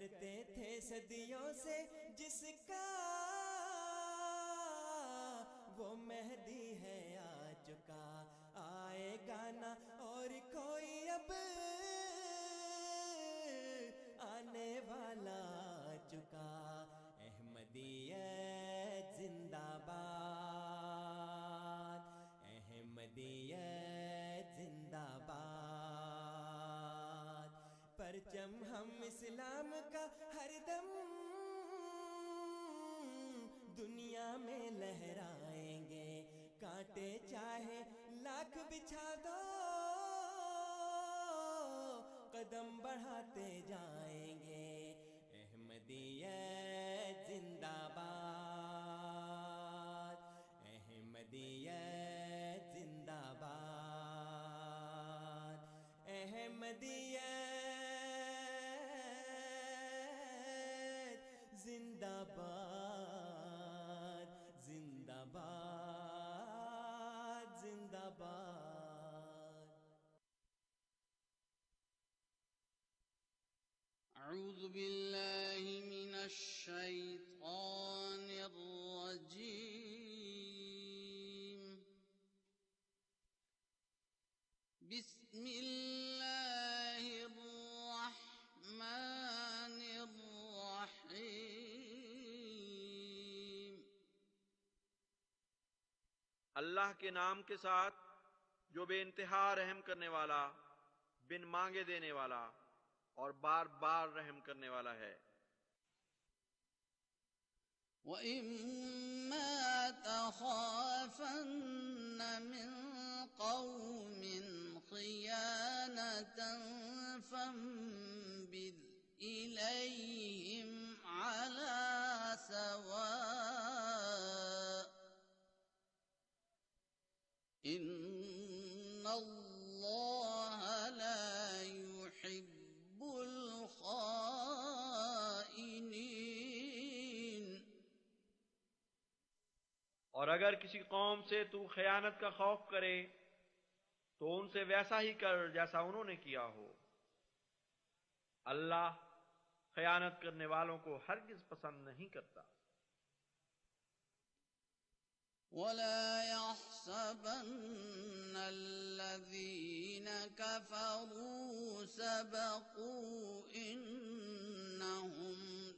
کرتے تھے صدیوں سے جس کا وہ مہدی ہے آ چکا۔ آئے گانا اور کوئی اب آنے والا آ چکا۔ احمدیت زندہ باد پرچم ہم اسلام کا ہر دم دنیا میں لہرائیں گے۔ کانٹے چاہے لاکھ بچھا دو، قدم بڑھاتے جائیں گے۔ احمدیت زندہ باد، احمدیت زندہ باد۔ احمدیت زندہ باد زندہ باد زندہ باد۔ اعوذ باللہ من الشیطان اللہ کے نام کے ساتھ جو بے انتہا رحم کرنے والا، بن مانگے دینے والا اور بار بار رحم کرنے والا ہے۔ وإما تخافن من قوم خيانة فانبذ إليهم على سواء إن الله لا يحب الخائنين اور اگر کسی قوم سے تو خیانت کا خوف کرے، تو ان سے ویسا ہی کر جیسا انہوں نے کیا ہو۔ اللہ خیانت کرنے والوں کو ہرگز پسند نہیں کرتا۔ ولا يحسبن الذين كفروا سبقوا إنهم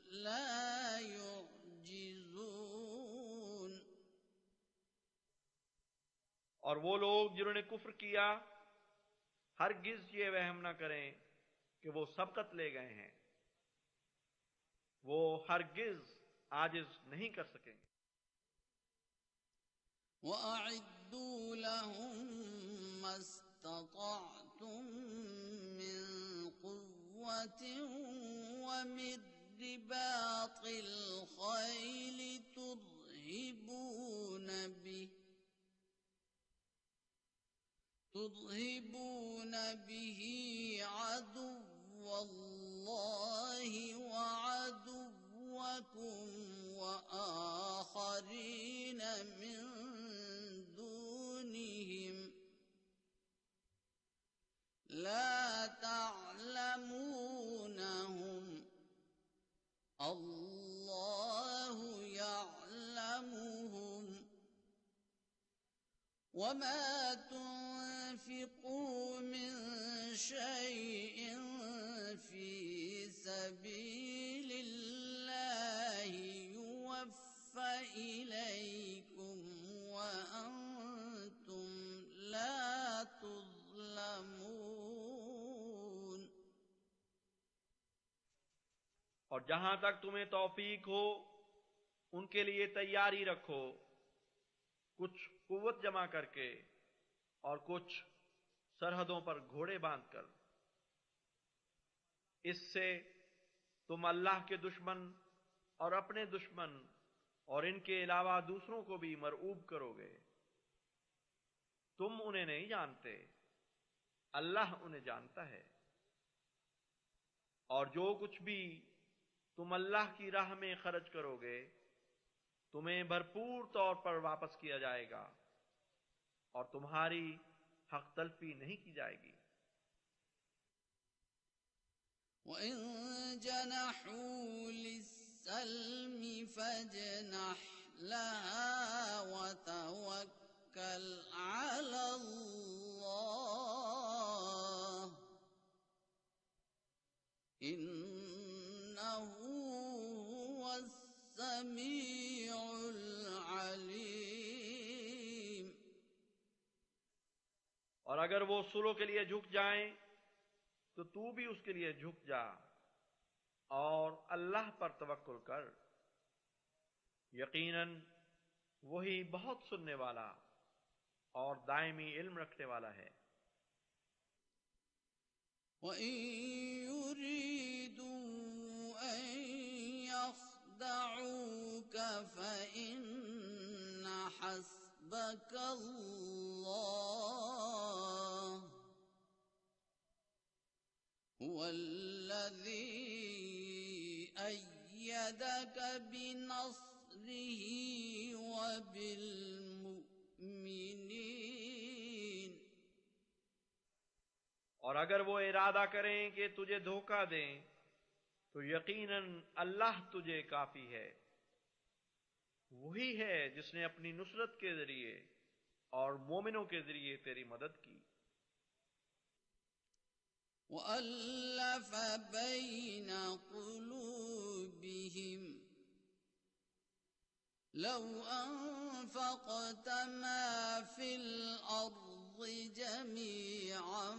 لا يعجزون اور وہ لوگ جنہوں نے کفر کیا، ہرگز یہ وہم نہ کریں کہ وہ سبقت لے گئے ہیں۔ وہ ہرگز آجز نہیں کر سکیں۔ گے وأعدوا لهم ما استطعتم من قوة ومن رباط الخيل ترهبون به ترهبون به عدو الله وعدوكم وما تنفقوا من شيء في سبيل الله يوفى إليكم وأنتم لا تظلمون۔ اور جہاں تک تمہیں توفیق ہو، ان کے لیے تیاری رکھو۔ کچھ قوت جمع کر کے اور کچھ سرحدوں پر گھوڑے باندھ کر۔ اس سے تم اللہ کے دشمن اور اپنے دشمن اور ان کے علاوہ دوسروں کو بھی مرعوب کرو گے۔ تم انہیں نہیں جانتے، اللہ انہیں جانتا ہے۔ اور جو کچھ بھی تم اللہ کی راہ میں خرچ کرو گے، تمہیں بھرپور طور پر واپس کیا جائے گا۔ اور تمہاری حق تلفی نہیں کی جائے گی۔ وإن جنحوا للسلم فاجنح لها وتوكل على الله إنه هو السميع اور اگر وہ سلو کے لیے جھک جائیں، تو تو بھی اس کے لیے جھک جا۔ اور اللہ پر توکل کر۔ یقیناً وہی بہت سننے والا اور دائمی علم رکھنے والا ہے۔ وإن يريدوا أن يخدعوك هو الذي أيدك بنصره وبالمؤمنين اور اگر وہ ارادہ کریں کہ تجھے دھوکہ دیں، تو یقیناً اللہ تجھے کافی ہے۔ وہی ہے جس نے اپنی نصرت کے ذریعے اور مومنوں کے ذریعے تیری مدد کی۔ وألف بين قلوبهم لو أنفقت ما في الأرض جميعا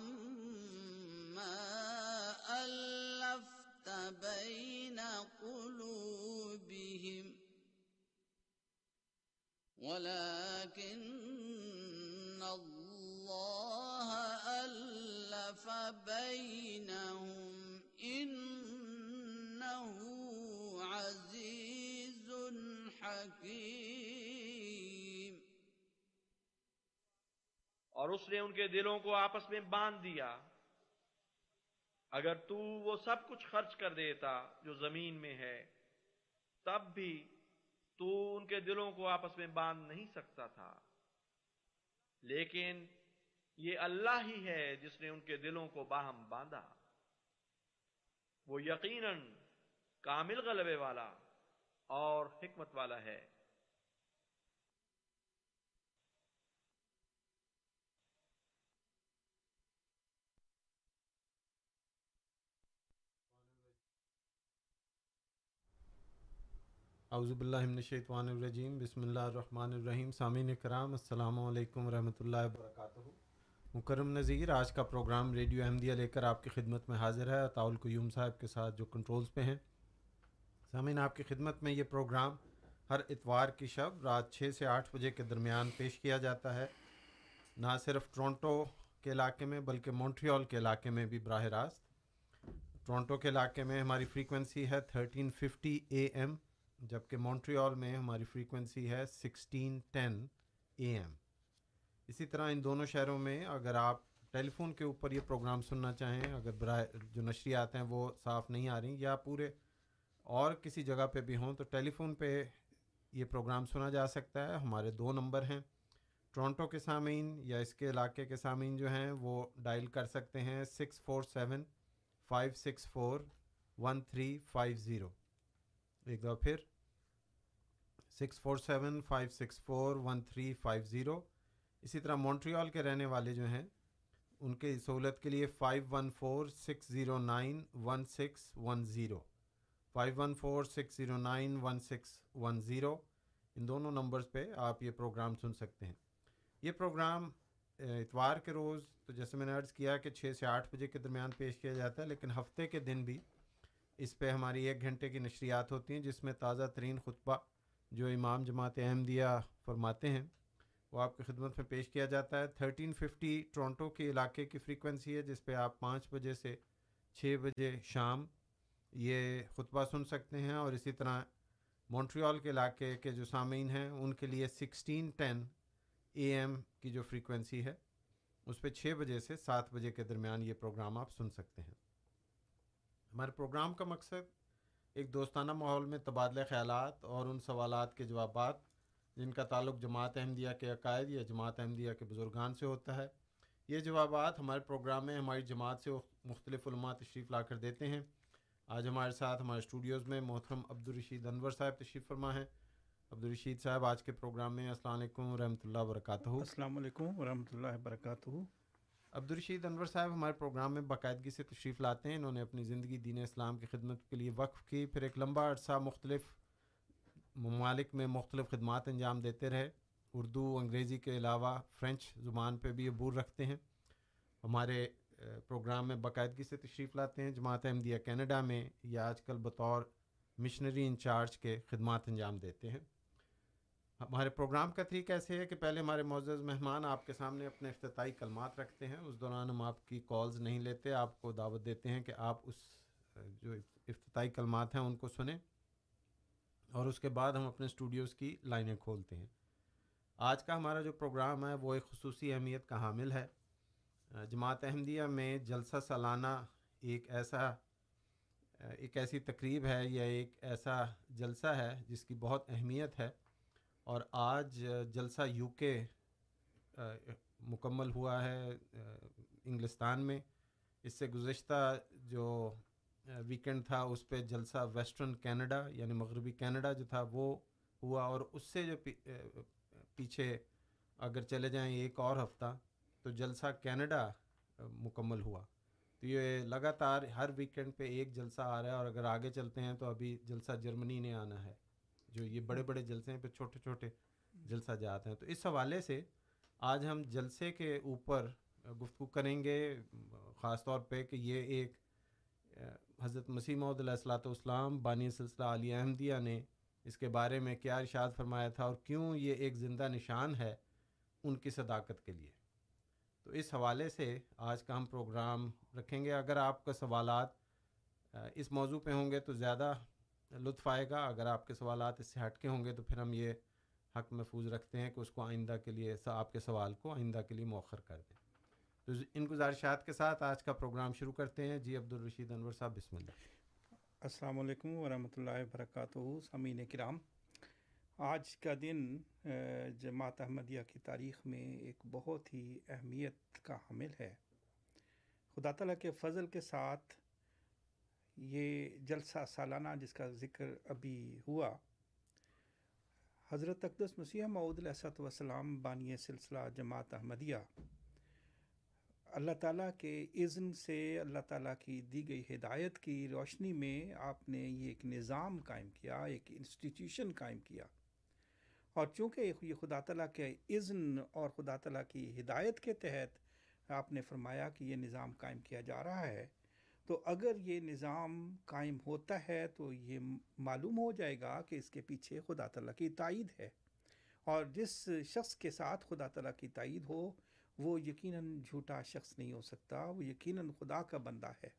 ما ألفت بين قلوبهم ولكن الله ألف بينهم إنه عزيز حكيم اور اس نے ان کے دلوں کو آپس میں باندھ دیا۔ اگر تو وہ سب کچھ خرچ کر دیتا جو زمین میں ہے، تب بھی تو ان کے دلوں کو آپس میں باندھ نہیں سکتا تھا۔ لیکن یہ اللہ ہی ہے جس نے ان کے دلوں کو باہم باندھا۔ وہ یقیناً کامل غلبے والا اور حکمت والا ہے۔ اعوذ باللہ من الشیطان الرجیم، بسم اللہ الرحمن الرحیم، سامعین کرام، السلام علیکم ورحمۃ اللہ وبرکاتہ۔ مکرم نذیر، آج کا پروگرام ریڈیو احمدیہ لے کر آپ کی خدمت میں حاضر ہے اطاول قیوم صاحب کے ساتھ جو کنٹرولز پہ ہیں۔ سامعین آپ کی خدمت میں یہ پروگرام ہر اتوار کی شب رات چھ سے آٹھ بجے کے درمیان پیش کیا جاتا ہے۔ نہ صرف ٹورنٹو کے علاقے میں بلکہ مونٹریال کے علاقے میں بھی براہ راست۔ ٹورنٹو کے علاقے میں ہماری فریکوینسی ہے تھرٹین ففٹی اے ایم، جبکہ مونٹریال میں ہماری فریکوینسی ہے سکسٹین ٹین اے ایم۔ اسی طرح ان دونوں شہروں میں اگر آپ ٹیلی فون کے اوپر یہ پروگرام سننا چاہیں، اگر براہ جو نشریات ہیں وہ صاف نہیں آ رہی یا پورے اور کسی جگہ پہ بھی ہوں تو ٹیلی فون پہ یہ پروگرام سنا جا سکتا ہے۔ ہمارے دو نمبر ہیں۔ ٹورنٹو کے سامعین یا اس کے علاقے کے سامعین جو ہیں وہ ڈائل کر سکتے ہیں six four seven five six four one three five zero. ایک دفعہ پھر six four seven five six four one three five zero. اسی طرح مونٹریال کے رہنے والے جو ہیں، ان کی سہولت کے لیے five one four six zero nine one six one zero five one four six zero nine one six one zero ان دونوں نمبرز پہ آپ یہ پروگرام سن سکتے ہیں۔ یہ پروگرام اتوار کے روز، تو جیسے میں نے عرض کیا کہ چھ سے آٹھ بجے کے درمیان پیش کیا جاتا ہے، لیکن ہفتے کے دن بھی اس پہ ہماری ایک گھنٹے کی نشریات ہوتی ہیں، جس میں تازہ ترین خطبہ جو امام جماعت احمدیہ فرماتے ہیں۔ وہ آپ کی خدمت میں پیش کیا جاتا ہے۔ تھرٹین ففٹی ٹورنٹو کے علاقے کی فریکوینسی ہے، جس پہ آپ پانچ بجے سے چھ بجے شام یہ خطبہ سن سکتے ہیں۔ اور اسی طرح مونٹریال کے علاقے کے جو سامعین ہیں، ان کے لیے سکسٹین ٹین اے ایم کی جو فریکوینسی ہے، اس پہ چھ بجے سے سات بجے کے درمیان یہ پروگرام آپ سن سکتے ہیں۔ ہمارے پروگرام کا مقصد ایک دوستانہ ماحول میں تبادلہ خیالات اور ان سوالات کے جوابات جن کا تعلق جماعت احمدیہ کے عقائد یا جماعت احمدیہ کے بزرگان سے ہوتا ہے۔ یہ جوابات ہمارے پروگرام میں ہماری جماعت سے مختلف علماء تشریف لا کر دیتے ہیں۔ آج ہمارے ساتھ ہمارے اسٹوڈیوز میں محترم عبدالرشید انور صاحب تشریف فرما ہیں۔ عبدالرشید صاحب آج کے پروگرام میں السلام علیکم ورحمۃ اللہ وبرکاتہ۔ السلام علیکم ورحمۃ اللہ وبرکاتہ۔ عبدالرشید انور صاحب ہمارے پروگرام میں باقاعدگی سے تشریف لاتے ہیں۔ انہوں نے اپنی زندگی دین اسلام کی خدمت کے لیے وقف کی۔ پھر ایک لمبا عرصہ مختلف ممالک میں مختلف خدمات انجام دیتے رہے۔ اردو، انگریزی کے علاوہ فرینچ زبان پہ بھی عبور رکھتے ہیں۔ ہمارے پروگرام میں باقاعدگی سے تشریف لاتے ہیں۔ جماعت احمدیہ کینیڈا میں یا آج کل بطور مشنری انچارج کے خدمات انجام دیتے ہیں۔ ہمارے پروگرام کا طریقہ ایسے ہے کہ پہلے ہمارے معزز مہمان آپ کے سامنے اپنے افتتاحی کلمات رکھتے ہیں۔ اس دوران ہم آپ کی کالز نہیں لیتے، آپ کو دعوت دیتے ہیں کہ آپ اس جو افتتاحی کلمات ہیں ان کو سنیں۔ اور اس کے بعد ہم اپنے اسٹوڈیوز کی لائنیں کھولتے ہیں۔ آج کا ہمارا جو پروگرام ہے وہ ایک خصوصی اہمیت کا حامل ہے۔ جماعت احمدیہ میں جلسہ سالانہ ایک ایسا، ایک ایسی تقریب ہے یا ایک ایسا جلسہ ہے جس کی بہت اہمیت ہے۔ اور آج جلسہ یو کے مکمل ہوا ہے انگلستان میں۔ اس سے گزشتہ جو ویکینڈ تھا، اس پہ جلسہ ویسٹرن کینیڈا یعنی مغربی کینیڈا جو تھا، وہ ہوا اور اس سے جو پیچھے اگر چلے جائیں ایک اور ہفتہ، تو جلسہ کینیڈا مکمل ہوا۔ تو یہ لگاتار ہر ویکینڈ پہ ایک جلسہ آ رہا ہے اور اگر آگے چلتے ہیں تو ابھی جلسہ جرمنی نے آنا ہے۔ جو یہ بڑے بڑے جلسے ہیں پہ چھوٹے چھوٹے جلسہ جاتے ہیں۔ تو اس حوالے سے آج ہم جلسے کے اوپر گفتگو کریں گے، خاص طور پہ کہ یہ ایک حضرت مسیح محدود علیہ السلاۃ والسلام، بانی سلسلہ علی احمدیہ نے اس کے بارے میں کیا ارشاد فرمایا تھا اور کیوں یہ ایک زندہ نشان ہے ان کی صداقت کے لیے؟ تو اس حوالے سے آج کا ہم پروگرام رکھیں گے۔ اگر آپ کا سوالات اس موضوع پہ ہوں گے تو زیادہ لطف آئے گا۔ اگر آپ کے سوالات اس سے ہٹ کے ہوں گے تو پھر ہم یہ حق محفوظ رکھتے ہیں کہ اس کو آئندہ کے لیے، آپ کے سوال کو آئندہ کے لیے مؤخر کر دیں۔ تو ان گزارشات کے ساتھ آج کا پروگرام شروع کرتے ہیں۔ جی عبدالرشید انور صاحب، بسم اللہ۔ السلام علیکم ورحمۃ اللہ وبرکاتہ۔ سمین کرام، آج کا دن جماعت احمدیہ کی تاریخ میں ایک بہت ہی اہمیت کا حامل ہے۔ خدا تعالیٰ کے فضل کے ساتھ یہ جلسہ سالانہ جس کا ذکر ابھی ہوا، حضرت اقدس مسیح معود علیہ وسلام بانی سلسلہ جماعت احمدیہ اللہ تعالیٰ کے اذن سے اللہ تعالیٰ کی دی گئی ہدایت کی روشنی میں آپ نے یہ ایک نظام قائم کیا، ایک انسٹیٹیوشن قائم کیا۔ اور چونکہ یہ خدا تعالیٰ کے اذن اور خدا تعالیٰ کی ہدایت کے تحت آپ نے فرمایا کہ یہ نظام قائم کیا جا رہا ہے، تو اگر یہ نظام قائم ہوتا ہے تو یہ معلوم ہو جائے گا کہ اس کے پیچھے خدا تعالیٰ کی تائید ہے۔ اور جس شخص کے ساتھ خدا تعالیٰ کی تائید ہو وہ یقیناً جھوٹا شخص نہیں ہو سکتا، وہ یقیناً خدا کا بندہ ہے۔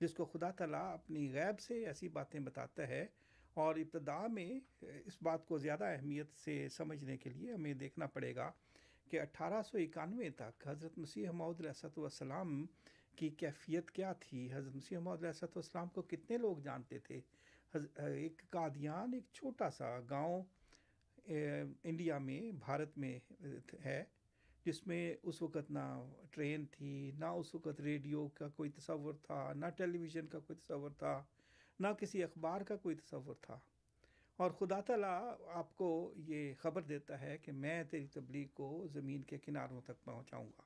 جس کو خدا تعالیٰ اپنی غیب سے ایسی باتیں بتاتا ہے اور ابتدا میں اس بات کو زیادہ اہمیت سے سمجھنے کے لیے ہمیں دیکھنا پڑے گا کہ اٹھارہ سو اکانوے تک حضرت مسیح محمد علیہ والسلام کی کیفیت کیا تھی؟ حضرت مسیح محمد علیہ والسلام کو کتنے لوگ جانتے تھے؟ ایک قادیان، ایک چھوٹا سا گاؤں انڈیا میں، بھارت میں ہے۔ جس میں اس وقت نہ ٹرین تھی، نہ اس وقت ریڈیو کا کوئی تصور تھا، نہ ٹیلی ویژن کا کوئی تصور تھا، نہ کسی اخبار کا کوئی تصور تھا۔ اور خدا تعالیٰ آپ کو یہ خبر دیتا ہے کہ میں تیری تبلیغ کو زمین کے کناروں تک پہنچاؤں گا۔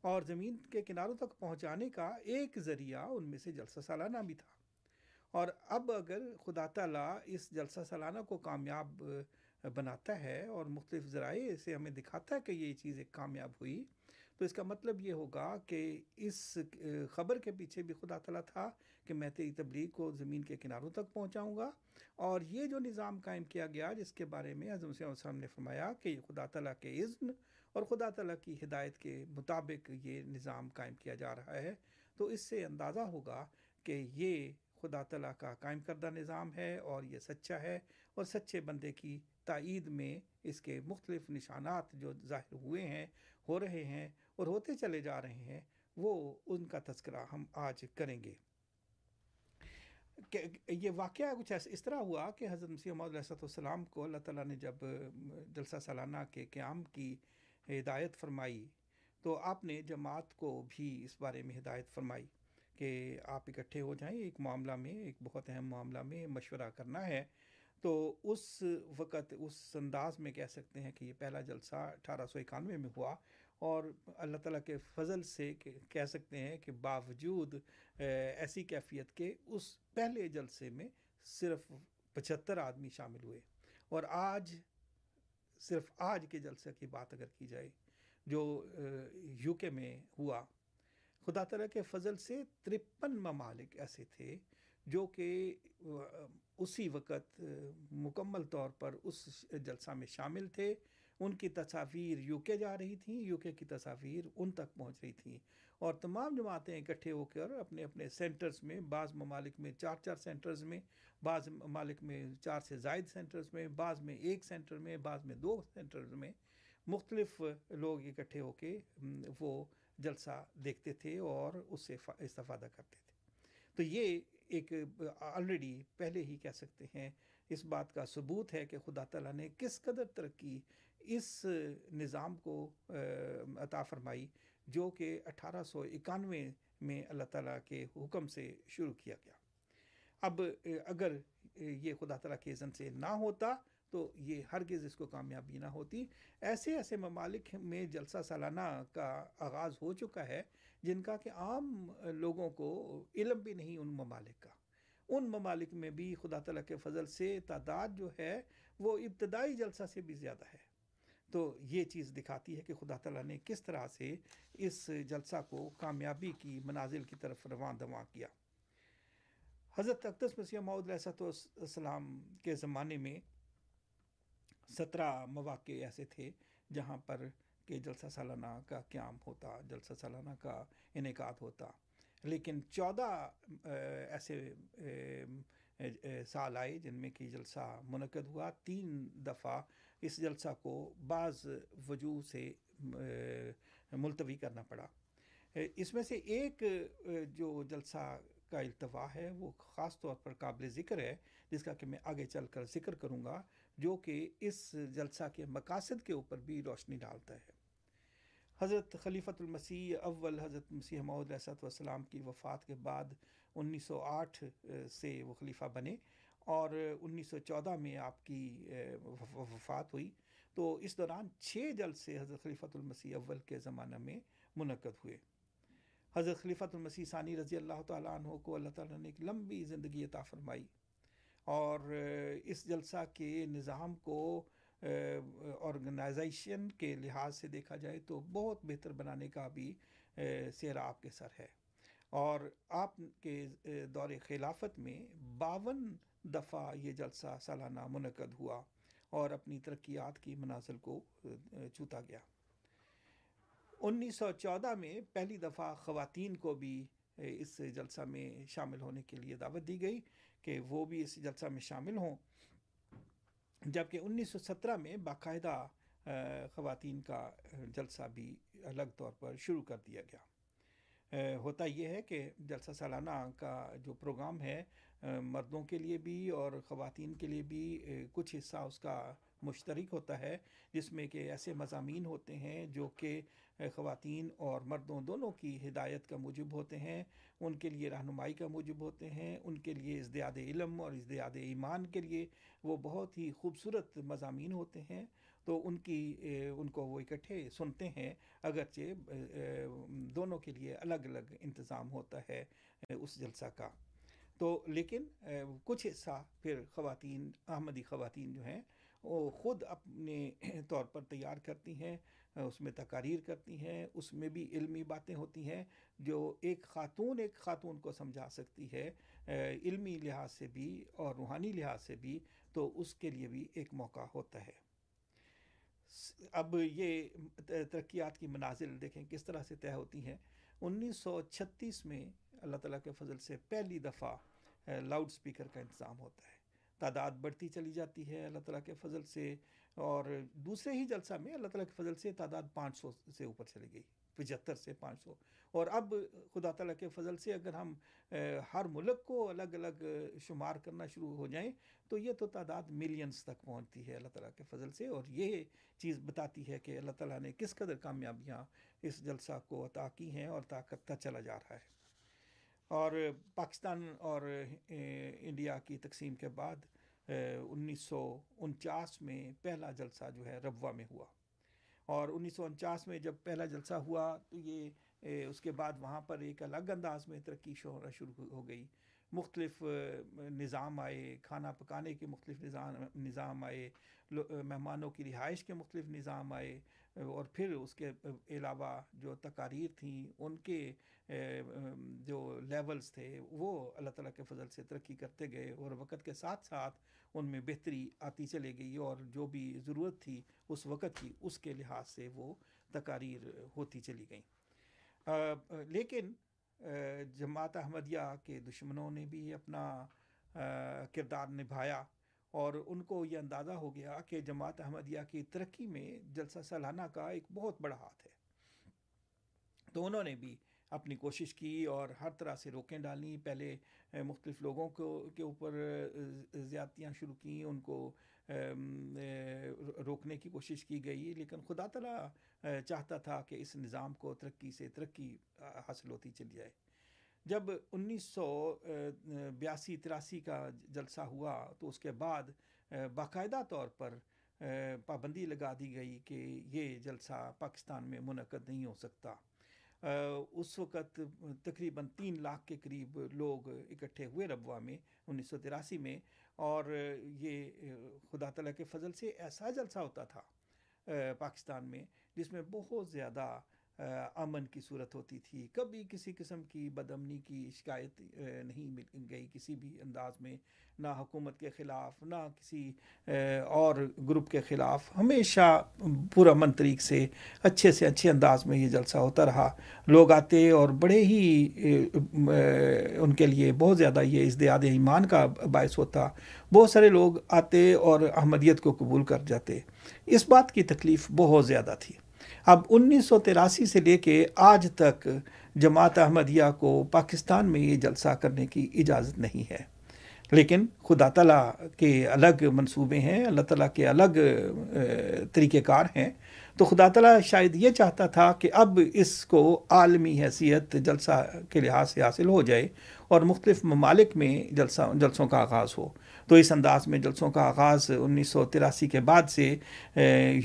اور زمین کے کناروں تک پہنچانے کا ایک ذریعہ ان میں سے جلسہ سالانہ بھی تھا۔ اور اب اگر خدا تعالیٰ اس جلسہ سالانہ کو کامیاب بناتا ہے اور مختلف ذرائع سے ہمیں دکھاتا ہے کہ یہ چیز ایک کامیاب ہوئی۔ تو اس کا مطلب یہ ہوگا کہ اس خبر کے پیچھے بھی خدا تعالیٰ تھا کہ میں تیری تبلیغ کو زمین کے کناروں تک پہنچاؤں گا۔ اور یہ جو نظام قائم کیا گیا جس کے بارے میں حضرت وسلم نے فرمایا کہ یہ خدا تعالیٰ کے عزن اور خدا تعالیٰ کی ہدایت کے مطابق یہ نظام قائم کیا جا رہا ہے۔ تو اس سے اندازہ ہوگا کہ یہ خدا تعالیٰ کا قائم کردہ نظام ہے اور یہ سچا ہے اور سچے بندے کی تائید میں اس کے مختلف نشانات جو ظاہر ہوئے ہیں، ہو رہے ہیں اور ہوتے چلے جا رہے ہیں، وہ ان کا تذکرہ ہم آج کریں گے۔ کہ یہ واقعہ کچھ ایسا، اس طرح ہوا کہ حضرت مسیح محمد علیہ السلام کو اللہ تعالیٰ نے جب جلسہ سالانہ کے قیام کی ہدایت فرمائی، تو آپ نے جماعت کو بھی اس بارے میں ہدایت فرمائی کہ آپ اکٹھے ہو جائیں، ایک معاملہ میں، ایک بہت اہم معاملہ میں مشورہ کرنا ہے۔ تو اس وقت، اس انداز میں کہہ سکتے ہیں کہ یہ پہلا جلسہ اٹھارہ سو اکانوے میں ہوا اور اللہ تعالیٰ کے فضل سے کہہ سکتے ہیں کہ باوجود ایسی کیفیت کے اس پہلے جلسے میں صرف پچہتر آدمی شامل ہوئے اور آج، صرف آج کے جلسے کی بات اگر کی جائے، جو یو کے میں ہوا، خدا تعالیٰ کے فضل سے ترپن ممالک ایسے تھے جو کہ اسی وقت مکمل طور پر اس جلسہ میں شامل تھے۔ ان کی تصاویر یو کے جا رہی تھیں یو کے کی تصاویر ان تک پہنچ رہی تھیں۔ اور تمام جماعتیں اکٹھے ہو کر اپنے اپنے سینٹرز میں، بعض ممالک میں چار چار سینٹرز میں، بعض ممالک میں چار سے زائد سینٹرز میں، بعض میں ایک سینٹر میں، بعض میں دو سینٹرز میں مختلف لوگ اکٹھے ہو کے وہ جلسہ دیکھتے تھے اور اس سے استفادہ کرتے تھے۔ تو یہ ایک آلریڈی پہلے ہی کہہ سکتے ہیں، اس بات کا ثبوت ہے کہ خدا تعالیٰ نے کس قدر ترقی اس نظام کو عطا فرمائی جو کہ اٹھارہ سو اکانوے میں اللہ تعالیٰ کے حکم سے شروع کیا گیا۔ اب اگر یہ خدا تعالیٰ کے عزن سے نہ ہوتا تو یہ ہرگز اس کو کامیابی نہ ہوتی۔ ایسے ایسے ممالک میں جلسہ سالانہ کا آغاز ہو چکا ہے، جن کا کہ عام لوگوں کو علم بھی نہیں ان ممالک کا۔ ان ممالک میں بھی خدا تعالیٰ کے فضل سے تعداد جو ہے وہ ابتدائی جلسہ سے بھی زیادہ ہے۔ تو یہ چیز دکھاتی ہے کہ خدا تعالیٰ نے کس طرح سے اس جلسہ کو کامیابی کی منازل کی طرف رواں دواں کیا۔ حضرت اقدس مسیح علیہ السلام کے زمانے میں سترہ مواقع ایسے تھے جہاں پر کہ جلسہ سالانہ کا قیام ہوتا، جلسہ سالانہ کا انعقاد ہوتا۔ لیکن چودہ ایسے سال آئے جن میں کہ جلسہ منعقد ہوا۔ تین دفعہ اس جلسہ کو بعض وجوہ سے ملتوی کرنا پڑا۔ اس میں سے ایک جو جلسہ کا التوا ہے وہ خاص طور پر قابل ذکر ہے، جس کا کہ میں آگے چل کر ذکر کروں گا۔ جو کہ اس جلسہ کے مقاصد کے اوپر بھی روشنی ڈالتا ہے۔ حضرت خلیفۃ المسیح اول حضرت مسیح محدود علیہ والسلام کی وفات کے بعد انیس سو آٹھ سے وہ خلیفہ بنے اور انیس سو چودہ میں آپ کی وفات ہوئی۔ تو اس دوران چھ جلسے حضرت خلیفۃ المسیح اول کے زمانہ میں منعقد ہوئے۔ حضرت خلیفۃ المسیح ثانی رضی اللہ تعالیٰ عنہ کو اللہ تعالیٰ نے ایک لمبی زندگی عطا فرمائی۔ اور اس جلسہ کے نظام کو آرگنائزیشن کے لحاظ سے دیکھا جائے تو بہت بہتر بنانے کا بھی سیرا آپ کے سر ہے۔ اور آپ کے دور خلافت میں باون دفعہ یہ جلسہ سالانہ منعقد ہوا اور اپنی ترقیات کی منازل کو چوتا گیا۔ انیس سو چودہ میں پہلی دفعہ خواتین کو بھی اس جلسہ میں شامل ہونے کے لیے دعوت دی گئی۔ کہ وہ بھی اس جلسہ میں شامل ہوں۔ جبکہ انیس سو سترہ میں باقاعدہ خواتین کا جلسہ بھی الگ طور پر شروع کر دیا گیا۔ ہوتا یہ ہے کہ جلسہ سالانہ کا جو پروگرام ہے مردوں کے لیے بھی اور خواتین کے لیے بھی کچھ حصہ اس کا مشترک ہوتا ہے، جس میں کہ ایسے مضامین ہوتے ہیں جو کہ خواتین اور مردوں دونوں کی ہدایت کا موجب ہوتے ہیں، ان کے لیے رہنمائی کا موجب ہوتے ہیں، ان کے لیے ازدیاد علم اور ازدیاد ایمان کے لیے وہ بہت ہی خوبصورت مضامین ہوتے ہیں۔ تو ان کی ان کو وہ اکٹھے سنتے ہیں، اگرچہ دونوں کے لیے الگ الگ انتظام ہوتا ہے اس جلسہ کا۔ تو لیکن کچھ حصہ پھر خواتین، احمدی خواتین جو ہیں، وہ خود اپنے طور پر تیار کرتی ہیں۔ اس میں تقاریر کرتی ہیں، اس میں بھی علمی باتیں ہوتی ہیں، جو ایک خاتون ایک خاتون کو سمجھا سکتی ہے علمی لحاظ سے بھی اور روحانی لحاظ سے بھی، تو اس کے لیے بھی ایک موقع ہوتا ہے۔ اب یہ ترقیات کی منازل دیکھیں کس طرح سے طے ہوتی ہیں۔ انیس سو چھتیس میں اللہ تعالیٰ کے فضل سے پہلی دفعہ لاؤڈ سپیکر کا انتظام ہوتا ہے۔ تعداد بڑھتی چلی جاتی ہے اللہ تعالیٰ کے فضل سے۔ اور دوسرے ہی جلسہ میں اللہ تعالیٰ کے فضل سے تعداد پانچ سو سے اوپر چلی گئی، پچہتر سے پانچ سو۔ اور اب خدا تعالیٰ کے فضل سے اگر ہم ہر ملک کو الگ الگ شمار کرنا شروع ہو جائیں، تو یہ تو تعداد ملینز تک پہنچتی ہے اللہ تعالیٰ کے فضل سے۔ اور یہ چیز بتاتی ہے کہ اللہ تعالیٰ نے کس قدر کامیابیاں اس جلسہ کو عطا کی ہیں اور عطا کرتا چلا جا رہا ہے۔ اور پاکستان اور انڈیا کی تقسیم کے بعد انیس سو انچاس میں پہلا جلسہ جو ہے روا میں ہوا۔ اور انیس سو انچاس میں جب پہلا جلسہ ہوا تو یہ اس کے بعد وہاں پر ایک الگ انداز میں ترقی ہونا شروع ہو گئی۔ مختلف نظام آئے، کھانا پکانے کے مختلف نظام نظام آئے مہمانوں کی رہائش کے مختلف نظام آئے اور پھر اس کے علاوہ جو تقاریر تھیں، ان کے جو لیولز تھے، وہ اللہ تعالیٰ کے فضل سے ترقی کرتے گئے، اور وقت کے ساتھ ساتھ ان میں بہتری آتی چلے گئی، اور جو بھی ضرورت تھی اس وقت کی، اس کے لحاظ سے وہ تقاریر ہوتی چلی گئیں۔ لیکن جماعت احمدیہ کے دشمنوں نے بھی اپنا کردار نبھایا اور ان کو یہ اندازہ ہو گیا کہ جماعت احمدیہ کی ترقی میں جلسہ سالانہ کا ایک بہت بڑا ہاتھ ہے۔ تو انہوں نے بھی اپنی کوشش کی اور ہر طرح سے روکیں ڈالیں۔ پہلے مختلف لوگوں کو، کے اوپر زیادتیاں شروع کیں، ان کو روکنے کی کوشش کی گئی، لیکن خدا تعالیٰ چاہتا تھا کہ اس نظام کو ترقی سے ترقی حاصل ہوتی چلی جائے۔ جب انیس سو بیاسی، تراسی کا جلسہ ہوا، تو اس کے بعد باقاعدہ طور پر پابندی لگا دی گئی کہ یہ جلسہ پاکستان میں منعقد نہیں ہو سکتا۔ اس وقت تقریباً تین لاکھ کے قریب لوگ اکٹھے ہوئے ربوا میں انیس سو تراسی میں اور یہ خدا تعالیٰ کے فضل سے ایسا جلسہ ہوتا تھا پاکستان میں، جس میں بہت زیادہ امن کی صورت ہوتی تھی۔ کبھی کسی قسم کی بدمنی کی شکایت نہیں مل گئی کسی بھی انداز میں، نہ حکومت کے خلاف، نہ کسی اور گروپ کے خلاف۔ ہمیشہ پورا من طریق سے اچھے سے اچھے انداز میں یہ جلسہ ہوتا رہا۔ لوگ آتے اور بڑے ہی ان کے لیے بہت زیادہ یہ ازدیاد ایمان کا باعث ہوتا۔ بہت سارے لوگ آتے اور احمدیت کو قبول کر جاتے۔ اس بات کی تکلیف بہت زیادہ تھی۔ اب انیس سو تراسی سے لے کے آج تک جماعت احمدیہ کو پاکستان میں یہ جلسہ کرنے کی اجازت نہیں ہے۔ لیکن خدا تعالیٰ کے الگ منصوبے ہیں، اللہ تعالیٰ کے الگ طریقہ کار ہیں۔ تو خدا تعالیٰ شاید یہ چاہتا تھا کہ اب اس کو عالمی حیثیت جلسہ کے لحاظ سے حاصل ہو جائے اور مختلف ممالک میں جلسہ، جلسوں کا آغاز ہو۔ تو اس انداز میں جلسوں کا آغاز انیس سو تراسی کے بعد سے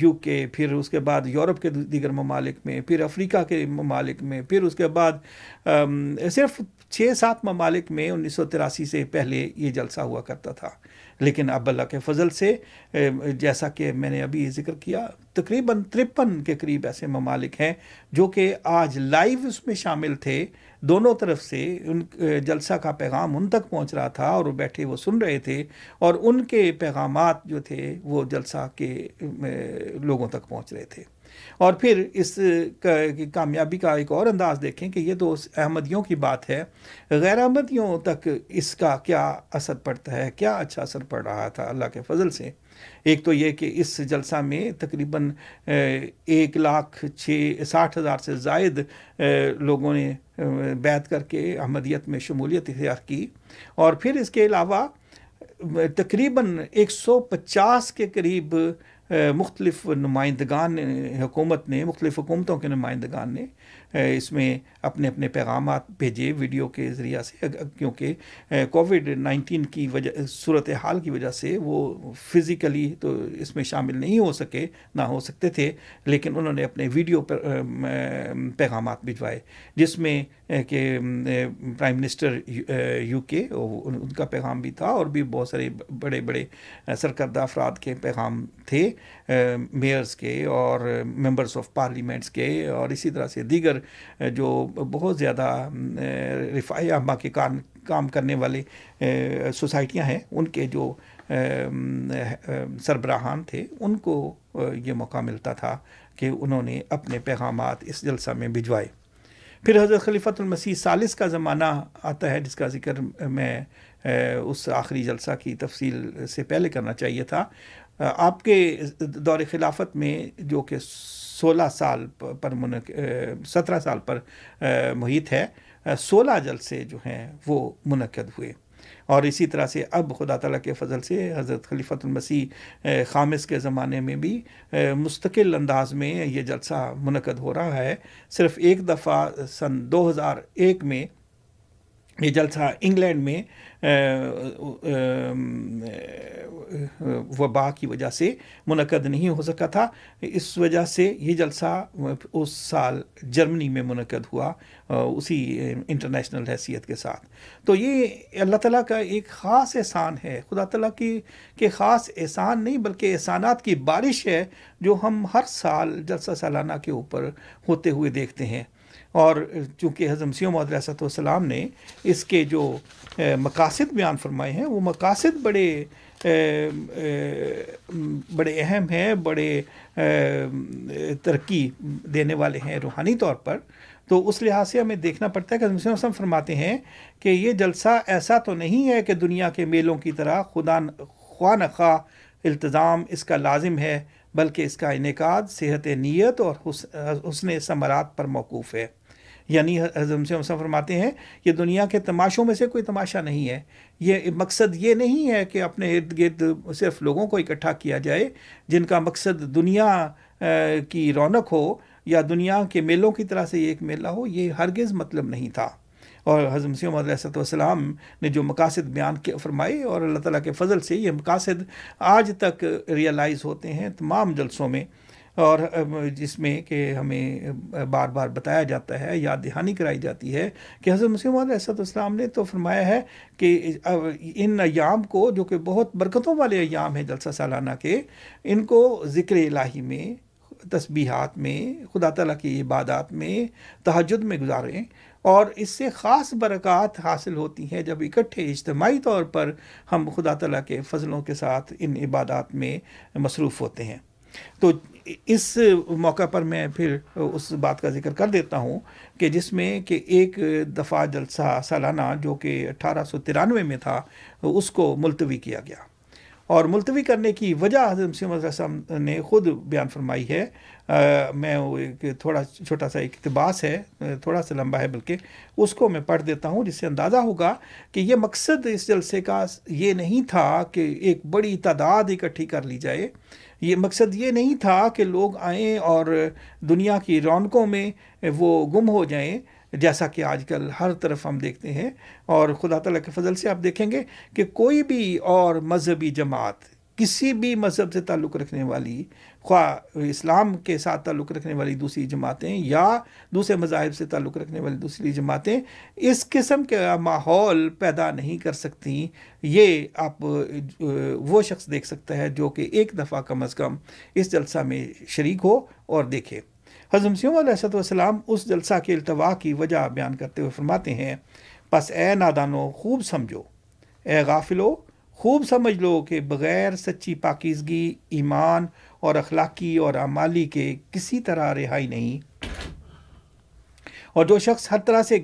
یو کے، پھر اس کے بعد یورپ کے دیگر ممالک میں، پھر افریقہ کے ممالک میں، پھر اس کے بعد صرف چھ سات ممالک میں انیس سو تراسی سے پہلے یہ جلسہ ہوا کرتا تھا۔ لیکن اب اللہ کے فضل سے جیسا کہ میں نے ابھی ذکر کیا، تقریباً ترپن کے قریب ایسے ممالک ہیں جو کہ آج لائیو اس میں شامل تھے۔ دونوں طرف سے ان جلسہ کا پیغام ان تک پہنچ رہا تھا اور وہ بیٹھے، وہ سن رہے تھے اور ان کے پیغامات جو تھے وہ جلسہ کے لوگوں تک پہنچ رہے تھے۔ اور پھر اس کامیابی کا ایک اور انداز دیکھیں کہ یہ تو احمدیوں کی بات ہے۔ غیر احمدیوں تک اس کا کیا اثر پڑتا ہے، کیا اچھا اثر پڑ رہا تھا، اللہ کے فضل سے۔ ایک تو یہ کہ اس جلسہ میں تقریباً ایک لاکھ چھ، ساٹھ ہزار سے زائد لوگوں نے بیت کر کے احمدیت میں شمولیت اختیار کی۔ اور پھر اس کے علاوہ تقریباً ایک سو پچاس کے قریب مختلف نمائندگان حکومت نے، مختلف حکومتوں کے نمائندگان نے اس میں اپنے اپنے پیغامات بھیجے ویڈیو کے ذریعہ سے کیونکہ کووڈ نائنٹین کی وجہ، صورت حال کی وجہ سے وہ فزیکلی تو اس میں شامل نہیں ہو سکے، نہ ہو سکتے تھے، لیکن انہوں نے اپنے ویڈیو پر پیغامات بھجوائے، جس میں کہ پرائم منسٹر یو کے ان کا پیغام بھی تھا اور بھی بہت سارے بڑے بڑے سرکردہ افراد کے پیغام تھے میئرز کے اور ممبرس آف پارلیمنٹس کے اور اسی طرح سے دیگر جو بہت زیادہ رفائی عامہ کے کام کام کرنے والے سوسائٹیاں ہیں، ان کے جو سربراہان تھے، ان کو یہ موقع ملتا تھا کہ انہوں نے اپنے پیغامات اس جلسہ میں بھجوائے۔ پھر حضرت خلیفۃ المسیح سالس کا زمانہ آتا ہے، جس کا ذکر میں اس آخری جلسہ کی تفصیل سے پہلے کرنا چاہیے تھا۔ آپ کے دور خلافت میں جو کہ سولہ سال پر منق سترہ سال پر محیط ہے۔ سولہ جلسے جو ہیں وہ منعقد ہوئے۔ اور اسی طرح سے اب خدا تعالیٰ کے فضل سے حضرت خلیفۃ المسیح خامس کے زمانے میں بھی مستقل انداز میں یہ جلسہ منعقد ہو رہا ہے۔ صرف ایک دفعہ سن دو ہزار ایک میں یہ جلسہ انگلینڈ میں وبا کی وجہ سے منعقد نہیں ہو سکا تھا۔ اس وجہ سے یہ جلسہ اس سال جرمنی میں منعقد ہوا اسی انٹرنیشنل حیثیت کے ساتھ۔ تو یہ اللہ تعالیٰ کا ایک خاص احسان ہے۔ خدا تعالیٰ کی کہ خاص احسان نہیں، بلکہ احسانات کی بارش ہے جو ہم ہر سال جلسہ سالانہ کے اوپر ہوتے ہوئے دیکھتے ہیں۔ اور چونکہ حضرت مسیح علیہ والسلام نے اس کے جو مقاصد بیان فرمائے ہیں، وہ مقاصد بڑے بڑے اہم ہیں، بڑے ترقی دینے والے ہیں روحانی طور پر۔ تو اس لحاظ سے ہمیں دیکھنا پڑتا ہے کہ حضرت وسلم فرماتے ہیں کہ یہ جلسہ ایسا تو نہیں ہے کہ دنیا کے میلوں کی طرح خدا، خواہ نخواہ التظام اس کا لازم ہے، بلکہ اس کا انعقاد، صحت، نیت اور حسن ثمرات پر موقوف ہے۔ یعنی حضرت سے فرماتے ہیں یہ دنیا کے تماشوں میں سے کوئی تماشا نہیں ہے۔ یہ مقصد یہ نہیں ہے کہ اپنے ارد گرد صرف لوگوں کو اکٹھا کیا جائے جن کا مقصد دنیا کی رونق ہو یا دنیا کے میلوں کی طرح سے یہ ایک میلہ ہو، یہ ہرگز مطلب نہیں تھا۔ اور حضرت مسیم علیہ والسلام نے جو مقاصد بیان فرمائے اور اللہ تعالیٰ کے فضل سے یہ مقاصد آج تک ریئلائز ہوتے ہیں تمام جلسوں میں۔ اور جس میں کہ ہمیں بار بار بتایا جاتا ہے، یاد دہانی کرائی جاتی ہے کہ حضرت مسلم علیہ السلام نے تو فرمایا ہے کہ ان ایام کو جو کہ بہت برکتوں والے ایام ہیں جلسہ سالانہ کے، ان کو ذکر الہی میں، تسبیحات میں، خدا تعالیٰ کی عبادات میں، تہجد میں گزاریں اور اس سے خاص برکات حاصل ہوتی ہیں جب اکٹھے اجتماعی طور پر ہم خدا تعالیٰ کے فضلوں کے ساتھ ان عبادات میں مصروف ہوتے ہیں۔ تو اس موقع پر میں پھر اس بات کا ذکر کر دیتا ہوں کہ جس میں کہ ایک دفعہ جلسہ سالانہ جو کہ اٹھارہ سو ترانوے میں تھا، اس کو ملتوی کیا گیا۔ اور ملتوی کرنے کی وجہ حضرت مسیم نے خود بیان فرمائی ہے۔ میں ایک تھوڑا چھوٹا سا ایک اقتباس ہے، تھوڑا سا لمبا ہے، بلکہ اس کو میں پڑھ دیتا ہوں جس سے اندازہ ہوگا کہ یہ مقصد اس جلسے کا یہ نہیں تھا کہ ایک بڑی تعداد اکٹھی کر لی جائے۔ یہ مقصد یہ نہیں تھا کہ لوگ آئیں اور دنیا کی رونقوں میں وہ گم ہو جائیں، جیسا کہ آج کل ہر طرف ہم دیکھتے ہیں۔ اور خدا تعالیٰ کے فضل سے آپ دیکھیں گے کہ کوئی بھی اور مذہبی جماعت، کسی بھی مذہب سے تعلق رکھنے والی خواہ اسلام کے ساتھ تعلق رکھنے والی دوسری جماعتیں یا دوسرے مذاہب سے تعلق رکھنے والی دوسری جماعتیں اس قسم کا ماحول پیدا نہیں کر سکتی یہ آپ، وہ شخص دیکھ سکتا ہے جو کہ ایک دفعہ کم از کم اس جلسہ میں شریک ہو اور دیکھے۔ حضرت مسیم علیہ السلام اس جلسہ کے التوا کی وجہ بیان کرتے ہوئے فرماتے ہیں، پس اے نادانو، خوب سمجھو۔ اے غافلو، خوب سمجھ لو کہ بغیر سچی پاکیزگی، ایمان اور اخلاقی اور اعمالی کے کسی طرح رہائی نہیں۔ اور جو شخص ہر طرح سے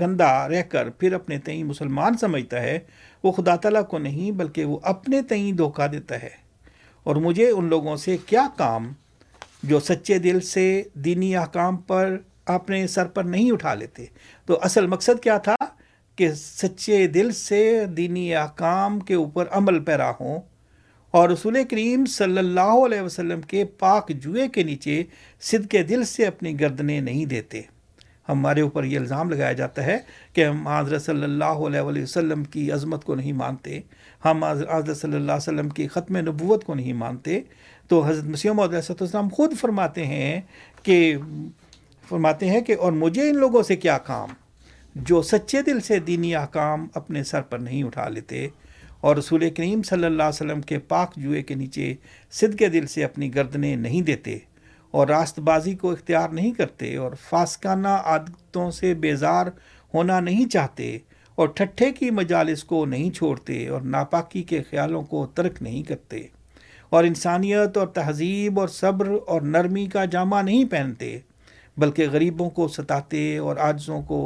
گندا رہ کر پھر اپنے تئیں مسلمان سمجھتا ہے، وہ خدا تعالیٰ کو نہیں بلکہ وہ اپنے تئیں دھوکہ دیتا ہے۔ اور مجھے ان لوگوں سے کیا کام جو سچے دل سے دینی احکام پر اپنے سر پر نہیں اٹھا لیتے؟ تو اصل مقصد کیا تھا کہ سچے دل سے دینی احکام کے اوپر عمل پیرا ہوں۔ اور رسول کریم صلی اللہ علیہ وسلم کے پاک جوئے کے نیچے صد کے دل سے اپنی گردنیں نہیں دیتے۔ ہمارے اوپر یہ الزام لگایا جاتا ہے کہ ہم حضرت صلی اللہ علیہ وسلم کی عظمت کو نہیں مانتے، ہم حضرت صلی اللہ علیہ وسلم کی ختم نبوت کو نہیں مانتے۔ تو حضرت مسیم علیہ السلام خود فرماتے ہیں کہ، فرماتے ہیں کہ اور مجھے ان لوگوں سے کیا کام؟ جو سچے دل سے دینی احکام اپنے سر پر نہیں اٹھا لیتے اور رسول کریم صلی اللہ علیہ وسلم کے پاک جوئے کے نیچے صد کے دل سے اپنی گردنیں نہیں دیتے اور راست بازی کو اختیار نہیں کرتے اور فاسکانہ عادتوں سے بیزار ہونا نہیں چاہتے اور ٹھٹھے کی مجالس کو نہیں چھوڑتے اور ناپاکی کے خیالوں کو ترک نہیں کرتے اور انسانیت اور تہذیب اور صبر اور نرمی کا جامع نہیں پہنتے بلکہ غریبوں کو ستاتے اور عاجزوں کو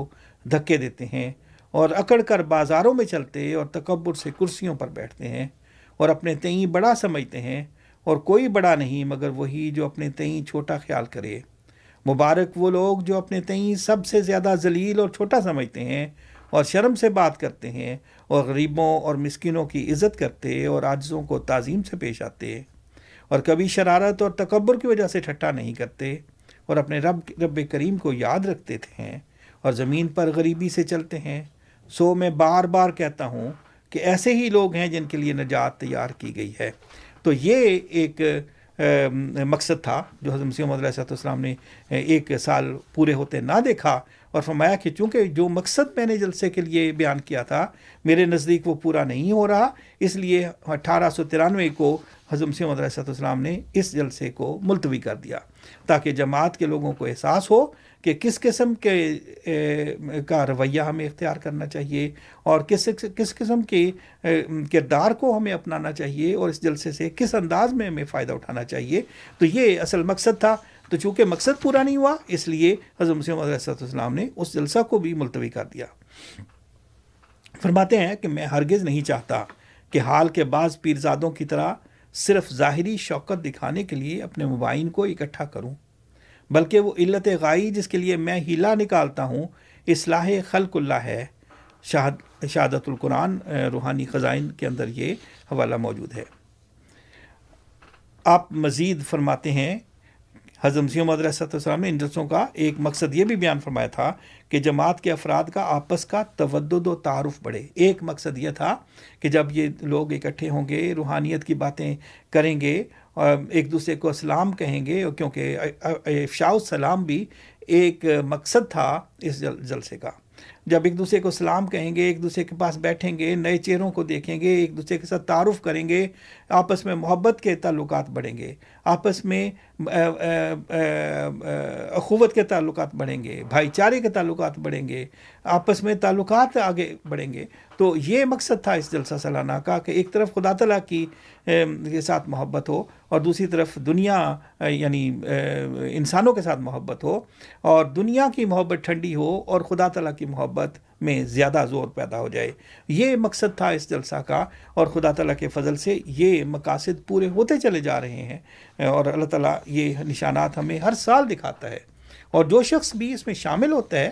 دھکے دیتے ہیں اور اکڑ کر بازاروں میں چلتے اور تکبر سے کرسیوں پر بیٹھتے ہیں اور اپنے تئیں بڑا سمجھتے ہیں اور کوئی بڑا نہیں مگر وہی جو اپنے تئیں چھوٹا خیال کرے۔ مبارک وہ لوگ جو اپنے تئیں سب سے زیادہ ذلیل اور چھوٹا سمجھتے ہیں اور شرم سے بات کرتے ہیں اور غریبوں اور مسکینوں کی عزت کرتے اور عاجزوں کو تعظیم سے پیش آتے اور کبھی شرارت اور تکبر کی وجہ سے ٹھٹا نہیں کرتے اور اپنے رب رب کریم کو یاد رکھتے تھے اور زمین پر غریبی سے چلتے ہیں۔ سو میں بار بار کہتا ہوں کہ ایسے ہی لوگ ہیں جن کے لیے نجات تیار کی گئی ہے۔ تو یہ ایک مقصد تھا جو حضرت مسیح محمد علیہ السلام نے ایک سال پورے ہوتے نہ دیکھا اور فرمایا کہ چونکہ جو مقصد میں نے جلسے کے لیے بیان کیا تھا، میرے نزدیک وہ پورا نہیں ہو رہا، اس لیے اٹھارہ سو ترانوے کو حضرت مسیح محمد علیہ السلام نے اس جلسے کو ملتوی کر دیا تاکہ جماعت کے لوگوں کو احساس ہو کہ کس قسم کے کا رویہ ہمیں اختیار کرنا چاہیے اور کس کس قسم کے کردار کو ہمیں اپنانا چاہیے اور اس جلسے سے کس انداز میں ہمیں فائدہ اٹھانا چاہیے۔ تو یہ اصل مقصد تھا۔ تو چونکہ مقصد پورا نہیں ہوا، اس لیے حضرت مسلم علیہ السلام نے اس جلسہ کو بھی ملتوی کر دیا۔ فرماتے ہیں کہ میں ہرگز نہیں چاہتا کہ حال کے بعض پیرزادوں کی طرح صرف ظاہری شوقت دکھانے کے لیے اپنے مبائن کو اکٹھا کروں۔ بلکہ وہ علت غائی جس کے لیے میں ہیلا نکالتا ہوں، اصلاح خلق اللہ ہے۔ شہاد شہادت القرآن روحانی خزائن کے اندر یہ حوالہ موجود ہے۔ آپ مزید فرماتے ہیں، حضرت مسیح علیہ السلام نے ان جلسوں کا ایک مقصد یہ بھی بیان فرمایا تھا کہ جماعت کے افراد کا آپس کا تودد و تعارف بڑھے۔ ایک مقصد یہ تھا کہ جب یہ لوگ اکٹھے ہوں گے، روحانیت کی باتیں کریں گے ایک دوسرے کو اسلام کہیں گے، کیونکہ افشاء السلام بھی ایک مقصد تھا اس جلسے کا۔ جب ایک دوسرے کو سلام کہیں گے، ایک دوسرے کے پاس بیٹھیں گے، نئے چہروں کو دیکھیں گے، ایک دوسرے کے ساتھ تعارف کریں گے، آپس میں محبت کے تعلقات بڑھیں گے، آپس میں اخوت کے تعلقات بڑھیں گے، بھائی چارے کے تعلقات بڑھیں گے، آپس میں تعلقات آگے بڑھیں گے۔ تو یہ مقصد تھا اس جلسہ سالانہ کا کہ ایک طرف خدا تعالیٰ کی کے ساتھ محبت ہو اور دوسری طرف دنیا یعنی انسانوں کے ساتھ محبت ہو اور دنیا کی محبت ٹھنڈی ہو اور خدا تعالیٰ کی محبت میں زیادہ زور پیدا ہو جائے۔ یہ مقصد تھا اس جلسہ کا اور خدا تعالیٰ کے فضل سے یہ مقاصد پورے ہوتے چلے جا رہے ہیں۔ اور اللہ تعالیٰ یہ نشانات ہمیں ہر سال دکھاتا ہے۔ اور جو شخص بھی اس میں شامل ہوتا ہے،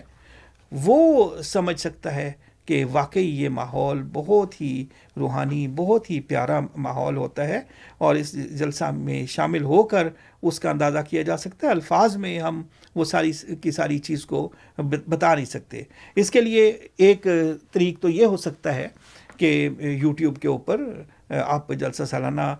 وہ سمجھ سکتا ہے کہ واقعی یہ ماحول بہت ہی روحانی، بہت ہی پیارا ماحول ہوتا ہے اور اس جلسہ میں شامل ہو کر اس کا اندازہ کیا جا سکتا ہے۔ الفاظ میں ہم وہ ساری کی ساری چیز کو بتا نہیں سکتے۔ اس کے لیے ایک طریق تو یہ ہو سکتا ہے کہ یوٹیوب کے اوپر آپ جلسہ سالانہ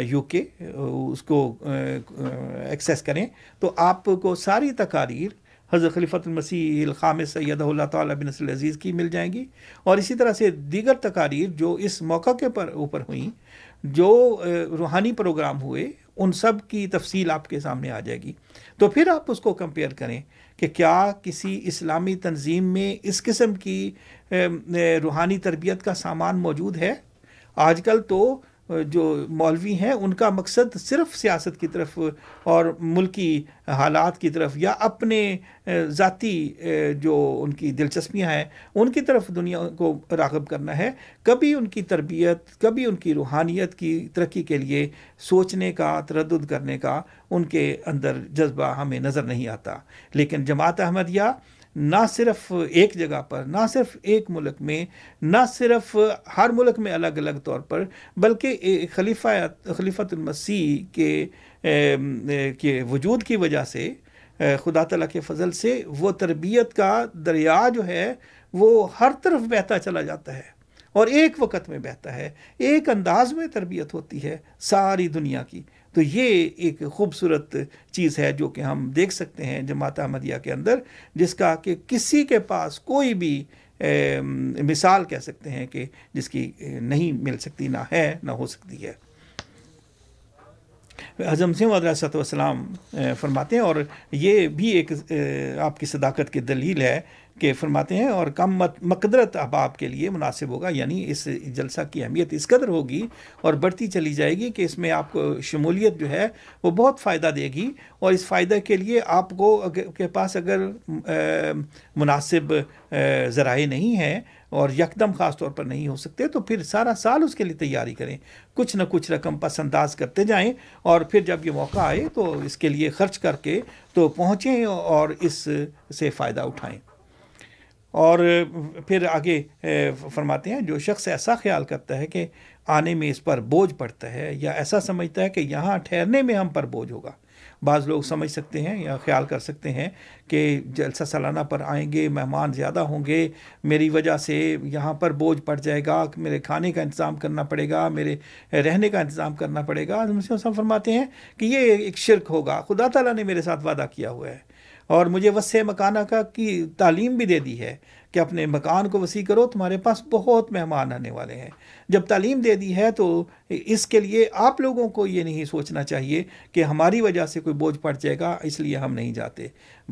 یو کے اس کو ایکسیس کریں تو آپ کو ساری تقاریر حضرت خلیفۃ المسیح الخام سید اللہ تعالیٰ بن نسل عزیز کی مل جائیں گی اور اسی طرح سے دیگر تقاریر جو اس موقع کے پر اوپر ہوئیں، جو روحانی پروگرام ہوئے، ان سب کی تفصیل آپ کے سامنے آ جائے گی۔ تو پھر آپ اس کو کمپیئر کریں کہ کیا کسی اسلامی تنظیم میں اس قسم کی روحانی تربیت کا سامان موجود ہے؟ آج کل تو جو مولوی ہیں، ان کا مقصد صرف سیاست کی طرف اور ملکی حالات کی طرف یا اپنے ذاتی جو ان کی دلچسپیاں ہیں، ان کی طرف دنیا کو راغب کرنا ہے۔ کبھی ان کی تربیت، کبھی ان کی روحانیت کی ترقی کے لیے سوچنے کا، تردد کرنے کا ان کے اندر جذبہ ہمیں نظر نہیں آتا۔ لیکن جماعت احمدیہ نہ صرف ایک جگہ پر، نہ صرف ایک ملک میں، نہ صرف ہر ملک میں الگ الگ طور پر، بلکہ خلیفہ، خلیفۃ المسیح کے کے وجود کی وجہ سے خدا تعالیٰ کے فضل سے وہ تربیت کا دریا جو ہے وہ ہر طرف بہتا چلا جاتا ہے اور ایک وقت میں بہتا ہے، ایک انداز میں تربیت ہوتی ہے ساری دنیا کی۔ تو یہ ایک خوبصورت چیز ہے جو کہ ہم دیکھ سکتے ہیں جماعت احمدیہ کے اندر، جس کا کہ کسی کے پاس کوئی بھی مثال کہہ سکتے ہیں کہ جس کی نہیں مل سکتی، نہ ہے، نہ ہو سکتی ہے۔ اعظم سنگھ علیہ وسلام فرماتے ہیں اور یہ بھی ایک آپ کی صداقت کی دلیل ہے کہ فرماتے ہیں اور کم مقدرت احباب کے لیے مناسب ہوگا یعنی اس جلسہ کی اہمیت اس قدر ہوگی اور بڑھتی چلی جائے گی کہ اس میں آپ کو شمولیت جو ہے وہ بہت فائدہ دے گی اور اس فائدہ کے لیے آپ کو کے پاس اگر مناسب ذرائع نہیں ہیں اور یکدم خاص طور پر نہیں ہو سکتے تو پھر سارا سال اس کے لیے تیاری کریں۔ کچھ نہ کچھ رقم پس انداز کرتے جائیں اور پھر جب یہ موقع آئے تو اس کے لیے خرچ کر کے تو پہنچیں اور اس سے فائدہ اٹھائیں۔ اور پھر آگے فرماتے ہیں، جو شخص ایسا خیال کرتا ہے کہ آنے میں اس پر بوجھ پڑتا ہے یا ایسا سمجھتا ہے کہ یہاں ٹھہرنے میں ہم پر بوجھ ہوگا۔ بعض لوگ سمجھ سکتے ہیں یا خیال کر سکتے ہیں کہ جلسہ سالانہ پر آئیں گے، مہمان زیادہ ہوں گے، میری وجہ سے یہاں پر بوجھ پڑ جائے گا، میرے کھانے کا انتظام کرنا پڑے گا، میرے رہنے کا انتظام کرنا پڑے گا۔ مسلم فرماتے ہیں کہ یہ ایک شرک ہوگا، خدا تعالیٰ نے میرے ساتھ وعدہ کیا ہوا ہے۔ اور مجھے وسع مکانہ کا کی تعلیم بھی دے دی ہے کہ اپنے مکان کو وسیع کرو، تمہارے پاس بہت مہمان آنے والے ہیں۔ جب تعلیم دے دی ہے تو اس کے لیے آپ لوگوں کو یہ نہیں سوچنا چاہیے کہ ہماری وجہ سے کوئی بوجھ پڑ جائے گا، اس لیے ہم نہیں جاتے۔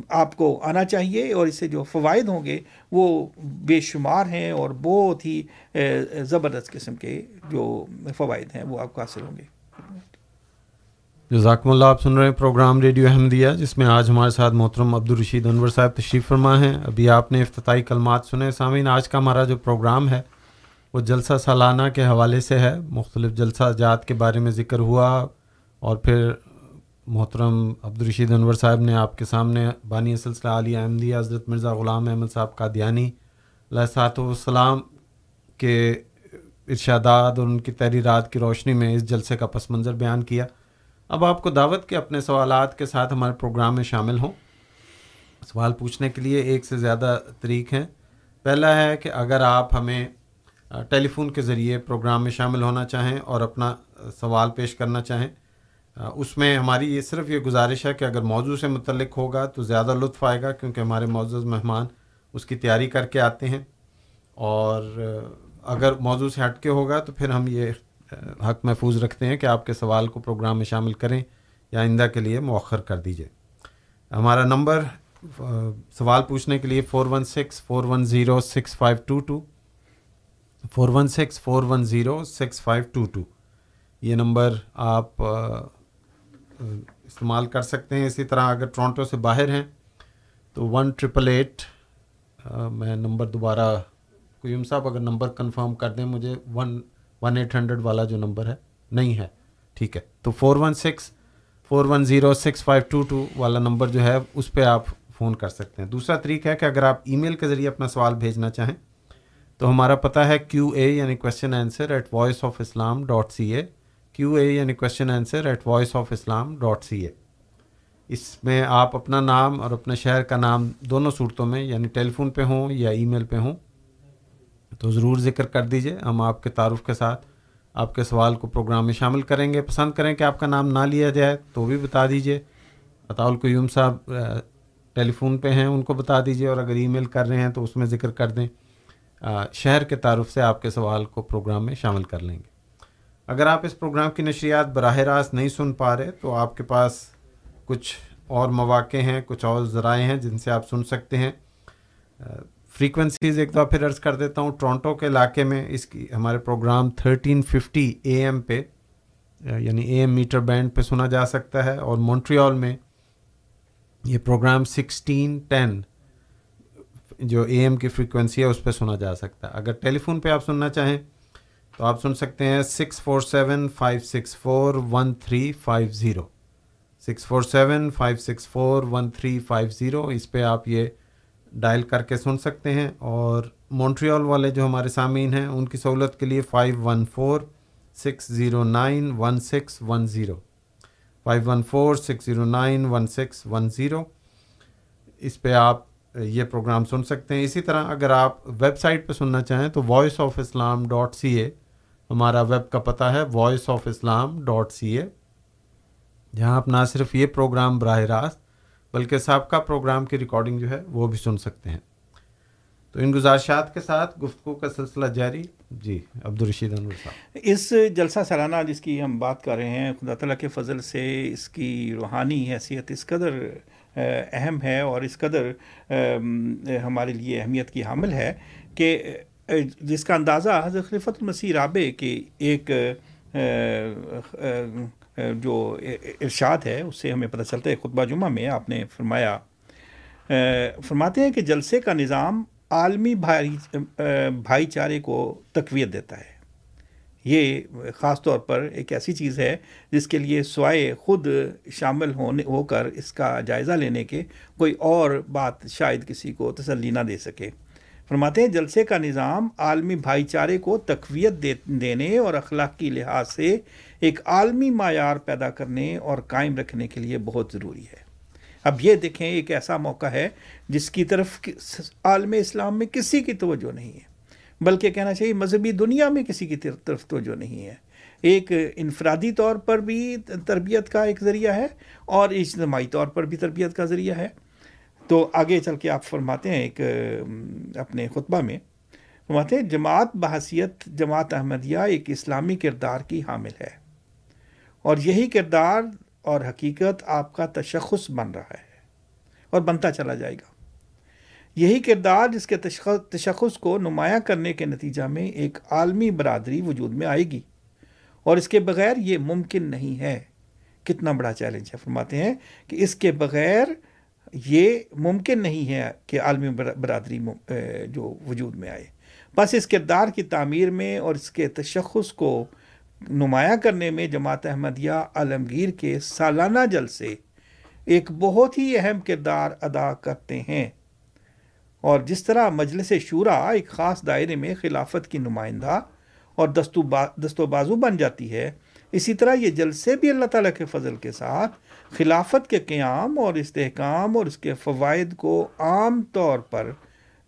آپ کو آنا چاہیے اور اس سے جو فوائد ہوں گے وہ بے شمار ہیں اور بہت ہی زبردست قسم کے جو فوائد ہیں وہ آپ کو حاصل ہوں گے۔ جزاکم اللہ، آپ سن رہے ہیں پروگرام ریڈیو احمدیہ، جس میں آج ہمارے ساتھ محترم عبدالرشید انور صاحب تشریف فرما ہیں۔ ابھی آپ نے افتتاحی کلمات سنے سامعین، آج کا ہمارا جو پروگرام ہے، وہ جلسہ سالانہ کے حوالے سے ہے۔ مختلف جلسہ جات کے بارے میں ذکر ہوا اور پھر محترم عبدالرشید انور صاحب نے آپ کے سامنے بانی سلسلہ علی احمدیہ حضرت مرزا غلام احمد صاحب کا دیانی صاحب والسلام کے ارشادات اور ان کی تحریرات کی روشنی میں اس جلسے کا پس منظر بیان کیا۔ اب آپ کو دعوت کے اپنے سوالات کے ساتھ ہمارے پروگرام میں شامل ہوں۔ سوال پوچھنے کے لیے ایک سے زیادہ طریق ہیں۔ پہلا ہے کہ اگر آپ ہمیں ٹیلی فون کے ذریعے پروگرام میں شامل ہونا چاہیں اور اپنا سوال پیش کرنا چاہیں اس میں ہماری یہ صرف یہ گزارش ہے کہ اگر موضوع سے متعلق ہوگا تو زیادہ لطف آئے گا کیونکہ ہمارے معزز مہمان اس کی تیاری کر کے آتے ہیں۔ اور اگر موضوع سے ہٹ کے ہوگا تو پھر ہم یہ حق محفوظ رکھتے ہیں کہ آپ کے سوال کو پروگرام میں شامل کریں یا آئندہ کے لیے مؤخر کر دیجیے ہمارا نمبر سوال پوچھنے کے لیے four one six four one zero six five two two four one six four one zero six five two two یہ نمبر آپ استعمال کر سکتے ہیں۔ اسی طرح اگر ٹورانٹو سے باہر ہیں تو ون ٹرپل ایٹ میں نمبر دوبارہ قیوم صاحب اگر نمبر کنفرم کر دیں مجھے ون ون ایٹ ہنڈریڈ والا جو نمبر ہے، نہیں ہے۔ ٹھیک ہے۔ تو four one six four one zero six five two two والا نمبر جو ہے، اس پہ آپ فون کر سکتے ہیں۔ دوسرا طریقہ ہے کہ اگر آپ ای میل کے ذریعے اپنا سوال بھیجنا چاہیں، تو ہمارا پتہ ہے کیو اے یعنی question answer at Voice of Islam dot C A Q A یعنی question answer at Voice of Islam dot C A اس میں آپ اپنا نام اور اپنے شہر کا نام دونوں صورتوں میں یعنی ٹیلی فون پہ ہوں یا ای میل پہ ہوں تو ضرور ذکر کر دیجیے ہم آپ کے تعارف کے ساتھ آپ کے سوال کو پروگرام میں شامل کریں گے۔ پسند کریں کہ آپ کا نام نہ لیا جائے تو بھی بتا دیجیے اطاول قیوم صاحب ٹیلی فون پہ ہیں، ان کو بتا دیجیے اور اگر ای میل کر رہے ہیں تو اس میں ذکر کر دیں۔ شہر کے تعارف سے آپ کے سوال کو پروگرام میں شامل کر لیں گے۔ اگر آپ اس پروگرام کی نشریات براہ راست نہیں سن پا رہے تو آپ کے پاس کچھ اور مواقع ہیں، کچھ اور ذرائع ہیں جن سے آپ سن سکتے ہیں۔ فریکوینسیز ایک دفعہ پھر عرض کر دیتا ہوں ٹورانٹو کے علاقے میں اس کی ہمارے program thirteen fifty A M پہ یعنی اے ایم میٹر بینڈ پہ سنا جا سکتا ہے اور مونٹریال میں یہ پروگرام سکسٹین ٹین جو اے ایم کی فریکوینسی ہے اس پہ سنا جا سکتا ہے۔ اگر ٹیلی فون پہ آپ سننا چاہیں تو آپ سن سکتے ہیں six four seven five six four one three five zero six four seven five six four, one three five zero اس پہ آپ یہ ڈائل کر کے سن سکتے ہیں اور مونٹریال والے جو ہمارے سامعین ہیں، ان کی سہولت کے لیے five one four six zero nine one six one zero five one four six zero nine one six one zero اس پہ آپ یہ پروگرام سن سکتے ہیں۔ اسی طرح اگر آپ ویب سائٹ پہ سننا چاہیں تو Voice of Islam dot C A ہمارا ویب کا پتہ ہے Voice of Islam dot C A جہاں آپ نہ صرف یہ پروگرام براہ راست بلکہ سابقہ پروگرام کی ریکارڈنگ جو ہے وہ بھی سن سکتے ہیں۔ تو ان گزارشات کے ساتھ گفتگو کا سلسلہ جاری۔ جی عبدالرشید انور صاحب۔ اس جلسہ سالانہ جس کی ہم بات کر رہے ہیں، خدا تعالیٰ کے فضل سے اس کی روحانی حیثیت اس قدر اہم ہے اور اس قدر ہمارے لیے اہمیت کی حامل ہے کہ جس کا اندازہ حضرت خلیفۃ المسیح رابع کے ایک جو ارشاد ہے، اس سے ہمیں پتہ چلتا ہے، خطبہ جمعہ میں آپ نے فرمایا۔ فرماتے ہیں کہ جلسے کا نظام عالمی بھائی بھائی چارے کو تقویت دیتا ہے۔ یہ خاص طور پر ایک ایسی چیز ہے جس کے لیے سوائے خود شامل ہونے، ہو کر اس کا جائزہ لینے کے کوئی اور بات شاید کسی کو تسلی نہ دے سکے۔ فرماتے ہیں جلسے کا نظام عالمی بھائی چارے کو تقویت دینے اور اخلاقی لحاظ سے ایک عالمی معیار پیدا کرنے اور قائم رکھنے کے لیے بہت ضروری ہے۔ اب یہ دیکھیں، ایک ایسا موقع ہے جس کی طرف عالم اسلام میں کسی کی توجہ نہیں ہے، بلکہ کہنا چاہیے مذہبی دنیا میں کسی کی طرف توجہ نہیں ہے۔ ایک انفرادی طور پر بھی تربیت کا ایک ذریعہ ہے اور اجتماعی طور پر بھی تربیت کا ذریعہ ہے۔ تو آگے چل کے آپ فرماتے ہیں ایک اپنے خطبہ میں، فرماتے ہیں، جماعت بحثیت، جماعت احمدیہ ایک اسلامی کردار کی حامل ہے۔ اور یہی کردار اور حقیقت آپ کا تشخص بن رہا ہے اور بنتا چلا جائے گا۔ یہی کردار جس کے تشخص کو نمایاں کرنے کے نتیجہ میں ایک عالمی برادری وجود میں آئے گی۔ اور اس کے بغیر یہ ممکن نہیں ہے۔ کتنا بڑا چیلنج ہے، فرماتے ہیں کہ اس کے بغیر یہ ممکن نہیں ہے کہ عالمی برادری جو وجود میں آئے۔ بس اس کردار کی تعمیر میں اور اس کے تشخص کو نمایاں کرنے میں جماعت احمدیہ عالمگیر کے سالانہ جلسے ایک بہت ہی اہم کردار ادا کرتے ہیں۔ اور جس طرح مجلس شورا ایک خاص دائرے میں خلافت کی نمائندہ اور دستو با دست و بازو بن جاتی ہے، اسی طرح یہ جلسے بھی اللہ تعالیٰ کے فضل کے ساتھ خلافت کے قیام اور استحکام اور اس کے فوائد کو عام طور پر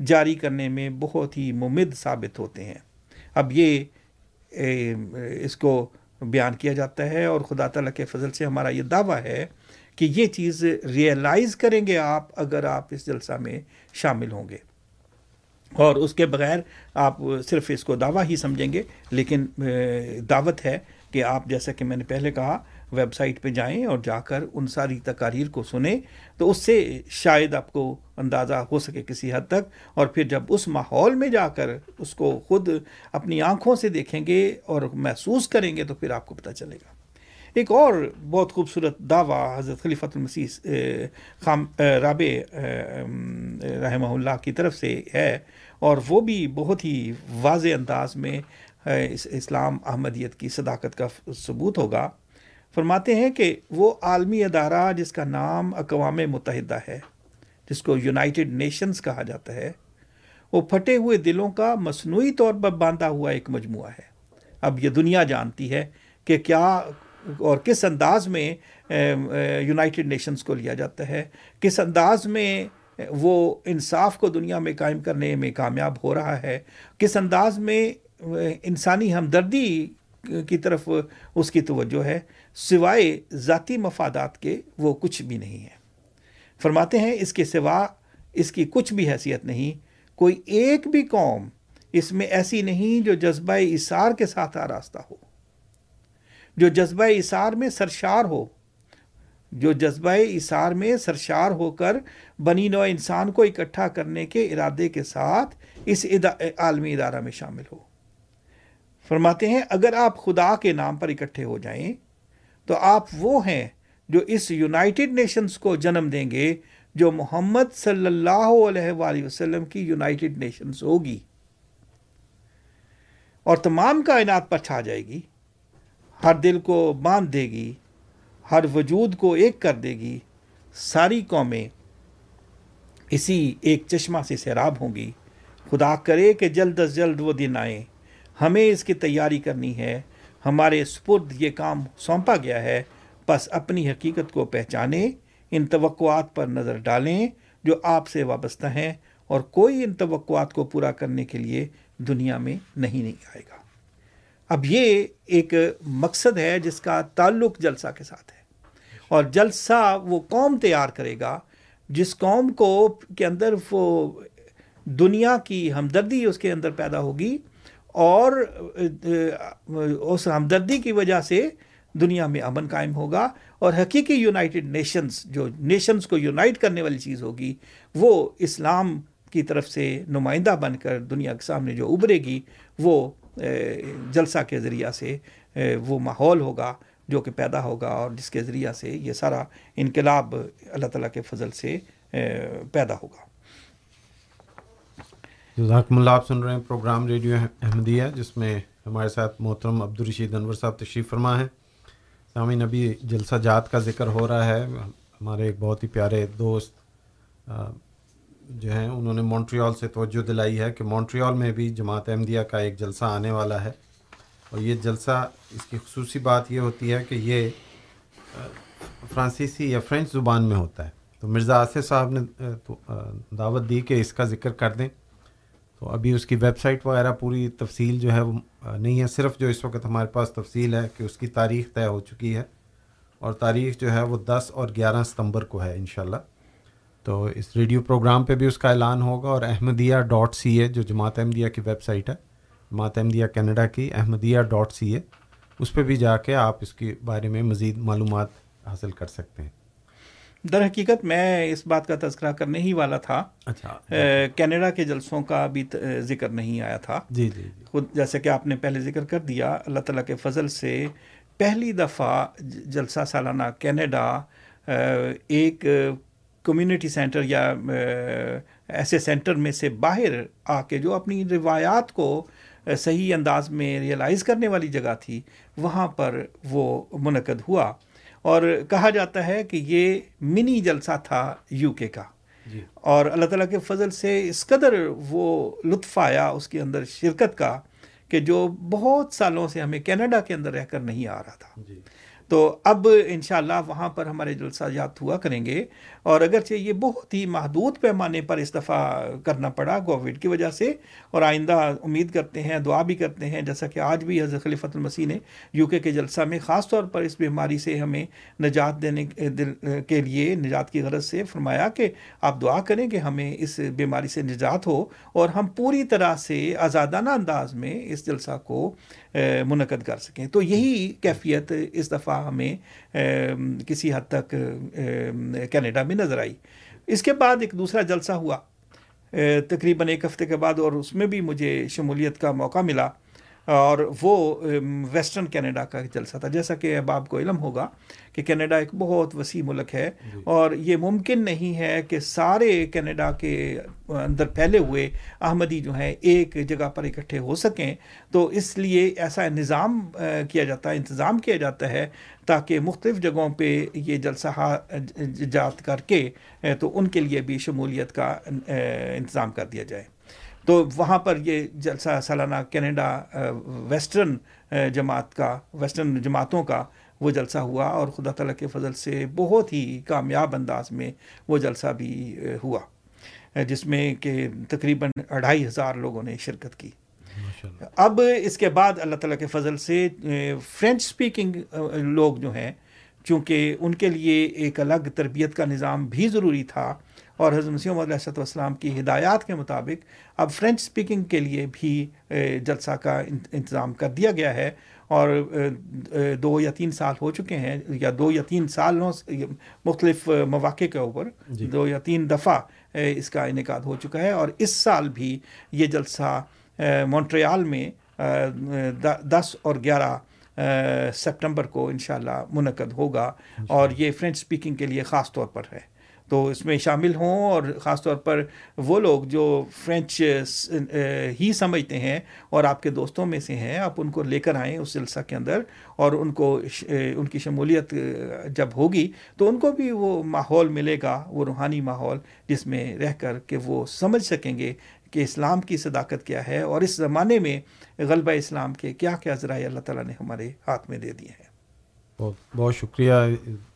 جاری کرنے میں بہت ہی ممد ثابت ہوتے ہیں۔ اب یہ اس کو بیان کیا جاتا ہے اور خدا تعالیٰ کے فضل سے ہمارا یہ دعویٰ ہے کہ یہ چیز ریئلائز کریں گے آپ اگر آپ اس جلسہ میں شامل ہوں گے۔ اور اس کے بغیر آپ صرف اس کو دعویٰ ہی سمجھیں گے، لیکن دعوت ہے کہ آپ، جیسا کہ میں نے پہلے کہا ویب سائٹ پہ جائیں اور جا کر ان ساری تقاریر کو سنیں، تو اس سے شاید آپ کو اندازہ ہو سکے کسی حد تک۔ اور پھر جب اس ماحول میں جا کر اس کو خود اپنی آنکھوں سے دیکھیں گے اور محسوس کریں گے، تو پھر آپ کو پتہ چلے گا۔ ایک اور بہت خوبصورت دعویٰ حضرت خلیفۃ المسیح خام رابع رحمہ اللہ کی طرف سے ہے۔ اور وہ بھی بہت ہی واضح انداز میں اسلام احمدیت کی صداقت کا ثبوت ہوگا۔ فرماتے ہیں کہ وہ عالمی ادارہ جس کا نام اقوام متحدہ ہے، جس کو یونائٹڈ نیشنز کہا جاتا ہے، وہ پھٹے ہوئے دلوں کا مصنوعی طور پر باندھا ہوا ایک مجموعہ ہے۔ اب یہ دنیا جانتی ہے کہ کیا اور کس انداز میں یونائٹڈ نیشنز کو لیا جاتا ہے، کس انداز میں وہ انصاف کو دنیا میں قائم کرنے میں کامیاب ہو رہا ہے، کس انداز میں انسانی ہمدردی کی طرف اس کی توجہ ہے۔ سوائے ذاتی مفادات کے وہ کچھ بھی نہیں ہے۔ فرماتے ہیں، اس کے سوا اس کی کچھ بھی حیثیت نہیں۔ کوئی ایک بھی قوم اس میں ایسی نہیں جو جذبہ اثار کے ساتھ آراستہ ہو۔ جو جذبہ اثار میں سرشار ہو، جو جذبہ اثار میں سرشار ہو کر بنی نو انسان کو اکٹھا کرنے کے ارادے کے ساتھ اس عالمی ادارہ میں شامل ہو۔ فرماتے ہیں، اگر آپ خدا کے نام پر اکٹھے ہو جائیں تو آپ وہ ہیں جو اس یونائٹڈ نیشنز کو جنم دیں گے جو محمد صلی اللہ علیہ وآلہ وسلم کی یونائٹڈ نیشنز ہوگی۔ اور تمام کائنات پر چھا جائے گی۔ ہر دل کو باندھ دے گی۔ ہر وجود کو ایک کر دے گی۔ ساری قومیں اسی ایک چشمہ سے سیراب ہوں گی۔ خدا کرے کہ جلد از جلد وہ دن آئیں۔ ہمیں اس کی تیاری کرنی ہے۔ ہمارے سپرد یہ کام سونپا گیا ہے۔ بس اپنی حقیقت کو پہچانیں، ان توقعات پر نظر ڈالیں جو آپ سے وابستہ ہیں، اور کوئی ان توقعات کو پورا کرنے کے لیے دنیا میں نہیں نہیں آئے گا۔ اب یہ ایک مقصد ہے جس کا تعلق جلسہ کے ساتھ ہے۔ اور جلسہ وہ قوم تیار کرے گا جس قوم کو کے اندر وہ دنیا کی ہمدردی اس کے اندر پیدا ہوگی۔ اور اس ہمدردی کی وجہ سے دنیا میں امن قائم ہوگا اور حقیقی یونائٹڈ نیشنز، جو نیشنز کو یونائٹ کرنے والی چیز ہوگی، وہ اسلام کی طرف سے نمائندہ بن کر دنیا کے سامنے جو ابھرے گی، وہ جلسہ کے ذریعہ سے وہ ماحول ہوگا جو کہ پیدا ہوگا اور جس کے ذریعہ سے یہ سارا انقلاب اللہ تعالیٰ کے فضل سے پیدا ہوگا۔ جزاکم اللہ آپ سن رہے ہیں، پروگرام ریڈیو احمدیہ، جس میں ہمارے ساتھ محترم عبدالرشید انور صاحب تشریف فرما ہے سامعین، ابھی جلسہ جات کا ذکر ہو رہا ہے۔ ہمارے ایک بہت ہی پیارے دوست جو ہیں، انہوں نے مونٹریال سے توجہ دلائی ہے کہ مونٹریال میں بھی جماعت احمدیہ کا ایک جلسہ آنے والا ہے۔ اور یہ جلسہ، اس کی خصوصی بات یہ ہوتی ہے کہ یہ فرانسیسی یا فرینچ زبان میں ہوتا ہے۔ تو مرزا آصف صاحب نے دعوت دی کہ اس کا ذکر کر دیں۔ تو ابھی اس کی ویب سائٹ وغیرہ پوری تفصیل جو ہے وہ نہیں ہے۔ صرف جو اس وقت ہمارے پاس تفصیل ہے کہ اس کی تاریخ طے ہو چکی ہے اور تاریخ جو ہے وہ دس اور گیارہ ستمبر کو ہے انشاءاللہ۔ تو اس ریڈیو پروگرام پہ بھی اس کا اعلان ہوگا اور احمدیہ ڈاٹ سی اے، جو جماعت احمدیہ کی ویب سائٹ ہے، جماعت احمدیہ کینیڈا کی، احمدیہ ڈاٹ سی اے، اس پہ بھی جا کے آپ اس کے بارے میں مزید معلومات حاصل کر سکتے ہیں۔ در حقیقت میں اس بات کا تذکرہ کرنے ہی والا تھا۔ اچھا۔ کینیڈا کے جلسوں کا ابھی ذکر نہیں آیا تھا۔ جی جی جی۔ خود جیسے کہ آپ نے پہلے ذکر کر دیا اللہ تعالیٰ کے فضل سے پہلی دفعہ جلسہ سالانہ کینیڈا ایک کمیونٹی سینٹر یا ایسے سینٹر میں سے باہر آ کے جو اپنی روایات کو صحیح انداز میں ریئلائز کرنے والی جگہ تھی وہاں پر وہ منعقد ہوا۔ اور کہا جاتا ہے کہ یہ منی جلسہ تھا یو کے کا۔ جی۔ اور اللہ تعالیٰ کے فضل سے اس قدر وہ لطف آیا اس کے اندر شرکت کا کہ جو بہت سالوں سے ہمیں کینیڈا کے اندر رہ کر نہیں آ رہا تھا۔ جی۔ تو اب انشاءاللہ وہاں پر ہمارے جلسہ جات ہوا کریں گے اور اگرچہ یہ بہت ہی محدود پیمانے پر اس دفعہ کرنا پڑا کووڈ کی وجہ سے اور آئندہ امید کرتے ہیں، دعا بھی کرتے ہیں، جیسا کہ آج بھی حضرت خلیفۃ المسیح نے یو کے کے جلسہ میں خاص طور پر اس بیماری سے ہمیں نجات دینے کے لیے، نجات کی غرض سے فرمایا کہ آپ دعا کریں کہ ہمیں اس بیماری سے نجات ہو اور ہم پوری طرح سے آزادانہ انداز میں اس جلسہ کو منعقد کر سکیں۔ تو یہی کیفیت اس دفعہ ہمیں کسی حد تک کینیڈا میں نظر آئی۔ اس کے بعد ایک دوسرا جلسہ ہوا۔ تقریباً ایک ہفتے کے بعد اور اس میں بھی مجھے شمولیت کا موقع ملا۔ اور وہ ویسٹرن کینیڈا کا جلسہ تھا۔ جیسا کہ اب آپ کو علم ہوگا کہ کینیڈا ایک بہت وسیع ملک ہے اور یہ ممکن نہیں ہے کہ سارے کینیڈا کے اندر پھیلے ہوئے احمدی جو ہیں ایک جگہ پر اکٹھے ہو سکیں۔ تو اس لیے ایسا نظام کیا جاتا ہے انتظام کیا جاتا ہے تاکہ مختلف جگہوں پہ یہ جلسہ جات کر کے تو ان کے لیے بھی شمولیت کا انتظام کر دیا جائے۔ تو وہاں پر یہ جلسہ سالانہ کینیڈا ویسٹرن جماعت کا ویسٹرن جماعتوں کا وہ جلسہ ہوا اور خدا تعالیٰ کے فضل سے بہت ہی کامیاب انداز میں وہ جلسہ بھی ہوا جس میں کہ تقریباً اڑھائی ہزار لوگوں نے شرکت کی۔ اب اس کے بعد اللہ تعالیٰ کے فضل سے فرینچ سپیکنگ لوگ جو ہیں چونکہ ان کے لیے ایک الگ تربیت کا نظام بھی ضروری تھا اور حضرت مسیح علیہ والسلام کی ہدایات کے مطابق اب فرینچ سپیکنگ کے لیے بھی جلسہ کا انتظام کر دیا گیا ہے اور دو یا تین سال ہو چکے ہیں یا دو یا تین سالوں مختلف مواقع کے اوپر جی۔ دو یا تین دفعہ اس کا انعقاد ہو چکا ہے اور اس سال بھی یہ جلسہ مونٹریال میں دس اور گیارہ سپٹمبر کو انشاءاللہ منعقد ہوگا اور یہ فرینچ سپیکنگ کے لیے خاص طور پر ہے۔ تو اس میں شامل ہوں اور خاص طور پر وہ لوگ جو فرینچ ہی سمجھتے ہیں اور آپ کے دوستوں میں سے ہیں آپ ان کو لے کر آئیں اس جلسہ کے اندر اور ان کو ان کی شمولیت جب ہوگی تو ان کو بھی وہ ماحول ملے گا وہ روحانی ماحول جس میں رہ کر کہ وہ سمجھ سکیں گے کہ اسلام کی صداقت کیا ہے اور اس زمانے میں غلبہ اسلام کے کیا کیا ذرائع اللہ تعالیٰ نے ہمارے ہاتھ میں دے دیے ہیں۔ بہت بہت شکریہ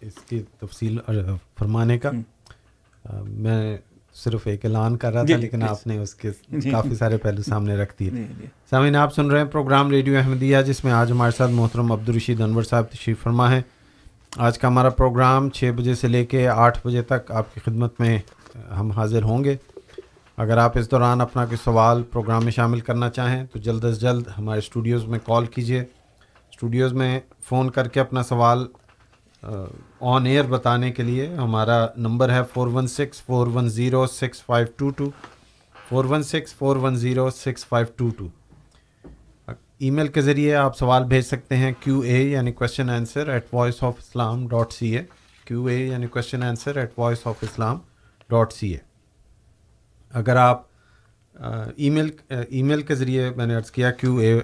اس کی تفصیل فرمانے کا۔ میں صرف ایک اعلان کر رہا تھا لیکن آپ نے اس کے کافی سارے پہلو سامنے رکھ دیے۔ سامعین آپ سن رہے ہیں پروگرام ریڈیو احمدیہ جس میں آج ہمارے ساتھ محترم عبدالرشید انور صاحب تشریف فرما ہے آج کا ہمارا پروگرام چھ بجے سے لے کے آٹھ بجے تک آپ کی خدمت میں ہم حاضر ہوں گے۔ اگر آپ اس دوران اپنا کوئی سوال پروگرام میں شامل کرنا چاہیں تو جلد از جلد ہمارے اسٹوڈیوز میں کال کیجیے اسٹوڈیوز میں فون کر کے اپنا سوال آن ایئر بتانے کے لیے ہمارا نمبر ہے four one six four one zero six five two two four one six four one zero six five two two email کے ذریعے آپ سوال بھیج سکتے ہیں کیو اے یعنی question answer at Voice of Islam dot C A Q A یعنی question answer at Voice of Islam dot C A اگر آپ ای میل ای میل کے ذریعے میں نے عرض کیا Q A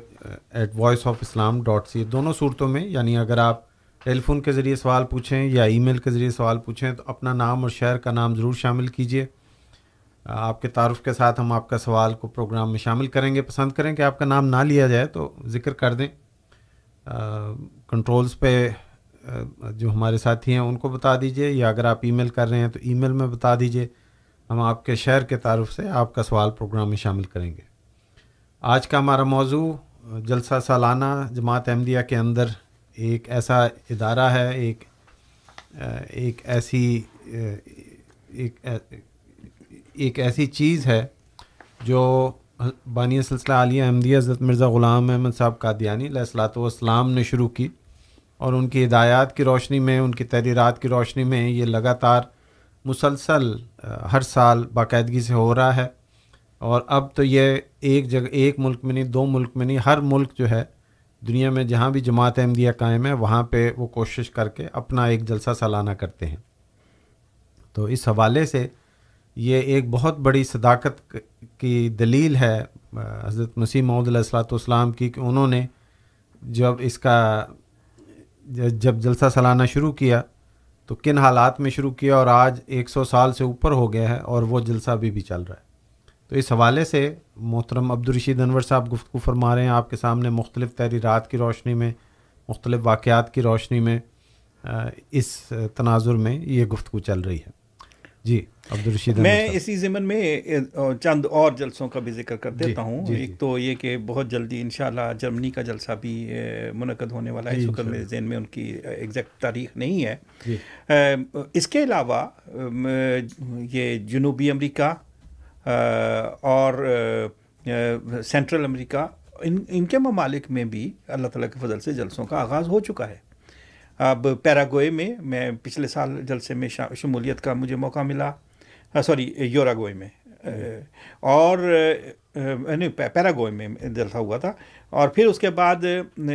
at Voice of Islam dot C A دونوں صورتوں میں یعنی اگر آپ ٹیلی فون کے ذریعے سوال پوچھیں یا ای میل کے ذریعے سوال پوچھیں تو اپنا نام اور شہر کا نام ضرور شامل کیجیے۔ آپ کے تعارف کے ساتھ ہم آپ کا سوال کو پروگرام میں شامل کریں گے۔ پسند کریں کہ آپ کا نام نہ لیا جائے تو ذکر کر دیں۔ کنٹرولز پہ جو ہمارے ساتھی ہیں ان کو بتا دیجیے یا اگر آپ ای میل کر رہے ہیں تو ای میل میں بتا دیجیے ہم آپ کے شہر کے تعارف سے آپ کا سوال پروگرام میں شامل کریں گے۔ آج کا ہمارا موضوع جلسہ سالانہ جماعت احمدیہ کے اندر ایک ایسا ادارہ ہے، ایک ایک ایسی، ایک ایک ایسی چیز ہے جو بانی سلسلہ عالیہ احمدیہ حضرت مرزا غلام احمد صاحب قادیانی علیہ السلاۃ والسلام نے شروع کی اور ان کی ہدایات کی روشنی میں، ان کی تحریرات کی روشنی میں یہ لگاتار مسلسل، ہر سال باقاعدگی سے ہو رہا ہے اور اب تو یہ ایک جگہ، ایک ملک میں نہیں، دو ملک میں نہیں، ہر ملک جو ہے دنیا میں جہاں بھی جماعت احمدیہ قائم ہے، وہاں پہ وہ کوشش کر کے اپنا ایک جلسہ سالانہ کرتے ہیں۔ تو اس حوالے سے یہ ایک بہت بڑی صداقت کی دلیل ہے حضرت مسیح محدود علیہ السلاۃ والسلام کی کہ انہوں نے جب اس کا جب جلسہ سالانہ شروع کیا تو کن حالات میں شروع کیا اور آج ایک سو سال سے اوپر ہو گیا ہے اور وہ جلسہ ابھی بھی چل رہا ہے۔ تو اس حوالے سے محترم عبدالرشید انور صاحب گفتگو فرما رہے ہیں آپ کے سامنے مختلف تحریرات کی روشنی میں مختلف واقعات کی روشنی میں اس تناظر میں یہ گفتگو چل رہی ہے۔ جی عبدالرشید میں اسی ضمن میں چند اور جلسوں کا بھی ذکر کر دیتا ہوں۔ جی، جی۔ ایک تو یہ کہ بہت جلدی انشاءاللہ جرمنی کا جلسہ بھی منعقد ہونے والا ہے۔ جی، اس وقت میرے ذہن میں ان کی ایگزیکٹ تاریخ نہیں ہے۔ اس کے علاوہ یہ جنوبی امریکہ اور سینٹرل امریکہ ان ان کے ممالک میں بھی اللہ تعالیٰ کے فضل سے جلسوں کا آغاز ہو چکا ہے۔ اب پیراگوئے میں میں پچھلے سال جلسے میں شمولیت کا مجھے موقع ملا۔ سوری یوراگوئے میں۔ اور نہیں پیراگوئے میں جلسہ ہوا تھا۔ اور پھر اس کے بعد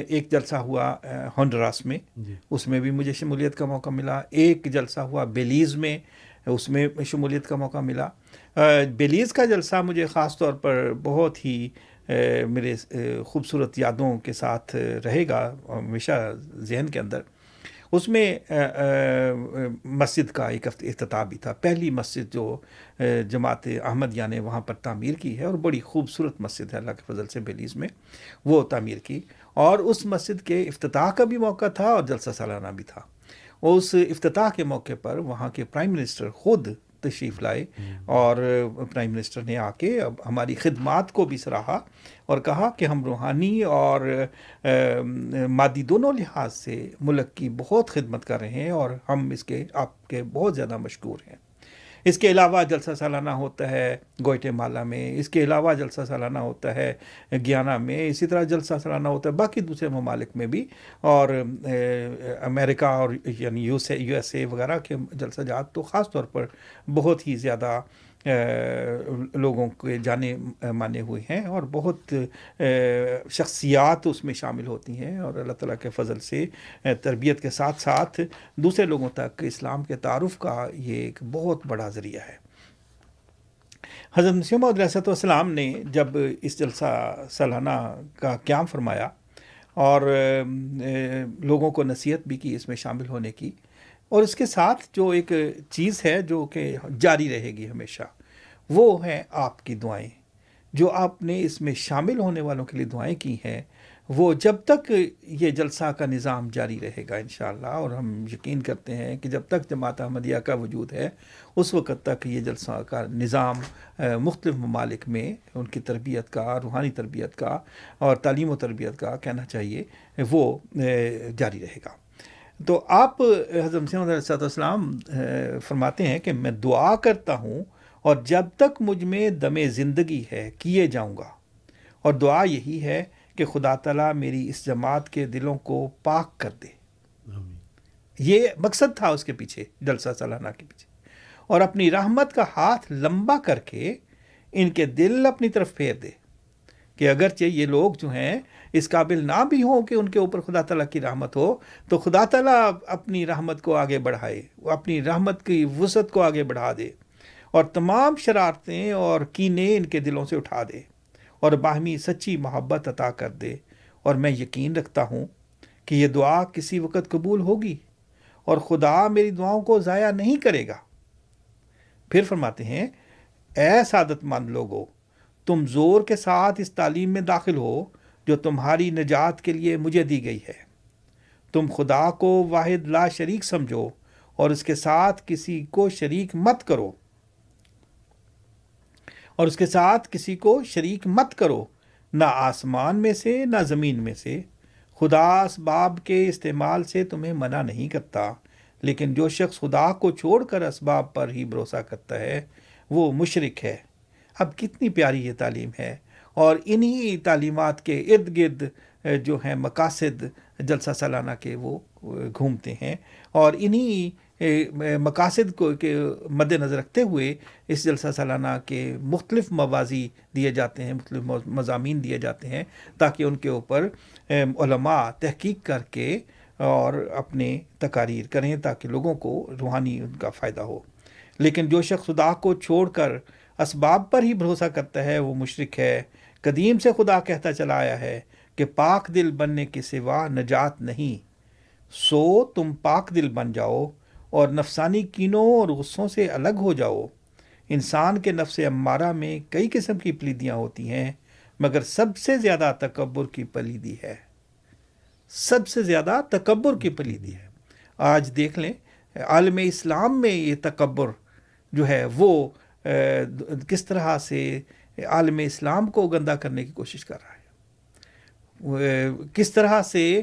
ایک جلسہ ہوا ہونڈراس میں۔ جی۔ اس میں بھی مجھے شمولیت کا موقع ملا۔ ایک جلسہ ہوا بیلیز میں اس میں شمولیت کا موقع ملا۔ بیلیز کا جلسہ مجھے خاص طور پر بہت ہی میرے خوبصورت یادوں کے ساتھ رہے گا، ہمیشہ ذہن کے اندر۔ اس میں مسجد کا ایک افتتاح بھی تھا۔ پہلی مسجد جو جماعت احمدیہ یعنی نے وہاں پر تعمیر کی ہے اور بڑی خوبصورت مسجد ہے، اللہ کے فضل سے بیلیز میں وہ تعمیر کی۔ اور اس مسجد کے افتتاح کا بھی موقع تھا اور جلسہ سالانہ بھی تھا۔ اس افتتاح کے موقع پر وہاں کے پرائم منسٹر خود تشریف لائے اور پرائم منسٹر نے آ کے اب ہماری خدمات کو بھی سراہا اور کہا کہ ہم روحانی اور مادی دونوں لحاظ سے ملک کی بہت خدمت کر رہے ہیں اور ہم اس کے آپ کے بہت زیادہ مشکور ہیں۔ اس کے علاوہ جلسہ سالانہ ہوتا ہے گوئٹے مالا میں، اس کے علاوہ جلسہ سالانہ ہوتا ہے گیانا میں، اسی طرح جلسہ سالانہ ہوتا ہے باقی دوسرے ممالک میں بھی۔ اور امریکہ اور یعنی یو ایس اے وغیرہ کے جلسہ جات تو خاص طور پر بہت ہی زیادہ لوگوں کے جانے مانے ہوئے ہیں اور بہت شخصیات اس میں شامل ہوتی ہیں اور اللہ تعالیٰ کے فضل سے تربیت کے ساتھ ساتھ دوسرے لوگوں تک اسلام کے تعارف کا یہ ایک بہت بڑا ذریعہ ہے۔ حضرت مسیم علیہ والسلام نے جب اس جلسہ سالانہ کا قیام فرمایا اور لوگوں کو نصیحت بھی کی اس میں شامل ہونے کی اور اس کے ساتھ جو ایک چیز ہے جو کہ جاری رہے گی ہمیشہ، وہ ہے آپ کی دعائیں۔ جو آپ نے اس میں شامل ہونے والوں کے لیے دعائیں کی ہیں، وہ جب تک یہ جلسہ کا نظام جاری رہے گا انشاءاللہ، اور ہم یقین کرتے ہیں کہ جب تک جماعت احمدیہ کا وجود ہے، اس وقت تک یہ جلسہ کا نظام مختلف ممالک میں ان کی تربیت کا، روحانی تربیت کا اور تعلیم و تربیت کا کہنا چاہیے، وہ جاری رہے گا۔ تو آپ حضرت مسیم علیہ السلام فرماتے ہیں کہ میں دعا کرتا ہوں اور جب تک مجھ میں دم زندگی ہے کیے جاؤں گا۔ اور دعا یہی ہے کہ خدا تعالیٰ میری اس جماعت کے دلوں کو پاک کر دے۔ یہ مقصد تھا اس کے پیچھے جلسہ سالانہ کے پیچھے۔ اور اپنی رحمت کا ہاتھ لمبا کر کے ان کے دل اپنی طرف پھیر دے کہ اگرچہ یہ لوگ جو ہیں اس قابل نہ بھی ہوں کہ ان کے اوپر خدا تعالیٰ کی رحمت ہو، تو خدا تعالیٰ اپنی رحمت کو آگے بڑھائے وہ اپنی رحمت کی وسعت کو آگے بڑھا دے اور تمام شرارتیں اور کینے ان کے دلوں سے اٹھا دے اور باہمی سچی محبت عطا کر دے۔ اور میں یقین رکھتا ہوں کہ یہ دعا کسی وقت قبول ہوگی اور خدا میری دعاؤں کو ضائع نہیں کرے گا۔ پھر فرماتے ہیں، اے سعادت مند لوگو، تم زور کے ساتھ اس تعلیم میں داخل ہو جو تمہاری نجات کے لیے مجھے دی گئی ہے۔ تم خدا کو واحد لا شریک سمجھو اور اس کے ساتھ کسی کو شریک مت کرو۔ اور اس کے ساتھ کسی کو شریک مت کرو، نہ آسمان میں سے، نہ زمین میں سے۔ خدا اسباب کے استعمال سے تمہیں منع نہیں کرتا، لیکن جو شخص خدا کو چھوڑ کر اسباب پر ہی بھروسہ کرتا ہے، وہ مشرک ہے۔ اب کتنی پیاری یہ تعلیم ہے۔ اور انہی تعلیمات کے ارد گرد جو ہیں مقاصد جلسہ سالانہ کے وہ گھومتے ہیں اور انہی مقاصد کو کے مد نظر رکھتے ہوئے اس جلسہ سالانہ کے مختلف موازی دیے جاتے ہیں، مختلف مضامین دیے جاتے ہیں تاکہ ان کے اوپر علماء تحقیق کر کے اور اپنے تقاریر کریں تاکہ لوگوں کو روحانی ان کا فائدہ ہو۔ لیکن جو شخص خدا کو چھوڑ کر اسباب پر ہی بھروسہ کرتا ہے، وہ مشرق ہے۔ قدیم سے خدا کہتا چلا آیا ہے کہ پاک دل بننے کے سوا نجات نہیں۔ سو تم پاک دل بن جاؤ اور نفسانی کینوں اور غصوں سے الگ ہو جاؤ۔ انسان کے نفس امارہ میں کئی قسم کی پلیدیاں ہوتی ہیں، مگر سب سے زیادہ تکبر کی پلیدی ہے۔ سب سے زیادہ تکبر کی پلیدی ہے۔ آج دیکھ لیں، عالم اسلام میں یہ تکبر جو ہے وہ کس طرح سے عالم اسلام کو گندہ کرنے کی کوشش کر رہا ہے۔ کس طرح سے،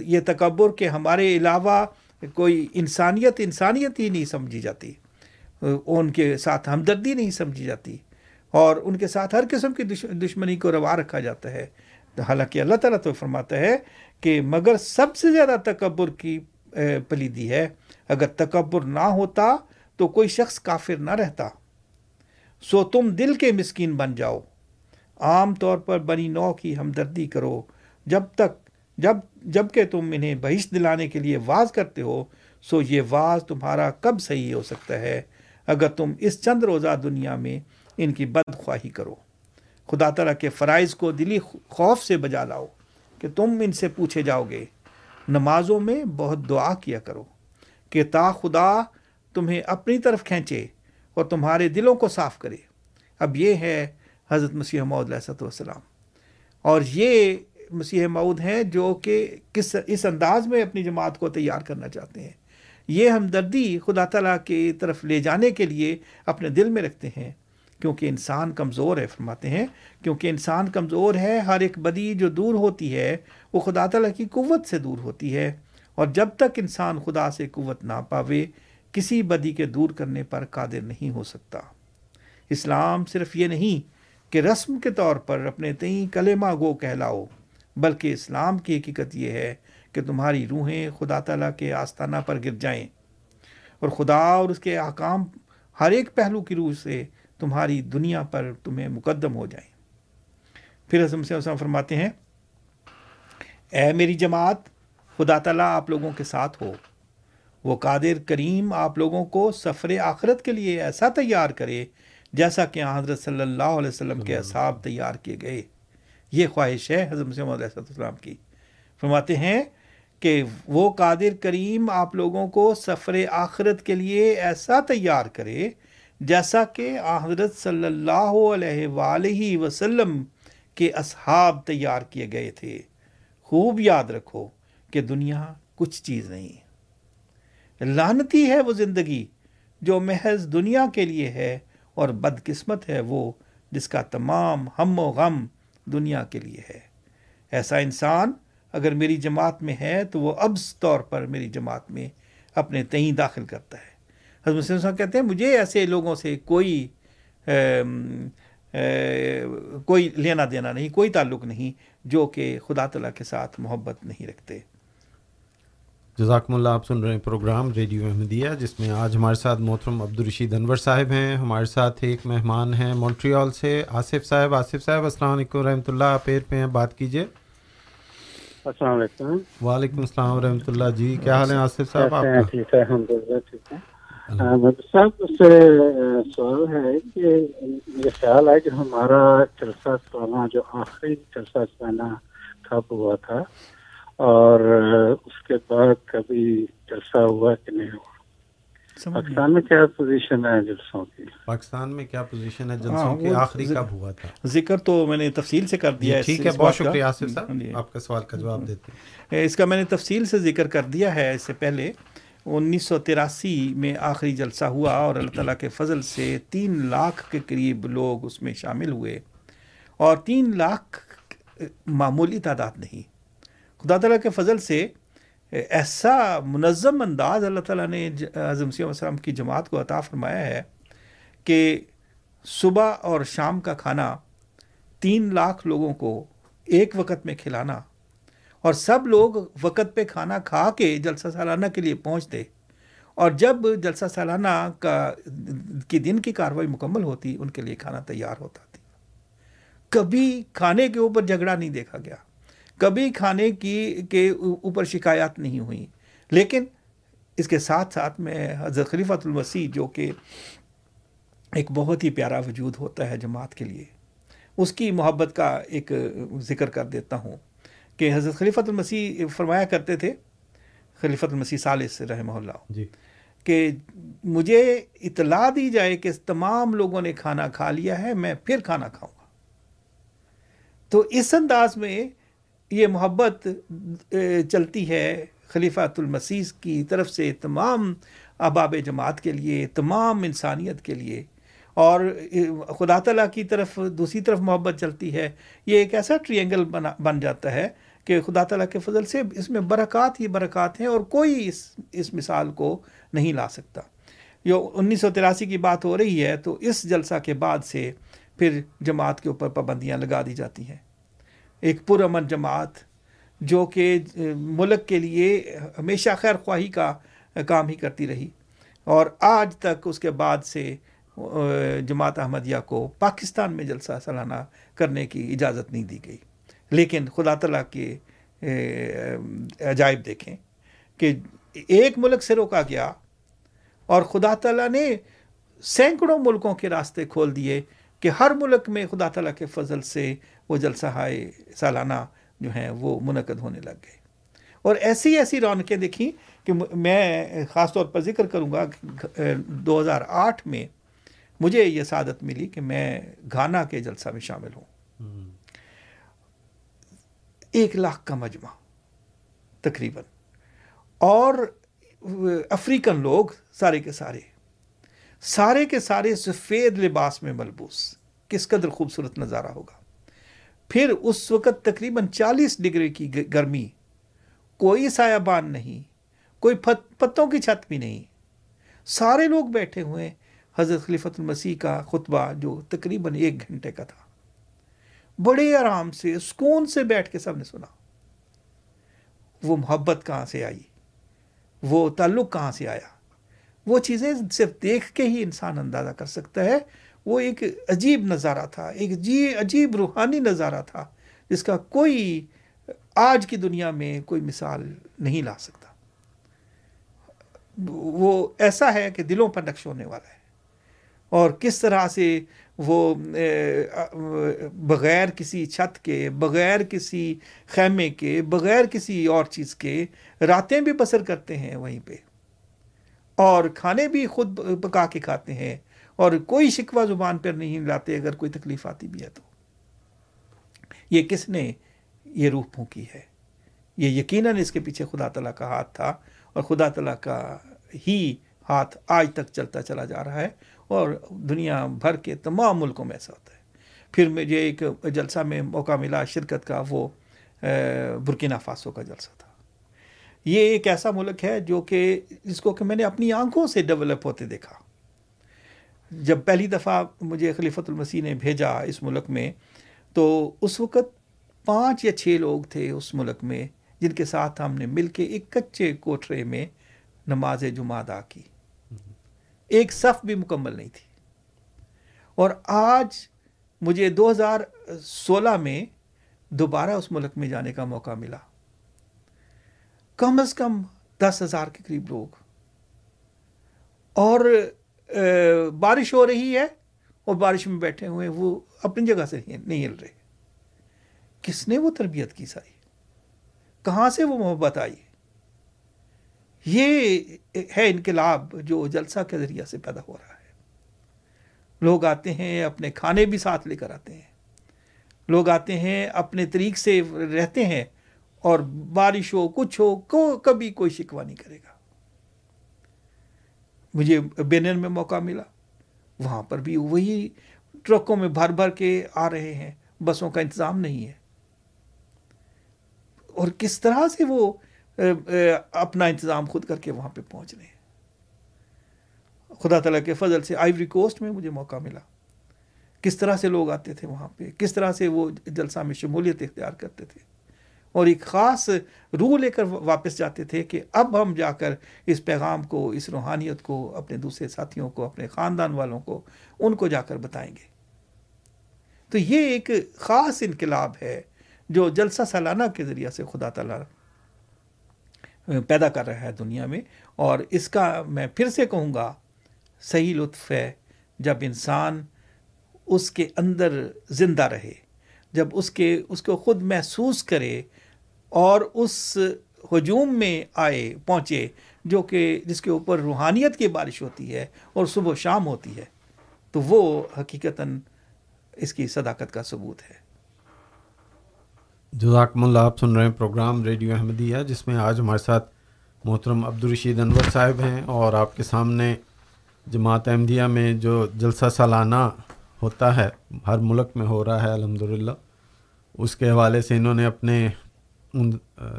یہ تکبر کہ ہمارے علاوہ کوئی انسانیت انسانیت ہی نہیں سمجھی جاتی۔ ان کے ساتھ ہمدردی نہیں سمجھی جاتی۔ اور ان کے ساتھ ہر قسم کی دشمنی کو روا رکھا جاتا ہے۔ حالانکہ اللہ تعالیٰ تو فرماتا ہے کہ مگر سب سے زیادہ تکبر کی پلیدی ہے۔ اگر تکبر نہ ہوتا تو کوئی شخص کافر نہ رہتا۔ سو تم دل کے مسکین بن جاؤ۔ عام طور پر بنی نو کی ہمدردی کرو۔ جب تک، جب جبکہ تم انہیں بہش دلانے کے لیے واز کرتے ہو، سو یہ واز تمہارا کب صحیح ہو سکتا ہے۔ اگر تم اس چند روزہ دنیا میں ان کی بد خواہی کرو۔ خدا تعالیٰ کے فرائض کو دلی خوف سے بجا لاؤ کہ تم ان سے پوچھے جاؤ گے۔ نمازوں میں بہت دعا کیا کرو کہ تا خدا تمہیں اپنی طرف کھینچے۔ اور تمہارے دلوں کو صاف کرے۔ اب یہ ہے حضرت مسیح علیہ والسلام۔ اور یہ مسیح مود ہیں جو کہ کس اس انداز میں اپنی جماعت کو تیار کرنا چاہتے ہیں۔ یہ ہمدردی خدا تعالیٰ کی طرف لے جانے کے لیے اپنے دل میں رکھتے ہیں۔ کیونکہ انسان کمزور ہے، فرماتے ہیں۔ کیونکہ انسان کمزور ہے، ہر ایک بدی جو دور ہوتی ہے، وہ خدا تعالیٰ کی قوت سے دور ہوتی ہے۔ اور جب تک انسان خدا سے قوت نہ پاوے کسی بدی کے دور کرنے پر قادر نہیں ہو سکتا۔ اسلام صرف یہ نہیں کہ رسم کے طور پر اپنے تئیں کلمہ گو کہلاؤ، بلکہ اسلام کی حقیقت یہ ہے کہ تمہاری روحیں خدا تعالیٰ کے آستانہ پر گر جائیں۔ اور خدا اور اس کے احکام ہر ایک پہلو کی روح سے تمہاری دنیا پر تمہیں مقدم ہو جائیں۔ پھر حضم سے وسلم فرماتے ہیں، اے میری جماعت، خدا تعالیٰ آپ لوگوں کے ساتھ ہو۔ وہ قادر کریم آپ لوگوں کو سفر آخرت کے لیے ایسا تیار کرے جیسا کہ حضرت صلی اللہ علیہ وسلم کے اصحاب تیار کیے گئے۔ یہ خواہش ہے حضرت مسلم علیہ السلام کی۔ فرماتے ہیں کہ وہ قادر کریم آپ لوگوں کو سفر آخرت کے لیے ایسا تیار کرے جیسا کہ حضرت صلی اللہ علیہ وآلہ وسلم کے اصحاب تیار کیے گئے تھے۔ خوب یاد رکھو کہ دنیا کچھ چیز نہیں۔ لانتی ہے وہ زندگی جو محض دنیا کے لیے ہے اور بدقسمت ہے وہ جس کا تمام ہم و غم دنیا کے لیے ہے۔ ایسا انسان اگر میری جماعت میں ہے تو وہ ابز طور پر میری جماعت میں اپنے تئیں داخل کرتا ہے۔ حضرت صاحب کہتے ہیں، مجھے ایسے لوگوں سے کوئی کوئی لینا دینا نہیں، کوئی تعلق نہیں جو کہ خدا تعالیٰ کے ساتھ محبت نہیں رکھتے۔ جزاکم اللہ آپ سن رہے ہیں پروگرام ریڈیو احمدیہ جس میں آج ہمارے ساتھ محترم عبدالرشید انور صاحب ہیں۔ ہمارے ساتھ ایک مہمان ہیں مونٹریال سے آصف صاحب۔ آصف صاحب السلام علیکم رحمۃ اللہ۔ آپ پہ ہیں بات کیجیے۔ السلام علیکم۔ وعلیکم السلام و رحمۃ اللہ۔ جی کیا حال ہے آصف صاحب؟ آپ ٹھیک ہے ٹھیک ہے۔ صاحب سے سوال ہے کہ یہ خیال ہے کہ ہمارا جلسہ سالانہ جو آخری جلسہ سالانہ کب ہوا تھا اور اس کے بعد کبھی جلسہ ہوا کہ نہیں ہوا؟ پاکستان میں کیا پوزیشن ہے جلسوں کی؟ پاکستان میں کیا پوزیشن ہے ہاں، جلسوں کی؟ وہ آخری کب ہوا تھا؟ ذکر تو میں نے تفصیل سے کر دیا جی ہے ٹھیک ہے بہت۔ شکریہ آصف جی۔ صاحب آپ کا سوال کا جواب دیتے ہیں۔ اس کا میں نے تفصیل سے ذکر کر دیا ہے اس سے پہلے۔ انیس سو تراسی میں آخری جلسہ ہوا اور اللہ تعالیٰ کے فضل سے تین لاکھ کے قریب لوگ اس میں شامل ہوئے۔ اور تین لاکھ معمولی تعداد نہیں۔ خدا تعالیٰ کے فضل سے، ایسا منظم انداز اللہ تعالیٰ نے اعظم مسیح وسلم کی جماعت کو عطا فرمایا ہے کہ صبح اور شام کا کھانا تین لاکھ لوگوں کو ایک وقت میں کھلانا اور سب لوگ وقت پہ کھانا کھا کے جلسہ سالانہ کے لیے پہنچتے اور جب جلسہ سالانہ کا، کی دن کی کاروائی مکمل ہوتی، ان کے لیے کھانا تیار ہوتا تھی کبھی کھانے کے اوپر جھگڑا نہیں دیکھا گیا۔ کبھی کھانے کی کے اوپر شکایات نہیں ہوئیں لیکن اس کے ساتھ ساتھ میں حضرت خلیفۃ المسیح جو کہ ایک بہت ہی پیارا وجود ہوتا ہے جماعت کے لیے اس کی محبت کا ایک ذکر کر دیتا ہوں کہ حضرت خلیفۃ المسیح فرمایا کرتے تھے خلیفۃ المسیح ثالث رحمہ اللہ جی۔ کہ مجھے اطلاع دی جائے کہ تمام لوگوں نے کھانا کھا لیا ہے میں پھر کھانا کھاؤں گا۔ تو اس انداز میں یہ محبت چلتی ہے خلیفۃ المسیح کی طرف سے تمام احباب جماعت کے لیے، تمام انسانیت کے لیے۔ اور خدا تعالیٰ کی طرف، دوسری طرف محبت چلتی ہے۔ یہ ایک ایسا ٹری بنا، بن جاتا ہے کہ خدا تعالیٰ کے فضل سے اس میں برکات ہی برکات ہیں اور کوئی اس اس مثال کو نہیں لا سکتا۔ جو انیس سو تراسی کی بات ہو رہی ہے تو اس جلسہ کے بعد سے پھر جماعت کے اوپر پابندیاں لگا دی جاتی ہیں۔ ایک پرامن جماعت جو کہ ملک کے لیے ہمیشہ خیر خواہی کا کام ہی کرتی رہی۔ اور آج تک اس کے بعد سے جماعت احمدیہ کو پاکستان میں جلسہ سالانہ کرنے کی اجازت نہیں دی گئی۔ لیکن خدا تعالیٰ کے عجائب دیکھیں کہ ایک ملک سے روکا گیا اور خدا تعالیٰ نے سینکڑوں ملکوں کے راستے کھول دیے کہ ہر ملک میں خدا تعالیٰ کے فضل سے وہ جلسہ ہائے سالانہ جو ہیں وہ منعقد ہونے لگ گئے۔ اور ایسی ایسی رونقیں دیکھیں کہ میں خاص طور پر ذکر کروں گا دو ہزار آٹھ میں مجھے یہ سعادت ملی کہ میں گھانا کے جلسہ میں شامل ہوں۔ ایک لاکھ کا مجمع تقریباً۔ اور افریقن لوگ سارے کے سارے سارے کے سارے سفید لباس میں ملبوس کس قدر خوبصورت نظارہ ہوگا؟ پھر اس وقت تقریباً چالیس ڈگری کی گرمی۔ کوئی سایہ بان نہیں، کوئی پتوں کی چھت بھی نہیں۔ سارے لوگ بیٹھے ہوئے حضرت خلیفۃ المسیح کا خطبہ جو تقریباً ایک گھنٹے کا تھا۔ بڑے آرام سے، سکون سے بیٹھ کے سب نے سنا۔ وہ محبت کہاں سے آئی؟ وہ تعلق کہاں سے آیا؟ وہ چیزیں صرف دیکھ کے ہی انسان اندازہ کر سکتا ہے۔ وہ ایک عجیب نظارہ تھا، ایک جی عجیب روحانی نظارہ تھا، جس کا کوئی آج کی دنیا میں کوئی مثال نہیں لا سکتا۔ وہ ایسا ہے کہ دلوں پر نقش ہونے والا ہے۔ اور کس طرح سے وہ بغیر کسی چھت کے، بغیر کسی خیمے کے، بغیر کسی اور چیز کے راتیں بھی بسر کرتے ہیں وہیں پہ۔ اور کھانے بھی خود پکا کے کھاتے ہیں۔ اور کوئی شکوہ زبان پر نہیں لاتے اگر کوئی تکلیف آتی بھی ہے تو۔ یہ کس نے یہ روح پھونکی ہے؟ یہ یقیناً اس کے پیچھے خدا تعالیٰ کا ہاتھ تھا اور خدا تعالیٰ کا ہی ہاتھ آج تک چلتا چلا جا رہا ہے اور دنیا بھر کے تمام ملکوں میں ایسا ہوتا ہے۔ پھر مجھے ایک جلسہ میں موقع ملا شرکت کا، وہ برکینہ فاسو کا جلسہ تھا۔ یہ ایک ایسا ملک ہے جو کہ، جس کو کہ میں نے اپنی آنکھوں سے ڈیولپ ہوتے دیکھا۔ جب پہلی دفعہ مجھے خلیفۃ المسیح نے بھیجا اس ملک میں، تو اس وقت پانچ یا چھ لوگ تھے اس ملک میں جن کے ساتھ ہم نے مل کے ایک کچے کوٹرے میں نماز جمعہ ادا کی۔ ایک صف بھی مکمل نہیں تھی۔ اور آج مجھے دو ہزار سولہ میں دوبارہ اس ملک میں جانے کا موقع ملا۔ کم از کم دس ہزار کے قریب لوگ۔ اور بارش ہو رہی ہے اور بارش میں بیٹھے ہوئے وہ اپنی جگہ سے نہیں ہل رہے۔ کس نے وہ تربیت کی ساری؟ کہاں سے وہ محبت آئی؟ یہ ہے انقلاب جو جلسہ کے ذریعہ سے پیدا ہو رہا ہے۔ لوگ آتے ہیں، اپنے کھانے بھی ساتھ لے کر آتے ہیں۔ لوگ آتے ہیں، اپنے طریق سے رہتے ہیں اور بارش ہو، کچھ ہو، کو کبھی کوئی شکوہ نہیں کرے گا۔ مجھے بینر میں موقع ملا۔ وہاں پر بھی وہی ٹرکوں میں بھر بھر کے آ رہے ہیں۔ بسوں کا انتظام نہیں ہے۔ اور کس طرح سے وہ اپنا انتظام خود کر کے وہاں پہ پہنچ رہے ہیں۔ خدا تعالیٰ کے فضل سے آئیوری کوسٹ میں مجھے موقع ملا۔ کس طرح سے لوگ آتے تھے وہاں پہ؟ کس طرح سے وہ جلسہ میں شمولیت اختیار کرتے تھے؟ اور ایک خاص روح لے کر واپس جاتے تھے کہ اب ہم جا کر اس پیغام کو، اس روحانیت کو، اپنے دوسرے ساتھیوں کو، اپنے خاندان والوں کو، ان کو جا کر بتائیں گے۔ تو یہ ایک خاص انقلاب ہے جو جلسہ سالانہ کے ذریعہ سے خدا تعالیٰ پیدا کر رہا ہے دنیا میں۔ اور اس کا میں پھر سے کہوں گا، صحیح لطف ہے جب انسان اس کے اندر زندہ رہے، جب اس کے، اس کو خود محسوس کرے اور اس ہجوم میں آئے، پہنچے، جو کہ جس کے اوپر روحانیت کی بارش ہوتی ہے اور صبح و شام ہوتی ہے، تو وہ حقیقتاً اس کی صداقت کا ثبوت ہے۔ جزاکم اللہ، آپ سن رہے ہیں پروگرام ریڈیو احمدیہ، جس میں آج ہمارے ساتھ محترم عبدالرشید انور صاحب ہیں اور آپ کے سامنے جماعت احمدیہ میں جو جلسہ سالانہ ہوتا ہے، ہر ملک میں ہو رہا ہے الحمد للہ اس کے حوالے سے انہوں نے اپنے ان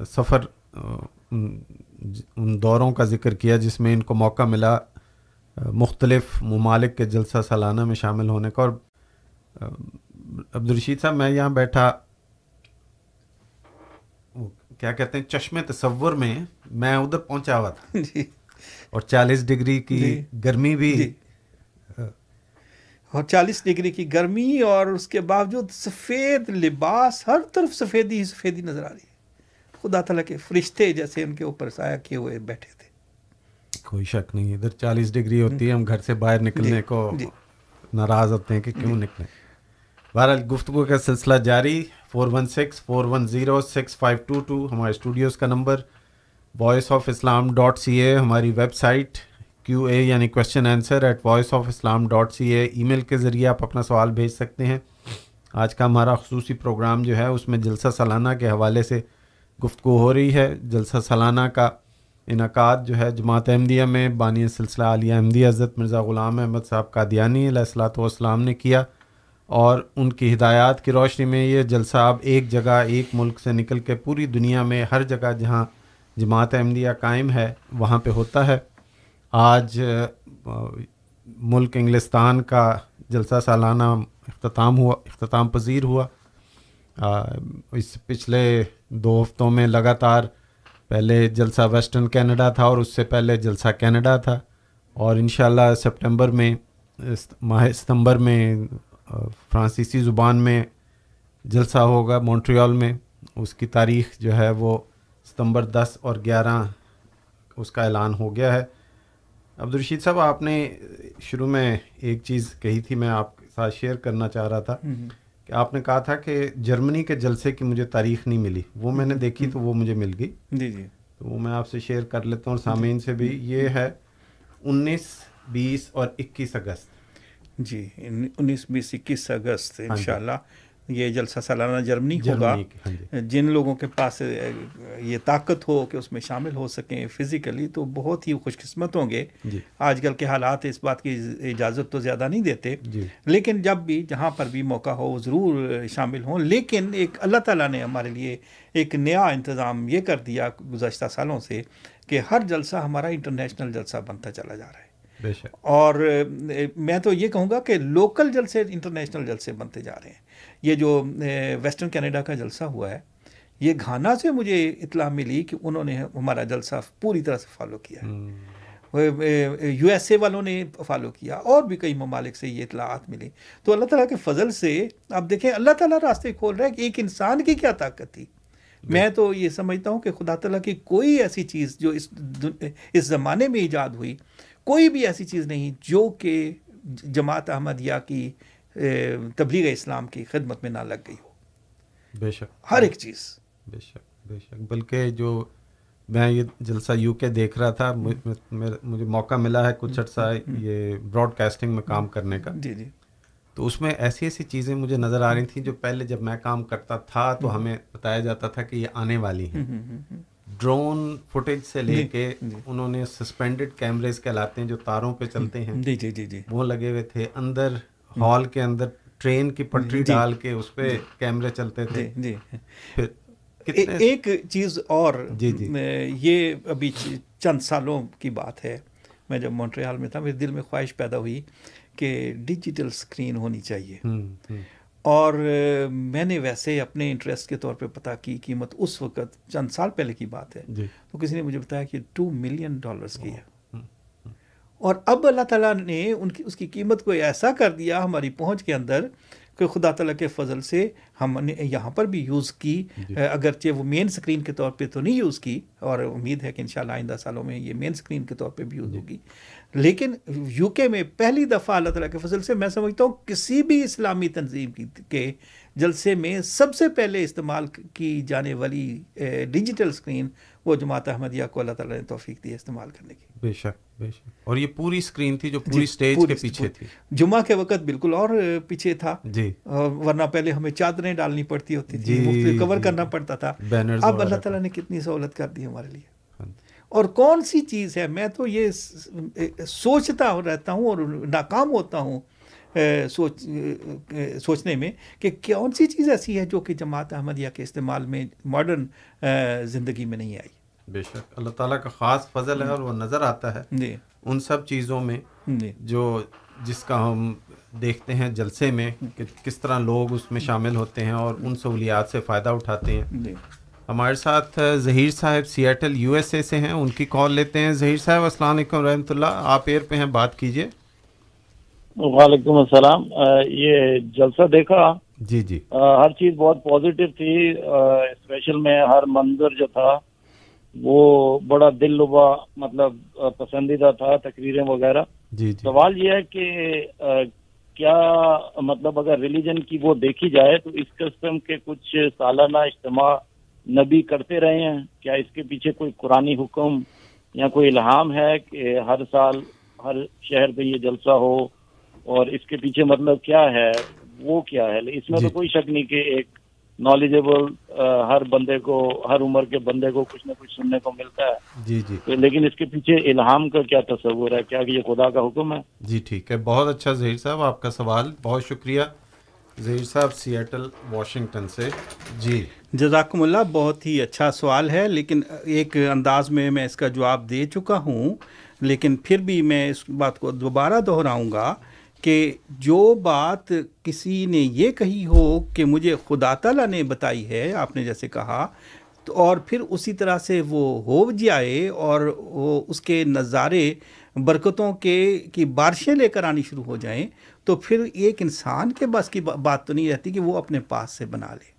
سفر ان دوروں کا ذکر کیا جس میں ان کو موقع ملا مختلف ممالک کے جلسہ سالانہ میں شامل ہونے کا اور عبدالرشید صاحب میں یہاں بیٹھا کیا کہتے ہیں چشم تصور میں میں ادھر پہنچا ہوا تھا۔ جی۔ اور چالیس ڈگری کی جی۔ گرمی بھی جی۔ اور چالیس ڈگری کی گرمی اور اس کے باوجود سفید لباس ہر طرف سفیدی ہی سفیدی نظر آ رہی ہے۔ خدا تعالیٰ کے فرشتے جیسے ان کے اوپر سایہ کیے ہوئے بیٹھے تھے کوئی شک نہیں ادھر چالیس ڈگری ہوتی ہے ہم گھر سے باہر نکلنے جی، کو جی۔ ناراض ہوتے ہیں کہ کیوں جی۔ نکلیں بہرحال گفتگو کا سلسلہ جاری four one six four one zero six five two two ہمارے اسٹوڈیوز کا number Voice of Islam dot C A ہماری ویب سائٹ کیو اے یعنی question answer at Voice of Islam dot C A email کے ذریعے آپ اپنا سوال بھیج سکتے ہیں آج کا ہمارا خصوصی پروگرام جو ہے اس میں جلسہ سالانہ کے حوالے سے گفتگو ہو رہی ہے۔ جلسہ سالانہ کا انعقاد جو ہے جماعت احمدیہ میں بانی سلسلہ عالیہ احمدیہ حضرت مرزا غلام احمد صاحب قادیانی علیہ السلاۃ والسلام نے کیا اور ان کی ہدایات کی روشنی میں یہ جلسہ اب ایک جگہ ایک ملک سے نکل کے پوری دنیا میں ہر جگہ جہاں جماعت احمدیہ قائم ہے وہاں پہ ہوتا ہے۔ آج ملک انگلستان کا جلسہ سالانہ اختتام ہوا، اختتام پذیر ہوا۔ اس پچھلے دو ہفتوں میں لگاتار پہلے جلسہ ویسٹرن کینیڈا تھا اور اس سے پہلے جلسہ کینیڈا تھا اور انشاءاللہ اللہ سپٹمبر میں ماہ ستمبر میں فرانسیسی زبان میں جلسہ ہوگا مونٹریال میں۔ اس کی تاریخ جو ہے وہ ستمبر دس اور گیارہ اس کا اعلان ہو گیا ہے۔ عبدالرشید صاحب، آپ نے شروع میں ایک چیز کہی تھی، میں آپ کے ساتھ شیئر کرنا چاہ رہا تھا۔ کہ آپ نے کہا تھا کہ جرمنی کے جلسے کی مجھے تاریخ نہیں ملی۔ وہ میں نے دیکھی تو وہ مجھے مل گئی۔ جی جی۔ تو وہ میں آپ سے شیئر کر لیتا ہوں اور سامعین سے بھی۔ یہ ہے انیس بیس اور اکیس اگست۔ جی انیس بیس اکیس اگست ان شاء اللہ یہ جلسہ سالانہ جرمنی ہوگا ہاں جی۔ جن لوگوں کے پاس یہ طاقت ہو کہ اس میں شامل ہو سکیں فزیکلی تو بہت ہی خوش قسمت ہوں گے جی۔ آج کل کے حالات اس بات کی اجازت تو زیادہ نہیں دیتے جی۔ لیکن جب بھی جہاں پر بھی موقع ہو ضرور شامل ہوں لیکن ایک اللہ تعالیٰ نے ہمارے لیے ایک نیا انتظام یہ کر دیا گزشتہ سالوں سے کہ ہر جلسہ ہمارا انٹرنیشنل جلسہ بنتا چلا جا رہا ہے اور میں تو یہ کہوں گا کہ لوکل جلسے انٹرنیشنل جلسے بنتے جا رہے ہیں یہ جو ویسٹرن کینیڈا کا جلسہ ہوا ہے یہ گھانا سے مجھے اطلاع ملی کہ انہوں نے ہمارا جلسہ پوری طرح سے فالو کیا یو ایس اے والوں نے فالو کیا اور بھی کئی ممالک سے یہ اطلاعات ملی۔ تو اللہ تعالیٰ کے فضل سے اب دیکھیں اللہ تعالیٰ راستے کھول رہا ہے کہ ایک انسان کی کیا طاقت تھی۔ میں تو یہ سمجھتا ہوں کہ خدا تعالیٰ کی کوئی ایسی چیز جو اس اس زمانے میں ایجاد ہوئی کوئی بھی ایسی چیز نہیں جو کہ جماعت احمدیہ کی تبلیغ اسلام کی خدمت میں نہ لگ گئی ہو۔ بے شک۔ ہر ایک چیز۔ بے شک بے شک۔ بلکہ جو میں یہ جلسہ یو کے دیکھ رہا تھا مجھے موقع ملا ہے کچھ عرصہ یہ براڈ کاسٹنگ میں کام کرنے کا۔ جی جی۔ تو اس میں ایسی ایسی چیزیں مجھے نظر آ رہی تھیں جو پہلے جب میں کام کرتا تھا تو ہمیں بتایا جاتا تھا کہ یہ آنے والی ہیں۔ ڈرون فوٹیج سے لے کے انہوں نے سسپینڈڈ کیمریز کہلاتے ہیں جو تاروں پہ چلتے ہیں جی جی جی جی۔ وہ لگے ہوئے تھے۔ اندر ہال کے اندر ٹرین کی پٹری ڈال کے اس پہ کیمرے چلتے تھے۔ جی پھر ایک چیز اور جی جی۔ یہ ابھی چند سالوں کی بات ہے۔ میں جب مونٹریال میں تھا میرے دل میں خواہش پیدا ہوئی کہ ڈیجیٹل اسکرین ہونی چاہیے۔ اور میں نے ویسے اپنے انٹرسٹ کے طور پہ پتا کی قیمت اس وقت چند سال پہلے کی بات ہے۔ جی۔ تو کسی نے مجھے بتایا کہ ٹو ملین ڈالرس کی ہے۔ اور اب اللہ تعالیٰ نے ان کی اس کی قیمت کو ایسا کر دیا ہماری پہنچ کے اندر کہ خدا تعالیٰ کے فضل سے ہم نے یہاں پر بھی یوز کی۔ اگرچہ وہ مین سکرین کے طور پہ تو نہیں یوز کی اور امید ہے کہ انشاءاللہ آئندہ سالوں میں یہ مین سکرین کے طور پہ بھی یوز ہوگی۔ لیکن یو کے میں پہلی دفعہ اللہ تعالیٰ کے فضل سے میں سمجھتا ہوں کسی بھی اسلامی تنظیم کی کے جلسے میں سب سے پہلے استعمال کی جانے والی ڈیجیٹل اسکرین وہ جماعت احمدیہ کو اللہ تعالیٰ نے توفیق دی استعمال کرنے کی۔ بے شک بے شک۔ اور یہ پوری اسکرین تھی جو پوری سٹیج کے پیچھے تھی۔ جمعہ کے وقت بالکل اور پیچھے تھا۔ جی۔ ورنہ پہلے ہمیں چادریں ڈالنی پڑتی ہوتی تھی جی کور کرنا پڑتا تھا۔ اب اللہ تعالیٰ نے کتنی سہولت کر دی ہمارے لیے۔ اور کون سی چیز ہے؟ میں تو یہ سوچتا رہتا ہوں اور ناکام ہوتا ہوں سوچ سوچنے میں کہ کون سی چیز ایسی ہے جو کہ جماعت احمدیہ کے استعمال میں ماڈرن زندگی میں نہیں آئی؟ بے شک اللہ تعالیٰ کا خاص فضل ہے اور وہ نظر آتا ہے جی۔ ان سب چیزوں میں جی۔ جو جس کا ہم دیکھتے ہیں جلسے میں کہ کس طرح لوگ اس میں شامل ہوتے ہیں اور ان سہولیات سے فائدہ اٹھاتے ہیں۔ جی۔ ہمارے ساتھ ظہیر صاحب سیاٹل یو ایس اے سے ہیں۔ ان کی کال لیتے ہیں۔ ظہیر صاحب السلام علیکم رحمۃ اللہ۔ آپ ایئر پہ ہیں بات کیجیے وعلیکم السلام۔ یہ جلسہ دیکھا۔ جی جی۔ ہر چیز بہت پازیٹیو تھی۔ اسپیشل میں ہر منظر جو تھا وہ بڑا دل لبا مطلب پسندیدہ تھا تقریریں وغیرہ۔ جی جی۔ سوال یہ ہے کہ کیا مطلب اگر ریلیجن کی وہ دیکھی جائے تو اس قسم کے کچھ سالانہ اجتماع نبی کرتے رہے ہیں؟ کیا اس کے پیچھے کوئی قرآن حکم یا کوئی الہام ہے کہ ہر سال ہر شہر پہ یہ جلسہ ہو؟ اور اس کے پیچھے مطلب کیا ہے؟ وہ کیا ہے؟ اس میں تو کوئی شک نہیں کہ ایک نالجیبل ہر بندے کو ہر عمر کے بندے کو کچھ نہ کچھ سننے کو ملتا ہے۔ جی جی۔ لیکن اس کے پیچھے الہام کا کیا تصور ہے؟ کیا کہ یہ خدا کا حکم ہے؟ جی ٹھیک ہے۔ بہت اچھا ظہیر صاحب آپ کا سوال۔ بہت شکریہ۔ ظہیر صاحب سیاٹل واشنگٹن سے۔ جی۔ جزاکم اللہ بہت ہی اچھا سوال ہے لیکن ایک انداز میں میں اس کا جواب دے چکا ہوں۔ لیکن پھر بھی میں اس بات کو دوبارہ دہراؤں گا کہ جو بات کسی نے یہ کہی ہو کہ مجھے خدا تعالیٰ نے بتائی ہے، آپ نے جیسے کہا، تو اور پھر اسی طرح سے وہ ہو جائے اور وہ اس کے نظارے برکتوں کے، کی بارشیں لے کر آنی شروع ہو جائیں، تو پھر ایک انسان کے بس کی بات تو نہیں رہتی کہ وہ اپنے پاس سے بنا لے۔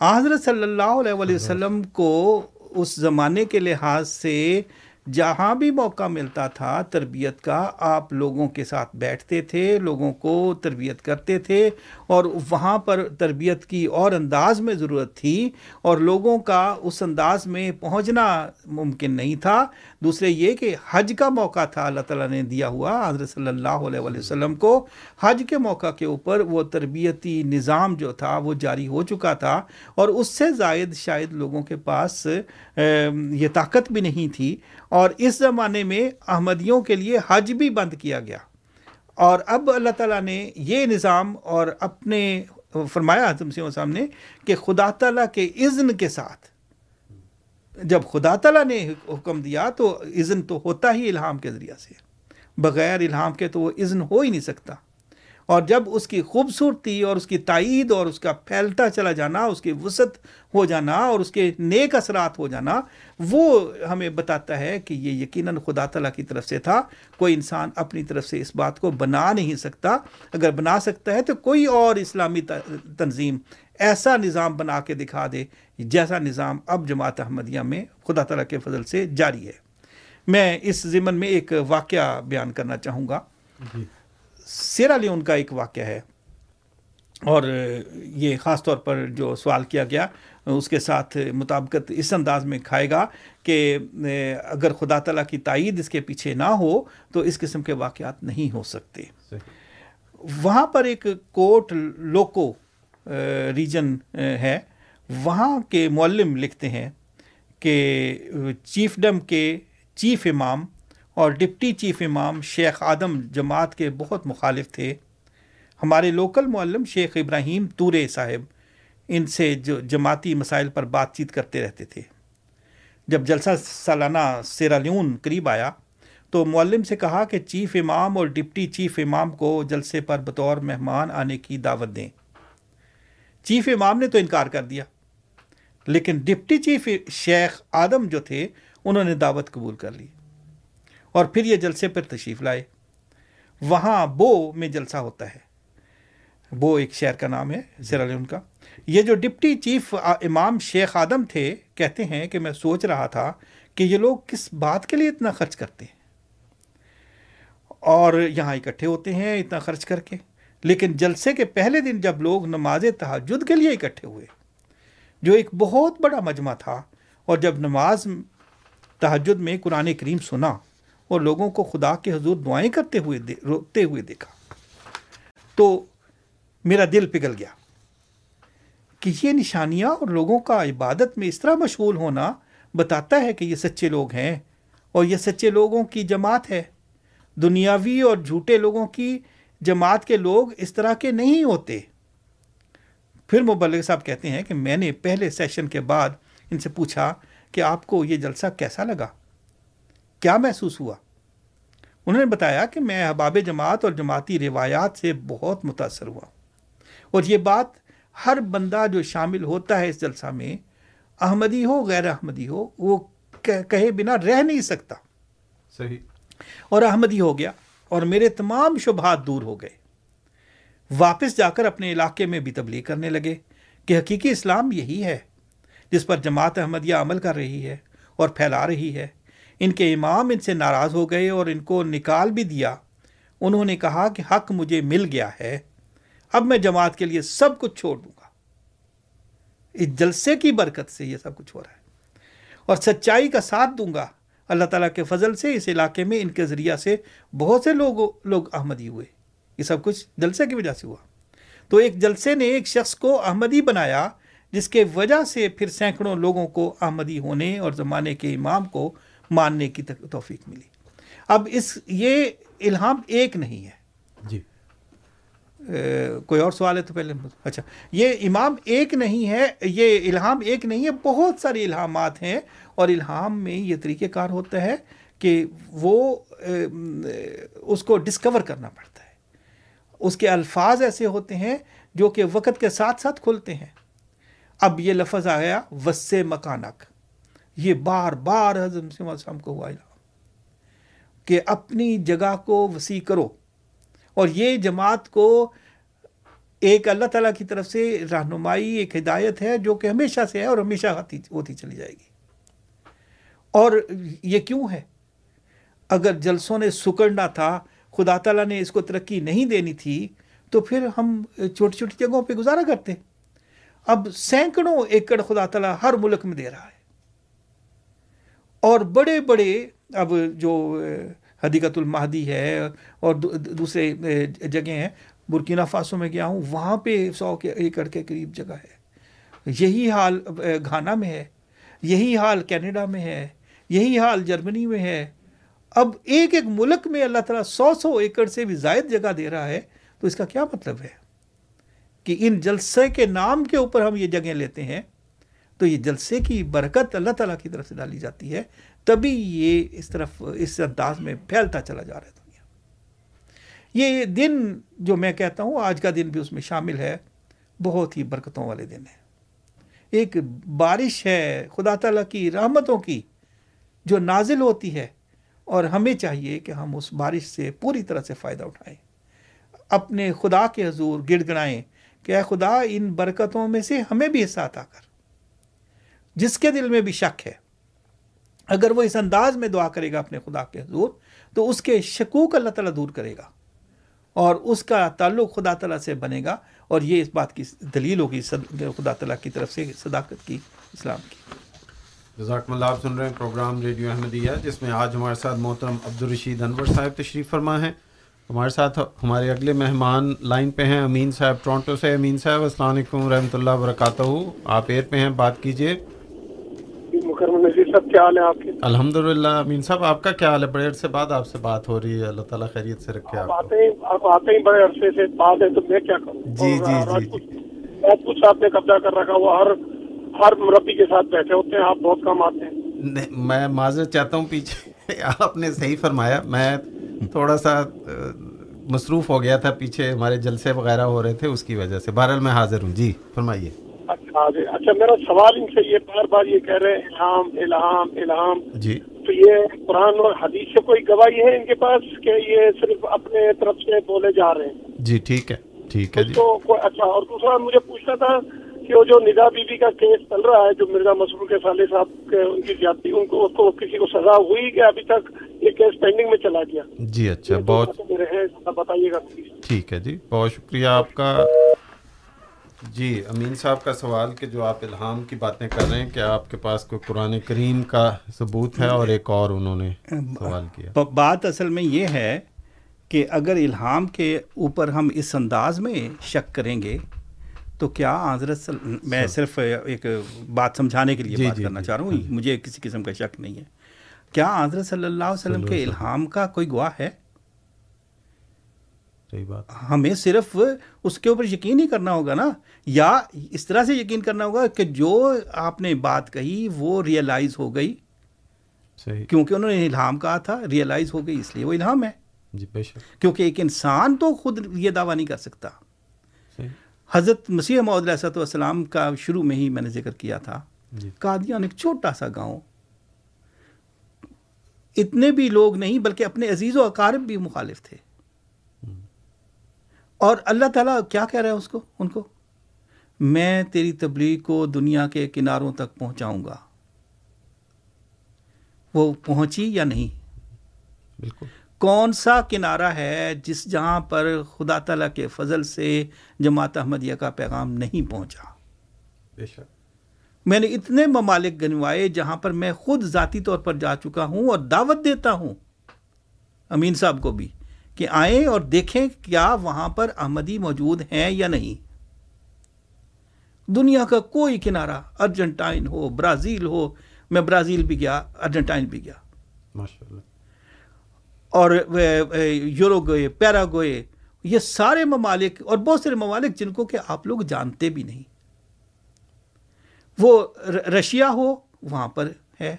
حضرت صلی اللہ علیہ وسلم کو اس زمانے کے لحاظ سے جہاں بھی موقع ملتا تھا، تربیت کا آپ لوگوں کے ساتھ بیٹھتے تھے، لوگوں کو تربیت کرتے تھے اور وہاں پر تربیت کی اور انداز میں ضرورت تھی اور لوگوں کا اس انداز میں پہنچنا ممکن نہیں تھا۔ دوسرے یہ کہ حج کا موقع تھا، اللہ تعالیٰ نے دیا ہوا حضرت صلی اللہ علیہ وسلم کو۔ حج کے موقع کے اوپر وہ تربیتی نظام جو تھا وہ جاری ہو چکا تھا اور اس سے زائد شاید لوگوں کے پاس یہ طاقت بھی نہیں تھی۔ اور اس زمانے میں احمدیوں کے لیے حج بھی بند کیا گیا۔ اور اب اللہ تعالیٰ نے یہ نظام اور اپنے فرمایا تم سے سامنے کہ خدا تعالیٰ کے اذن کے ساتھ، جب خدا تعالیٰ نے حکم دیا تو اذن تو ہوتا ہی الہام کے ذریعہ سے، بغیر الہام کے تو وہ اذن ہو ہی نہیں سکتا۔ اور جب اس کی خوبصورتی اور اس کی تائید اور اس کا پھیلتا چلا جانا، اس کی وسعت ہو جانا اور اس کے نیک اثرات ہو جانا، وہ ہمیں بتاتا ہے کہ یہ یقیناً خدا تعالیٰ کی طرف سے تھا۔ کوئی انسان اپنی طرف سے اس بات کو بنا نہیں سکتا۔ اگر بنا سکتا ہے تو کوئی اور اسلامی تنظیم ایسا نظام بنا کے دکھا دے جیسا نظام اب جماعت احمدیہ میں خدا تعالیٰ کے فضل سے جاری ہے۔ میں اس ضمن میں ایک واقعہ بیان کرنا چاہوں گا۔ جی۔ سیرا لیون کا ایک واقعہ ہے۔ اور یہ خاص طور پر جو سوال کیا گیا اس کے ساتھ مطابقت اس انداز میں کھائے گا کہ اگر خدا تعالیٰ کی تائید اس کے پیچھے نہ ہو تو اس قسم کے واقعات نہیں ہو سکتے۔ وہاں پر ایک کوٹ لوکو ریجن ہے۔ وہاں کے معلم لکھتے ہیں کہ چیف ڈم کے چیف امام اور ڈپٹی چیف امام شیخ آدم جماعت کے بہت مخالف تھے۔ ہمارے لوکل معلم شیخ ابراہیم تورے صاحب، ان سے جو جماعتی مسائل پر بات چیت کرتے رہتے تھے۔ جب جلسہ سالانہ سیرالیون قریب آیا، تو معلم سے کہا کہ چیف امام اور ڈپٹی چیف امام کو جلسے پر بطور مہمان آنے کی دعوت دیں۔ چیف امام نے تو انکار کر دیا، لیکن ڈپٹی چیف شیخ آدم جو تھے، انہوں نے دعوت قبول کر لی۔ اور پھر یہ جلسے پر تشریف لائے۔ وہاں بو میں جلسہ ہوتا ہے۔ وہ ایک شہر کا نام ہے سیرالیون کا۔ یہ جو ڈپٹی چیف امام شیخ آدم تھے، کہتے ہیں کہ میں سوچ رہا تھا کہ یہ لوگ کس بات کے لیے اتنا خرچ کرتے ہیں۔ اور یہاں اکٹھے ہوتے ہیں اتنا خرچ کر کے۔ لیکن جلسے کے پہلے دن جب لوگ نماز تحجد کے لیے اکٹھے ہوئے، جو ایک بہت بڑا مجمع تھا، اور جب نماز تحجد میں قرآن کریم سنا اور لوگوں کو خدا کے حضور دعائیں کرتے ہوئے روکتے ہوئے دیکھا۔ تو میرا دل پگھل گیا کہ یہ نشانیاں اور لوگوں کا عبادت میں اس طرح مشغول ہونا بتاتا ہے کہ یہ سچے لوگ ہیں اور یہ سچے لوگوں کی جماعت ہے۔ دنیاوی اور جھوٹے لوگوں کی جماعت کے لوگ اس طرح کے نہیں ہوتے۔ پھر مبلغ صاحب کہتے ہیں کہ میں نے پہلے سیشن کے بعد ان سے پوچھا کہ آپ کو یہ جلسہ کیسا لگا؟ کیا محسوس ہوا؟ انہوں نے بتایا کہ میں احباب جماعت اور جماعتی روایات سے بہت متاثر ہوا۔ اور یہ بات ہر بندہ جو شامل ہوتا ہے اس جلسہ میں احمدی ہو غیر احمدی ہو وہ کہے بنا رہ نہیں سکتا۔ صحیح۔ اور احمدی ہو گیا اور میرے تمام شبہات دور ہو گئے۔ واپس جا کر اپنے علاقے میں بھی تبلیغ کرنے لگے کہ حقیقی اسلام یہی ہے جس پر جماعت احمدیہ عمل کر رہی ہے اور پھیلا رہی ہے۔ ان کے امام ان سے ناراض ہو گئے اور ان کو نکال بھی دیا۔ انہوں نے کہا کہ حق مجھے مل گیا ہے۔ اب میں جماعت کے لیے سب کچھ چھوڑ دوں گا۔ اس جلسے کی برکت سے یہ سب کچھ ہو رہا ہے۔ اور سچائی کا ساتھ دوں گا۔ اللہ تعالیٰ کے فضل سے اس علاقے میں ان کے ذریعہ سے بہت سے لوگ لوگ احمدی ہوئے۔ یہ سب کچھ جلسے کی وجہ سے ہوا۔ تو ایک جلسے نے ایک شخص کو احمدی بنایا، جس کے وجہ سے پھر سینکڑوں لوگوں کو احمدی ہونے اور زمانے کے امام کو ماننے کی توفیق ملی۔ اب اس یہ الہام ایک نہیں ہے۔ جی۔ کوئی اور سوال ہے تو پہلے۔ اچھا یہ امام ایک نہیں ہے یہ الہام ایک نہیں ہے بہت سارے الہامات ہیں۔ اور الہام میں یہ طریقہ کار ہوتا ہے کہ وہ اس کو ڈسکور کرنا پڑتا ہے۔ اس کے الفاظ ایسے ہوتے ہیں جو کہ وقت کے ساتھ ساتھ کھلتے ہیں۔ اب یہ لفظ آیا وس مکانک۔ یہ بار بار حضرت وسلم کو ہوا کہ اپنی جگہ کو وسیع کرو۔ اور یہ جماعت کو ایک اللہ تعالیٰ کی طرف سے رہنمائی، ایک ہدایت ہے جو کہ ہمیشہ سے ہے اور ہمیشہ ہوتی چلی جائے گی۔ اور یہ کیوں ہے؟ اگر جلسوں نے سکڑنا تھا، خدا تعالیٰ نے اس کو ترقی نہیں دینی تھی، تو پھر ہم چھوٹی چھوٹی جگہوں پہ گزارا کرتے۔ اب سینکڑوں ایکڑ خدا تعالیٰ ہر ملک میں دے رہا ہے۔ اور بڑے بڑے اب جو حدیقت المہدی ہے اور دوسرے جگہ ہیں برکینہ فاسو میں گیا ہوں، وہاں پہ سو کے ایکڑ کے قریب جگہ ہے۔ یہی حال گھانا میں ہے، یہی حال کینیڈا میں ہے، یہی حال جرمنی میں ہے۔ اب ایک ایک ملک میں اللہ تعالیٰ سو سو ایکڑ سے بھی زائد جگہ دے رہا ہے، تو اس کا کیا مطلب ہے؟ کہ ان جلسے کے نام کے اوپر ہم یہ جگہیں لیتے ہیں تو یہ جلسے کی برکت اللہ تعالیٰ کی طرف سے ڈالی جاتی ہے، تبھی یہ اس طرف، اس انداز میں پھیلتا چلا جا رہا ہے دنیا۔ یہ دن جو میں کہتا ہوں، آج کا دن بھی اس میں شامل ہے، بہت ہی برکتوں والے دن ہے ایک بارش ہے خدا تعالیٰ کی رحمتوں کی جو نازل ہوتی ہے، اور ہمیں چاہیے کہ ہم اس بارش سے پوری طرح سے فائدہ اٹھائیں۔ اپنے خدا کے حضور گڑ گڑائیں کہ اے خدا، ان برکتوں میں سے ہمیں بھی حصہ عطا کر۔ جس کے دل میں بھی شک ہے، اگر وہ اس انداز میں دعا کرے گا اپنے خدا کے حضور، تو اس کے شکوک اللہ تعالیٰ دور کرے گا اور اس کا تعلق خدا تعالیٰ سے بنے گا اور یہ اس بات کی دلیل ہوگی خدا تعالیٰ کی طرف سے صداقت کی، اسلام کی۔ جزاکم اللہ، آپ سن رہے ہیں پروگرام ریڈیو احمدیہ، جس میں آج ہمارے ساتھ محترم عبدالرشید انور صاحب تشریف فرما ہیں۔ ہمارے ساتھ ہمارے اگلے مہمان لائن پہ ہیں امین صاحب، ٹورنٹو سے امین صاحب، السلام علیکم ورحمۃ اللہ وبرکاتہ۔ آپ ایئر پہ ہیں، بات کیجیے مکرم نذیر صاحب کیا حال ہے آپ کے؟ الحمد للہ امین صاحب آپ کا کیا حال ہے؟ بڑے عرصے بعد آپ سے بات ہو رہی ہے اللہ تعالیٰ خیریت سے رکھے آپ۔ آپ آتے ہی آپ آتے ہی بڑے عرصے سے بعد ہے تو میں کیا کروں؟ جی، جی، جی، پوت- راج پوت صاحب نے قبضہ کر رکھا وہ ہر ہر مربی کے ساتھ بیٹھے ہوتے ہیں آپ بہت کم آتے ہیں۔ میں معذرت چاہتا ہوں پیچھے آپ نے صحیح فرمایا میں تھوڑا سا مصروف ہو گیا تھا پیچھے ہمارے جلسے وغیرہ ہو رہے تھے اس کی وجہ سے۔ بہرحال میں حاضر ہوں۔ جی فرمائیے۔ جی اچھا میرا سوال ان سے یہ بار بار یہ کہہ رہے ہیں الہام الہام الہام۔ جی۔ تو یہ قرآن اور حدیث سے کوئی گواہی ہے ان کے پاس کہ یہ صرف اپنے طرف سے بولے جا رہے ہیں؟ جی ٹھیک ہے ٹھیک ہے جی۔ تو کوئی اچھا اور دوسرا مجھے پوچھنا تھا کہ وہ جو ندا بی بی کا کیس چل رہا ہے جو مرزا مسرور کے سالے صاحب کے ان کی زیادتی ان کو اس کو کسی کو سزا ہوئی کہ ابھی تک یہ کیس پینڈنگ میں چلا گیا؟ جی اچھا بہت بتائیے گا۔ ٹھیک ہے جی بہت شکریہ آپ کا۔ جی امین صاحب کا سوال کہ جو آپ الہام کی باتیں کر رہے ہیں کہ آپ کے پاس کوئی قرآن کریم کا ثبوت ہے؟ اور ایک اور انہوں نے سوال کیا۔ بات اصل میں یہ ہے کہ اگر الہام کے اوپر ہم اس انداز میں شک کریں گے تو کیا حضرت میں صرف ایک بات سمجھانے کے لیے جی، بات جی، کرنا جی، چاہ رہا ہوں مجھے کسی قسم کا شک نہیں ہے۔ کیا حضرت صلی اللہ علیہ وسلم کے الہام کا کوئی گواہ ہے؟ صحیح بات۔ ہمیں صرف اس کے اوپر یقین ہی کرنا ہوگا نا یا اس طرح سے یقین کرنا ہوگا کہ جو آپ نے بات کہی وہ ریئلائز ہو گئی۔ صحیح۔ کیونکہ انہوں نے الہام کہا تھا ریئلائز ہو گئی اس لیے وہ الہام ہے۔ جی بے شک۔ کیونکہ ایک انسان تو خود یہ دعویٰ نہیں کر سکتا۔ صحیح۔ حضرت مسیح محمد علیہ والسلام کا شروع میں ہی میں نے ذکر کیا تھا۔ جی۔ قادیان ایک چھوٹا سا گاؤں۔ اتنے بھی لوگ نہیں بلکہ اپنے عزیز و اقارب بھی مخالف تھے۔ اور اللہ تعالیٰ کیا کہہ رہا ہے اس کو؟ ان کو میں تیری تبلیغ کو دنیا کے کناروں تک پہنچاؤں گا۔ وہ پہنچی یا نہیں؟ بالکل۔ کون سا کنارہ ہے جس جہاں پر خدا تعالیٰ کے فضل سے جماعت احمدیہ کا پیغام نہیں پہنچا؟ بے شک۔ میں نے اتنے ممالک گنوائے جہاں پر میں خود ذاتی طور پر جا چکا ہوں اور دعوت دیتا ہوں۔ امین صاحب کو بھی۔ کہ آئیں اور دیکھیں کیا وہاں پر احمدی موجود ہیں یا نہیں۔ دنیا کا کوئی کنارہ ارجنٹائن ہو برازیل ہو میں برازیل بھی گیا ارجنٹائن بھی گیا۔ ماشاء اللہ اور یوروگوئے پیراگوئے یہ سارے ممالک اور بہت سارے ممالک جن کو کہ آپ لوگ جانتے بھی نہیں۔ وہ رشیا ہو وہاں پر ہے۔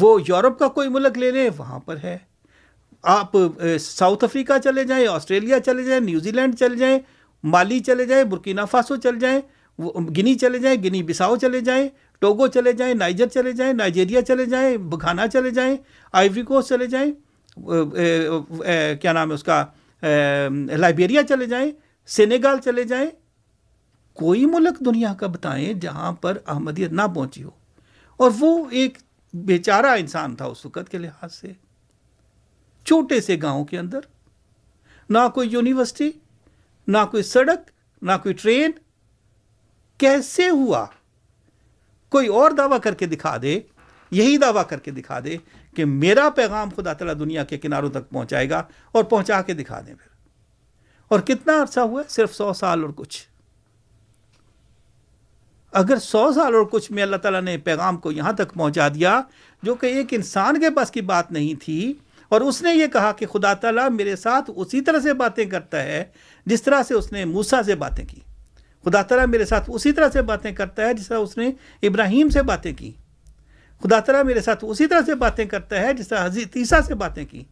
وہ یورپ کا کوئی ملک لے لیں وہاں پر ہے۔ آپ ساؤتھ افریقہ چلے جائیں آسٹریلیا چلے جائیں نیوزی لینڈ چلے جائیں مالی چلے جائیں برکینا فاسو چلے جائیں وہ گنی چلے جائیں گنی بساؤ چلے جائیں ٹوگو چلے جائیں نائجر چلے جائیں نائجیریا چلے جائیں بگھانا چلے جائیں آئیوری کوسٹ چلے جائیں کیا نام ہے اس کا لائبیریا چلے جائیں سینیگال چلے جائیں کوئی ملک دنیا کا بتائیں جہاں پر احمدیت نہ پہنچی ہو اور وہ ایک بیچارہ انسان تھا اس وقت کے لحاظ سے چھوٹے سے گاؤں کے اندر۔ نہ کوئی یونیورسٹی، نہ کوئی سڑک، نہ کوئی ٹرین۔ کیسے ہوا؟ کوئی اور دعویٰ کر کے دکھا دے، یہی دعویٰ کر کے دکھا دے کہ میرا پیغام خدا تعالیٰ دنیا کے کناروں تک پہنچائے گا اور پہنچا کے دکھا دیں پھر۔ اور کتنا عرصہ ہوا ہے؟ صرف سو سال اور کچھ۔ اگر سو سال اور کچھ میں اللہ تعالیٰ نے پیغام کو یہاں تک پہنچا دیا، جو کہ ایک انسان کے پاس کی بات نہیں تھی اور اس نے یہ کہا کہ خدا تعالیٰ میرے ساتھ اسی طرح سے باتیں کرتا ہے جس طرح سے اس نے موسا سے باتیں کی۔ خدا تعالیٰ میرے ساتھ اسی طرح سے باتیں کرتا ہے جس طرح اس نے ابراہیم سے باتیں کی۔ خدا تعالیٰ میرے ساتھ اسی طرح سے باتیں کرتا ہے جس طرح حضرت عیسیٰ سے باتیں کی۔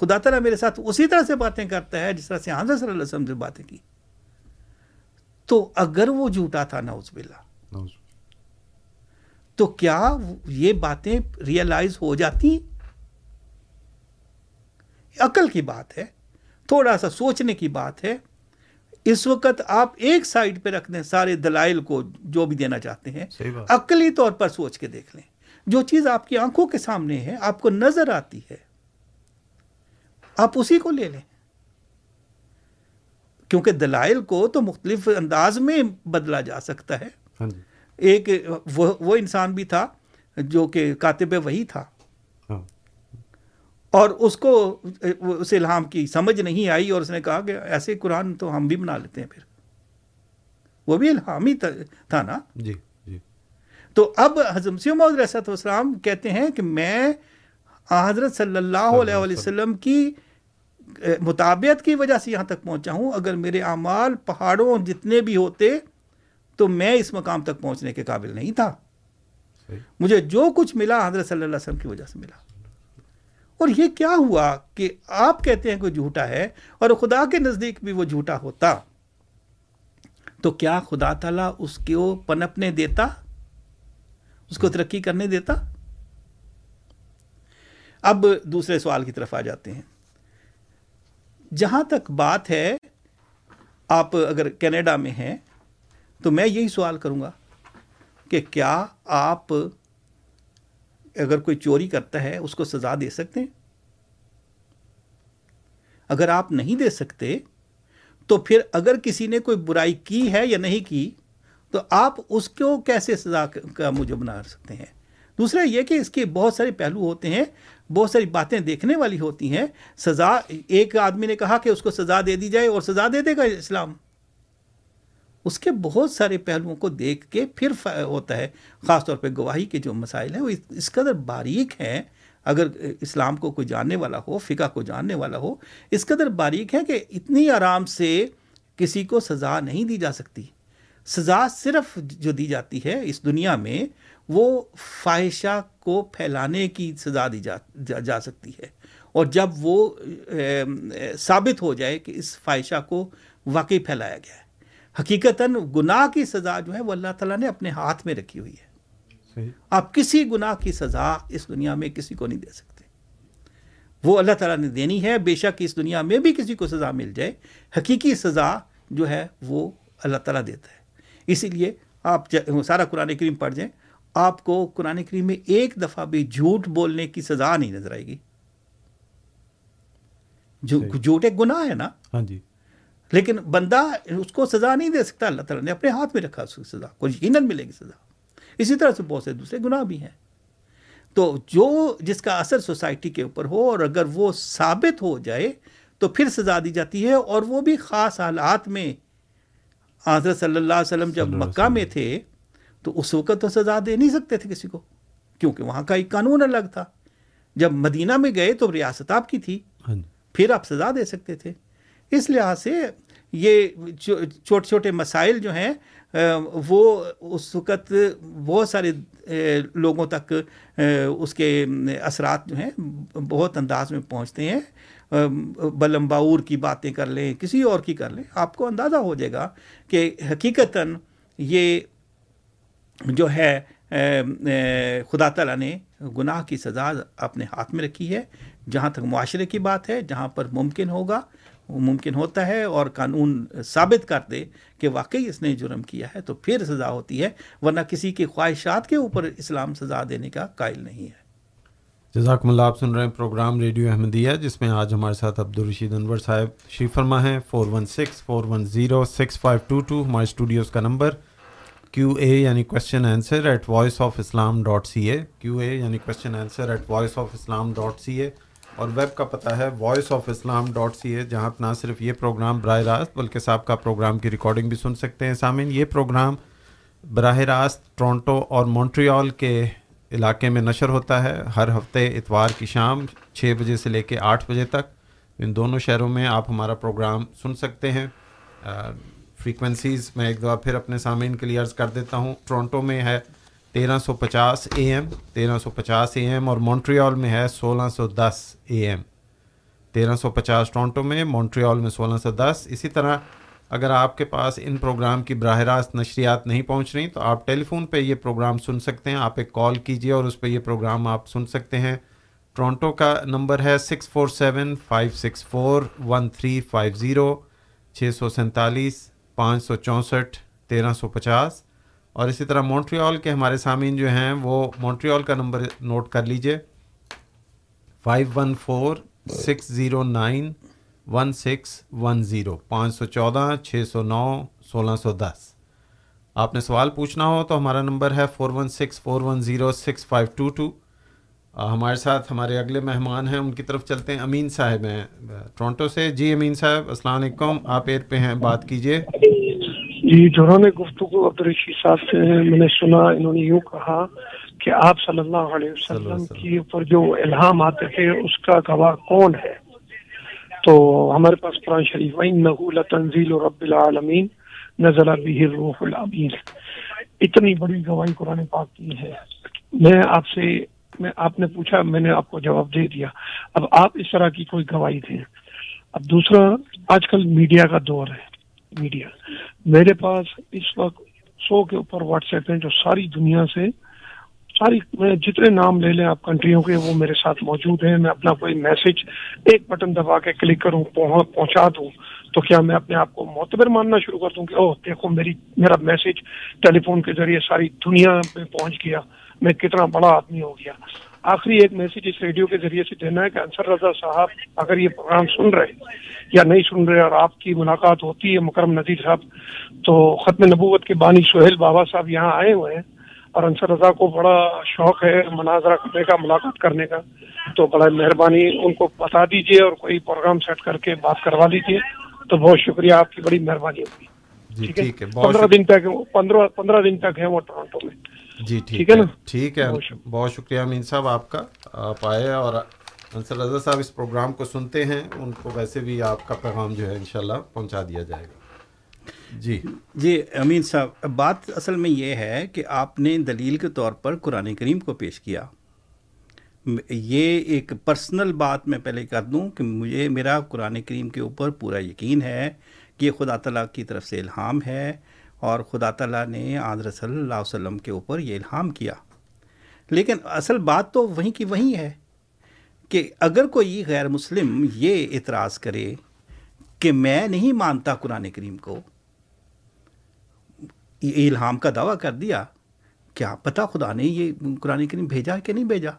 خدا تعالیٰ میرے ساتھ اسی طرح سے باتیں کرتا ہے جس طرح سے حضرت صلی اللہ علیہ وسلم سے باتیں کی۔ تو اگر وہ جھوٹا تھا نعوذ باللہ۔ تو کیا یہ باتیں ریئلائز ہو جاتی؟ ہیں عقل کی بات ہے تھوڑا سا سوچنے کی بات ہے۔ اس وقت آپ ایک سائڈ پہ رکھ دیں سارے دلائل کو جو بھی دینا چاہتے ہیں عقلی طور پر سوچ کے دیکھ لیں۔ جو چیز آپ کی آنکھوں کے سامنے ہے آپ کو نظر آتی ہے آپ اسی کو لے لیں۔ کیونکہ دلائل کو تو مختلف انداز میں بدلا جا سکتا ہے۔ ہاں جی۔ ایک وہ وہ انسان بھی تھا جو کہ کاتب وہی تھا۔ اور اس کو اس الہام کی سمجھ نہیں آئی اور اس نے کہا کہ ایسے قرآن تو ہم بھی بنا لیتے ہیں پھر۔ وہ بھی الہامی تھا نا؟ جی جی۔ تو اب حضرت مسیح محمد علیہ والسلام کہتے ہیں کہ میں حضرت صلی اللہ علیہ وسلم کی مطابعت کی وجہ سے یہاں تک پہنچا ہوں۔ اگر میرے اعمال پہاڑوں جتنے بھی ہوتے تو میں اس مقام تک پہنچنے کے قابل نہیں تھا۔ مجھے جو کچھ ملا حضرت صلی اللہ علیہ وسلم کی وجہ سے ملا۔ اور یہ کیا ہوا کہ آپ کہتے ہیں کوئی جھوٹا ہے اور خدا کے نزدیک بھی وہ جھوٹا ہوتا؟ تو کیا خدا تعالیٰ اس کو پنپنے دیتا؟ اس کو ترقی کرنے دیتا؟ اب دوسرے سوال کی طرف آ جاتے ہیں۔ جہاں تک بات ہے، آپ اگر کینیڈا میں ہیں، تو میں یہی سوال کروں گا کہ کیا آپ اگر کوئی چوری کرتا ہے، اس کو سزا دے سکتے ہیں؟ اگر آپ نہیں دے سکتے، تو پھر اگر کسی نے کوئی برائی کی ہے یا نہیں کی، تو آپ اس کو کیسے سزا کا مجھے بنا سکتے ہیں؟ دوسرا یہ کہ اس کے بہت سارے پہلو ہوتے ہیں، بہت ساری باتیں دیکھنے والی ہوتی ہیں۔ سزا، ایک آدمی نے کہا کہ اس کو سزا دے دی جائے اور سزا دے دے گا اسلام۔ اس کے بہت سارے پہلوؤں کو دیکھ کے پھر ہوتا ہے، خاص طور پہ گواہی کے جو مسائل ہیں، وہ اس قدر باریک ہیں، اگر اسلام کو کوئی جاننے والا ہو، فقہ کو جاننے والا ہو، اس قدر باریک ہے کہ اتنی آرام سے کسی کو سزا نہیں دی جا سکتی۔ سزا صرف جو دی جاتی ہے اس دنیا میں، وہ فائشہ کو پھیلانے کی سزا دی جا جا سکتی ہے۔ اور جب وہ ثابت ہو جائے کہ اس فائشہ کو واقعی پھیلایا گیا ہے۔ حقیقتاً گناہ کی سزا جو ہے وہ اللہ تعالیٰ نے اپنے ہاتھ میں رکھی ہوئی ہے۔ صحیح۔ آپ کسی گناہ کی سزا اس دنیا میں کسی کو نہیں دے سکتے۔ وہ اللہ تعالیٰ نے دینی ہے بے شک اس دنیا میں بھی کسی کو سزا مل جائے۔ حقیقی سزا جو ہے وہ اللہ تعالیٰ دیتا ہے۔ اسی لیے آپ سارا قرآن کریم پڑھ جائیں۔ آپ کو قرآن کریم میں ایک دفعہ بھی جھوٹ بولنے کی سزا نہیں نظر آئے گی۔ جھوٹ ایک گناہ ہے نا۔ ہاں جی۔ لیکن بندہ اس کو سزا نہیں دے سکتا اللہ تعالیٰ نے اپنے ہاتھ میں رکھا اس کی سزا کو یقیناً ملے گی سزا۔ اسی طرح سے بہت سے دوسرے گناہ بھی ہیں۔ تو جو جس کا اثر سوسائٹی کے اوپر ہو اور اگر وہ ثابت ہو جائے تو پھر سزا دی جاتی ہے۔ اور وہ بھی خاص حالات میں حضرت صلی اللہ علیہ وسلم جب مکہ میں تھے تو اس وقت تو سزا دے نہیں سکتے تھے کسی کو کیونکہ وہاں کا ایک قانون الگ تھا۔ جب مدینہ میں گئے تو ریاست آپ کی تھی ہاں جی۔ پھر آپ سزا دے سکتے تھے۔ اس لحاظ سے یہ چھوٹے چھوٹے مسائل جو ہیں وہ اس وقت بہت سارے لوگوں تک اس کے اثرات جو ہیں بہت انداز میں پہنچتے ہیں۔ بلمباور کی باتیں کر لیں، کسی اور کی کر لیں، آپ کو اندازہ ہو جائے گا کہ حقیقتاً یہ جو ہے خدا تعالیٰ نے گناہ کی سزا اپنے ہاتھ میں رکھی ہے۔ جہاں تک معاشرے کی بات ہے، جہاں پر ممکن ہوگا ممکن ہوتا ہے اور قانون ثابت کر دے کہ واقعی اس نے جرم کیا ہے تو پھر سزا ہوتی ہے، ورنہ کسی کی خواہشات کے اوپر اسلام سزا دینے کا قائل نہیں ہے۔ جزاکم اللہ، آپ سن رہے ہیں پروگرام ریڈیو احمدیہ، جس میں آج ہمارے ساتھ عبدالرشید انور صاحب شی فرما ہیں۔ Four one six four one zero six five two two ہمارے اسٹوڈیوز کا نمبر کیو اے یعنی question answer at voice of Islam dot C A Q A یعنی question answer at voice of Islam dot C A اور web کا پتہ ہے voice of Islam dot C A جہاں نہ صرف یہ پروگرام براہ راست، بلکہ صاحب کا پروگرام کی ریکارڈنگ بھی سن سکتے ہیں۔ سامعین، یہ پروگرام براہ راست ٹورنٹو اور مونٹریال کے علاقے میں نشر ہوتا ہے۔ ہر ہفتے اتوار کی شام چھ بجے سے لے کے آٹھ بجے تک ان دونوں شہروں میں آپ ہمارا پروگرام سن سکتے ہیں۔ فریکوینسیز میں ایک دفعہ پھر اپنے سامعین کے لیے عرض کر دیتا ہوں، ٹورنٹو میں ہے تیرہ سو پچاس اے ایم، تیرہ سو پچاس اے ایم اور مونٹریال میں ہے سولہ سو دس اے ایم۔ تیرہ سو پچاس ٹورنٹو میں، مونٹریال میں سولہ سو دس۔ اسی طرح اگر آپ کے پاس ان پروگرام کی براہ راست نشریات نہیں پہنچ رہی تو آپ ٹیلی فون پہ یہ پروگرام سن سکتے ہیں۔ آپ ایک کال کیجیے اور اس پہ یہ پروگرام آپ سن سکتے ہیں۔ ٹورنٹو کا نمبر ہے six four seven five six four one three five zero, چھ سو سینتالیس، پانچ سو چونسٹھ، تیرہ سو پچاس۔ اور اسی طرح مونٹریال کے ہمارے سامعین جو ہیں، وہ مونٹریال کا نمبر نوٹ کر لیجیے۔ Five one four six zero nine one six one zero پانچ سو چودہ، چھ سو نو، سولہ سو دس۔ آپ نے سوال پوچھنا ہو تو ہمارا نمبر ہے four one six four one zero six five two two ہمارے ساتھ ہمارے اگلے مہمان ہیں، ان کی طرف چلتے ہیں۔ امین صاحب ہیں ٹورنٹو سے۔ جی امین صاحب، السلام علیکم۔ آپ ایئر پہ ہیں، بات کیجیے جی دوران گفتگو عبدالرشید صاحب سے میں نے سنا انہوں نے یوں کہا کہ آپ صلی اللہ علیہ وسلم کے اوپر جو الہام آتے تھے اس کا گواہ کون ہے؟ تو ہمارے پاس قرآن شریف وَإِنَّهُ لَتَنزِيلُ رَبِّ الْعَالَمِينَ نَزَلَ بِهِ الرُّوحُ الْأَمِينَ اتنی بڑی گواہی قرآن پاک کی ہے۔ میں آپ سے میں آپ نے پوچھا میں نے آپ کو جواب دے دیا۔ اب آپ اس طرح کی کوئی گواہی دیں۔ اب دوسرا آج کل میڈیا کا دور ہے۔ میڈیا میرے پاس اس وقت سو کے اوپر واٹس ایپ ہیں جو ساری دنیا سے، ساری میں جتنے نام لے لیں آپ کنٹریوں کے وہ میرے ساتھ موجود ہیں۔ میں اپنا کوئی میسج ایک بٹن دبا کے کلک کروں، پہنچا دوں، تو کیا میں اپنے آپ کو معتبر ماننا شروع کر دوں کہ اوہ، دیکھو میری میرا میسج ٹیلی فون کے ذریعے ساری دنیا میں پہنچ گیا، میں کتنا بڑا آدمی ہو گیا۔ آخری ایک میسج اس ریڈیو کے ذریعے سے دینا ہے کہ انصر رضا صاحب اگر یہ پروگرام سن رہے یا نہیں سن رہے اور آپ کی ملاقات ہوتی ہے مکرم نذیر صاحب تو ختم نبوت کے بانی سہیل بابا صاحب یہاں آئے ہوئے ہیں اور انصر رضا کو بڑا شوق ہے مناظرہ کرنے کا ملاقات کرنے کا۔ تو بڑا مہربانی ان کو بتا دیجیے اور کوئی پروگرام سیٹ کر کے بات کروا لیجیے تو بہت شکریہ آپ کی بڑی مہربانی ہوگی۔ جی ٹھیک ہے؟ پندرہ دن تک پندرہ پندرہ دن تک ہے وہ ٹورانٹو میں۔ جی ٹھیک ہے ٹھیک ہے۔ بہت شکریہ۔ امین صاحب آپ کا۔ آپ آئے اور انصر رضا صاحب اس پروگرام کو سنتے ہیں ان کو ویسے بھی آپ کا پیغام جو ہے انشاءاللہ پہنچا دیا جائے گا۔ جی۔ جی امین صاحب بات اصل میں یہ ہے کہ آپ نے دلیل کے طور پر قرآن کریم کو پیش کیا۔ یہ ایک پرسنل بات میں پہلے کر دوں کہ مجھے میرا قرآن کریم کے اوپر پورا یقین ہے کہ یہ خدا تعالیٰ کی طرف سے الہام ہے۔ اور خدا تعالیٰ نے آدر صلی اللہ علیہ وسلم کے اوپر یہ الہام کیا۔ لیکن اصل بات تو وہیں کی وہیں ہے کہ اگر کوئی غیر مسلم یہ اعتراض کرے کہ میں نہیں مانتا قرآن کریم کو یہ الہام کا دعویٰ کر دیا کیا پتہ خدا نے یہ قرآن کریم بھیجا کہ نہیں بھیجا؟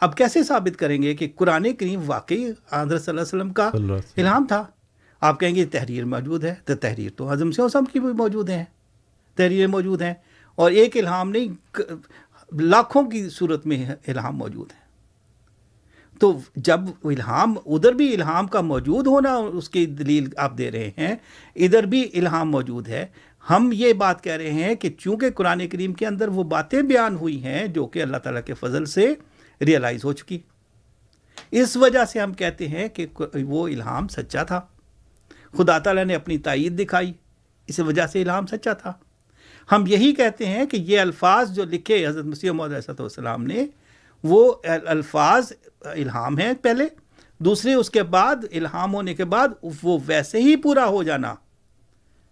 اب کیسے ثابت کریں گے کہ قرآن کریم واقعی آدر صلی اللہ علیہ وسلم کا الہام تھا؟ آپ کہیں گے تحریر موجود ہے، تو تحریر تو حضم سے وسلم کی بھی موجود ہیں۔ تحریریں موجود ہیں اور ایک الہام نہیں لاکھوں کی صورت میں الہام موجود ہیں۔ تو جب الہام، ادھر بھی الہام کا موجود ہونا اس کی دلیل آپ دے رہے ہیں، ادھر بھی الہام موجود ہے۔ ہم یہ بات کہہ رہے ہیں کہ چونکہ قرآن کریم کے اندر وہ باتیں بیان ہوئی ہیں جو کہ اللہ تعالیٰ کے فضل سے ریئلائز ہو چکی۔ اس وجہ سے ہم کہتے ہیں کہ وہ الہام سچا تھا۔ خدا تعالیٰ نے اپنی تائید دکھائی۔ اس وجہ سے الہام سچا تھا۔ ہم یہی کہتے ہیں کہ یہ الفاظ جو لکھے حضرت مسیح محدود والسلام نے، وہ الفاظ الہام ہیں پہلے، دوسرے اس کے بعد، الہام ہونے کے بعد وہ ویسے ہی پورا ہو جانا۔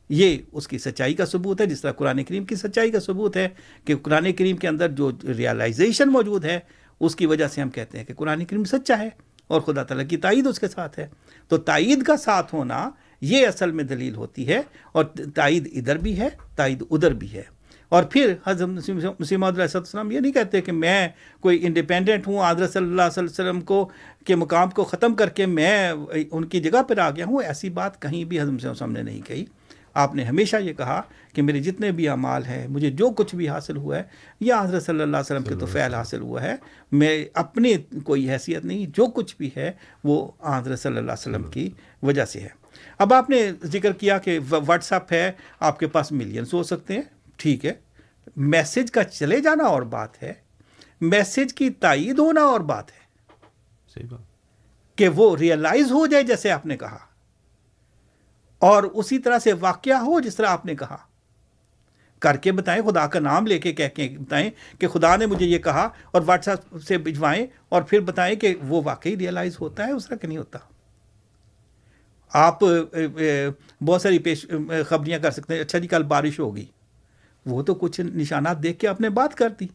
یہ اس کی سچائی کا ثبوت ہے، جس طرح قرآن کریم کی سچائی کا ثبوت ہے کہ قرآن کریم کے اندر جو ریالائزیشن موجود ہے، اس کی وجہ سے ہم کہتے ہیں کہ قرآن کریم سچا ہے اور خدا تعالیٰ کی تائید اس کے ساتھ ہے۔ تو تائید کا ساتھ ہونا یہ اصل میں دلیل ہوتی ہے اور تائید ادھر بھی ہے تائید ادھر بھی ہے۔ اور پھر حضرت مسیم علیہ السلام یہ نہیں کہتے کہ میں کوئی انڈیپینڈنٹ ہوں حضرت صلی اللہ علیہ وسلم کو کے مقام کو ختم کر کے میں ان کی جگہ پر آ گیا ہوں ایسی بات کہیں بھی حضرت وسلم نے نہیں کہی۔ آپ نے ہمیشہ یہ کہا کہ میرے جتنے بھی اعمال ہیں مجھے جو کچھ بھی حاصل ہوا ہے یہ حضرت صلی اللہ علیہ وسلم کے تو فعل حاصل ہوا ہے میں اپنی کوئی حیثیت نہیں جو کچھ بھی ہے وہ حضرت صلی اللہ علیہ وسلم۔ کی وجہ سے ہے۔ اب آپ نے ذکر کیا کہ واٹس ایپ ہے آپ کے پاس ملینس ہو سکتے ہیں ٹھیک ہے۔ میسج کا چلے جانا اور بات ہے۔ میسج کی تائید ہونا اور بات ہے۔ صحیح بات۔ کہ وہ ریئلائز ہو جائے جیسے آپ نے کہا۔ اور اسی طرح سے واقعہ ہو جس طرح آپ نے کہا۔ کر کے بتائیں خدا کا نام لے کے کہہ کے بتائیں کہ خدا نے مجھے یہ کہا اور واٹس ایپ سے بھجوائیں اور پھر بتائیں کہ وہ واقعی ریئلائز ہوتا ہے اس طرح کہ نہیں ہوتا۔ آپ بہت ساری پیش خبریاں کر سکتے ہیں۔ اچھا جی کل بارش ہوگی۔ وہ تو کچھ نشانات دیکھ کے آپ نے بات کر دی۔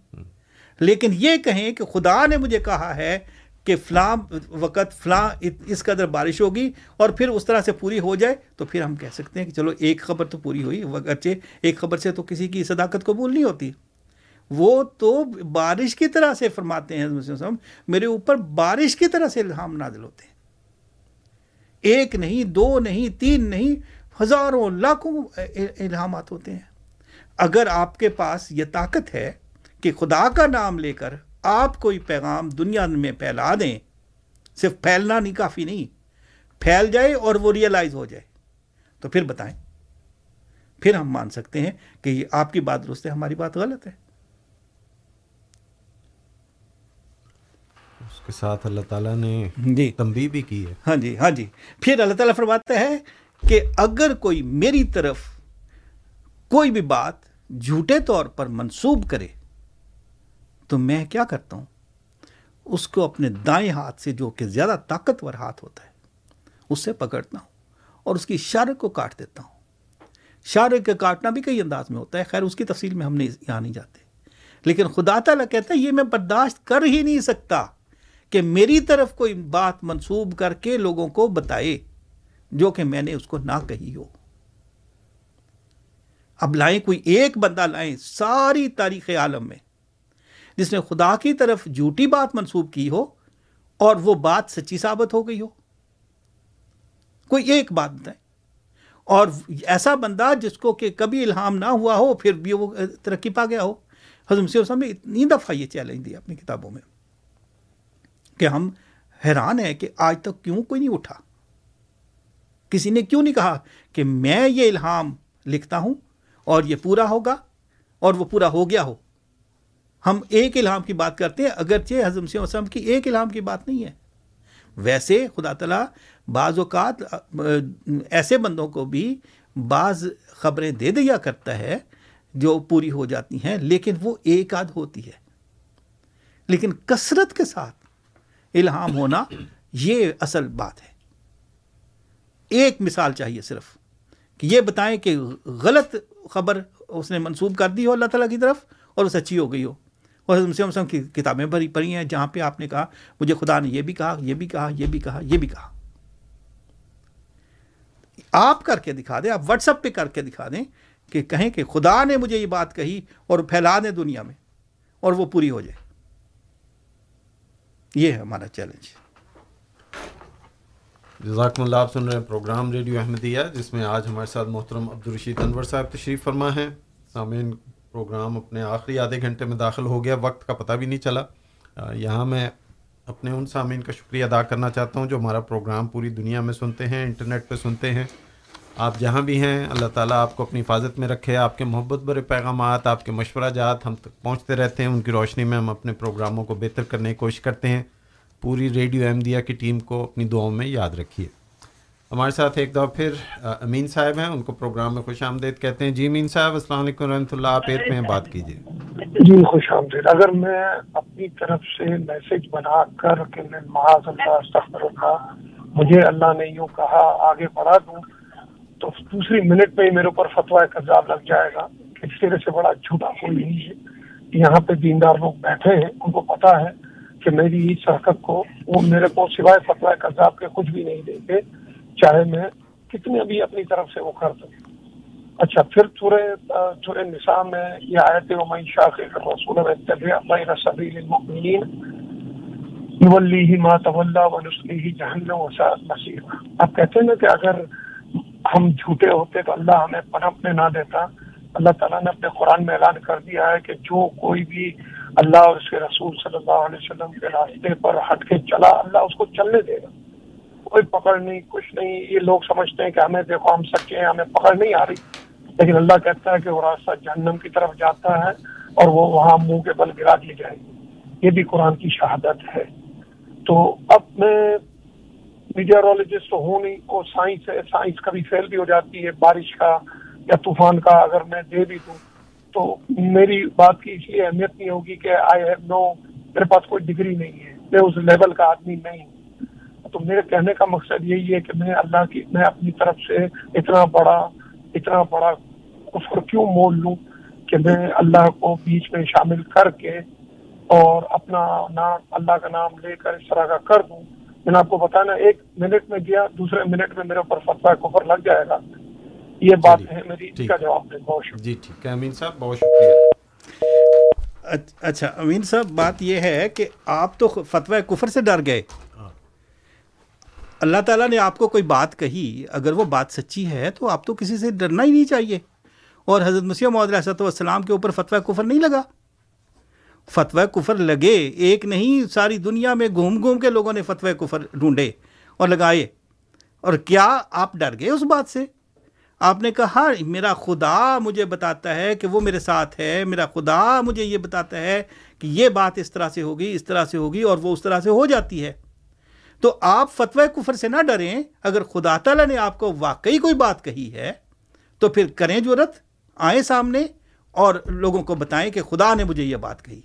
لیکن یہ کہیں کہ خدا نے مجھے کہا ہے کہ فلاں وقت فلاں اس قدر بارش ہوگی اور پھر اس طرح سے پوری ہو جائے تو پھر ہم کہہ سکتے ہیں کہ چلو ایک خبر تو پوری ہوئی۔ اگرچہ ایک خبر سے تو کسی کی صداقت قبول نہیں ہوتی۔ وہ تو بارش کی طرح سے فرماتے ہیں۔ میرے اوپر بارش کی طرح سے الہام نازل ہوتے ہیں۔ ایک نہیں، دو نہیں، تین نہیں، ہزاروں، لاکھوں الہامات ہوتے ہیں۔ اگر آپ کے پاس یہ طاقت ہے کہ خدا کا نام لے کر آپ کوئی پیغام دنیا میں پھیلا دیں، صرف پھیلنا نہیں، کافی نہیں۔ پھیل جائے اور وہ ریئلائز ہو جائے۔ تو پھر بتائیں۔ پھر ہم مان سکتے ہیں کہ یہ آپ کی بات درست ہے، ہماری بات غلط ہے اس کے ساتھ اللہ تعالیٰ نے جی۔ تنبیہ بھی کی ہے۔ ہاں جی ہاں جی۔ پھر اللہ تعالیٰ فرماتا ہے کہ اگر کوئی میری طرف کوئی بھی بات جھوٹے طور پر منسوب کرے تو میں کیا کرتا ہوں؟ اس کو اپنے دائیں ہاتھ سے جو کہ زیادہ طاقتور ہاتھ ہوتا ہے اس سے پکڑتا ہوں اور اس کی شر کو کاٹ دیتا ہوں۔ شر کے کاٹنا بھی کئی انداز میں ہوتا ہے۔ خیر اس کی تفصیل میں ہم نے یہاں نہیں جاتے۔ لیکن خدا تعالیٰ کہتا ہے یہ میں برداشت کر ہی نہیں سکتا۔ کہ میری طرف کوئی بات منسوب کر کے لوگوں کو بتائے جو کہ میں نے اس کو نہ کہی ہو۔ اب لائیں کوئی ایک بندہ لائیں ساری تاریخ عالم میں جس نے خدا کی طرف جھوٹی بات منسوب کی ہو اور وہ بات سچی ثابت ہو گئی ہو۔ کوئی ایک بات بتائیں۔ اور ایسا بندہ جس کو کہ کبھی الہام نہ ہوا ہو، پھر بھی وہ ترقی پا گیا ہو۔ حضرت صاحب نے اتنی دفعہ یہ چیلنج دیا اپنی کتابوں میں۔ کہ ہم حیران ہیں کہ آج تک کیوں کوئی نہیں اٹھا؟ کسی نے کیوں نہیں کہا کہ میں یہ الہام لکھتا ہوں اور یہ پورا ہوگا اور وہ پورا ہو گیا ہو؟ ہم ایک الہام کی بات کرتے ہیں، اگرچہ حضم سے وسلم کی ایک الہام کی بات نہیں ہے۔ ویسے خدا تعالیٰ بعض اوقات ایسے بندوں کو بھی بعض خبریں دے دیا کرتا ہے جو پوری ہو جاتی ہیں، لیکن وہ ایک آدھ ہوتی ہے۔ لیکن کثرت کے ساتھ الہام ہونا یہ اصل بات ہے۔ ایک مثال چاہیے صرف کہ یہ بتائیں کہ غلط خبر اس نے منسوب کر دی ہو اللہ تعالیٰ کی طرف اور وہ سچی ہو گئی ہو۔ اور حضرت وسلم کی کتابیں بھری پڑھی ہیں، جہاں پہ آپ نے کہا، مجھے خدا نے یہ بھی کہا، یہ بھی کہا، یہ بھی کہا، یہ بھی کہا۔ آپ کر کے دکھا دیں، آپ واٹس اپ پہ کر کے دکھا دیں کہ کہیں کہ خدا نے مجھے یہ بات کہی اور پھیلا دیں دنیا میں اور وہ پوری ہو جائے۔ یہ ہے ہمارا چیلنج جزاکم اللہ، آپ سن رہے ہیں پروگرام ریڈیو احمدیہ، جس میں آج ہمارے ساتھ محترم عبدالرشید انور صاحب تشریف فرما ہیں۔ سامعین، پروگرام اپنے آخری آدھے گھنٹے میں داخل ہو گیا، وقت کا پتہ بھی نہیں چلا۔ یہاں میں اپنے ان سامعین کا شکریہ ادا کرنا چاہتا ہوں جو ہمارا پروگرام پوری دنیا میں سنتے ہیں، انٹرنیٹ پہ سنتے ہیں۔ آپ جہاں بھی ہیں، اللہ تعالیٰ آپ کو اپنی حفاظت میں رکھے، آپ کے محبت برے پیغامات، آپ کے مشورہ جات ہم تک پہنچتے رہتے ہیں۔ ان کی روشنی میں ہم اپنے پروگراموں کو بہتر کرنے کی کوشش کرتے ہیں۔ پوری ریڈیو احمدیہ کی ٹیم کو اپنی دعاؤں میں یاد رکھیے۔ ہمارے ساتھ ایک دفعہ پھر امین صاحب ہیں۔ ان کو پروگرام میں خوش آمدید کہتے ہیں۔ جی امین صاحب، السلام علیکم رحمۃ اللہ۔ آپ ایک میں بات کیجیے۔ جی خوش آمدید۔ اگر میں اپنی طرف سے میسج بنا کر کہ محاذ اللہ استغفر اللہ، مجھے اللہ نے یوں کہا، آگے بڑھا دوں تو دوسری منٹ میں ہی میرے اوپر فتویٰ قذاب لگ جائے گا اس طرح سے بڑا جھوٹا کوئی نہیں ہے۔ یہاں پہ دیندار لوگ بیٹھے ہیں، ان کو پتا ہے کہ میری اس حرکت کو وہ میرے کو سوائے فتویٰ قذاب کے کچھ بھی نہیں دیں گے، چاہے میں کتنے بھی اپنی طرف سے وہ کر دوں اچھا پھر تھوڑے تھوڑے نسا میں یہ آئے تھے وہ میں شاخ رسول میں المؤمنین ما طلّہ و جہنم و نصیر آپ کہتے ہیں نا کہ اگر ہم جھوٹے ہوتے تو اللہ ہمیں پنپ میں نہ دیتا۔ اللہ تعالیٰ نے اپنے قرآن میں اعلان کر دیا ہے کہ جو کوئی بھی اللہ اور اس کے رسول صلی اللہ علیہ وسلم کے راستے پر ہٹ کے چلا، اللہ اس کو چلنے دے گا۔ کوئی پکڑ نہیں، کچھ نہیں، یہ لوگ سمجھتے ہیں کہ ہمیں دیکھو، ہم سچے ہیں، ہمیں پکڑ نہیں آ رہی۔ لیکن اللہ کہتا ہے کہ وہ راستہ جہنم کی طرف جاتا ہے اور وہ وہاں منہ کے بل گرا دی جائے گی یہ بھی قرآن کی شہادت ہے۔ تو اب میں میڈیارولوجسٹ تو ہوں نہیں، اور سائنس ہے، سائنس کبھی فیل بھی ہو جاتی ہے، بارش کا یا طوفان کا اگر میں دے بھی دوں۔ تو میری بات کی اس لیے اہمیت نہیں ہوگی کہ آئی ہیو نو میرے پاس کوئی ڈگری نہیں ہے، میں اس لیول کا آدمی نہیں ہوں۔ تو میرے کہنے کا مقصد یہی ہے کہ میں اللہ کی، میں اپنی طرف سے اتنا بڑا اتنا بڑا کفر کیوں مول لوں کہ میں اللہ کو بیچ میں شامل کر کے اور اپنا نام، اللہ کا نام لے کر اس طرح کا کر دوں۔ میں نے آپ کو بتانا ایک منٹ میں گیا دوسرے منٹ میں میرے اوپر فتوا کفر لگ جائے گا۔ یہ بات ہے میری اس کا جواب دیں بہت شکریہ۔ جی ٹھیک ہے۔ امین صاحب بہت شکریہ۔ اچھا امین صاحب بات یہ ہے کہ آپ تو فتوی کفر سے ڈر گئے۔ ہاں۔ اللہ تعالیٰ نے آپ کو کوئی بات کہی اگر وہ بات سچی ہے تو آپ تو کسی سے ڈرنا ہی نہیں چاہیے۔ اور حضرت مسیح علیہ السلام کے اوپر فتویٰ کفر نہیں لگا۔ فتویٰ کفر لگے، ایک نہیں، ساری دنیا میں گھوم گھوم کے لوگوں نے فتویٰ کفر ڈھونڈے اور لگائے۔ اور کیا آپ ڈر گئے اس بات سے؟ آپ نے کہا ہاں، میرا خدا مجھے بتاتا ہے کہ وہ میرے ساتھ ہے، میرا خدا مجھے یہ بتاتا ہے کہ یہ بات اس طرح سے ہوگی، اس طرح سے ہوگی اور وہ اس طرح سے ہو جاتی ہے۔ تو آپ فتوی کفر سے نہ ڈریں، اگر خدا تعالیٰ نے آپ کو واقعی کوئی بات کہی ہے، تو پھر کریں ضرورت آئیں سامنے اور لوگوں کو بتائیں کہ خدا نے مجھے یہ بات کہی۔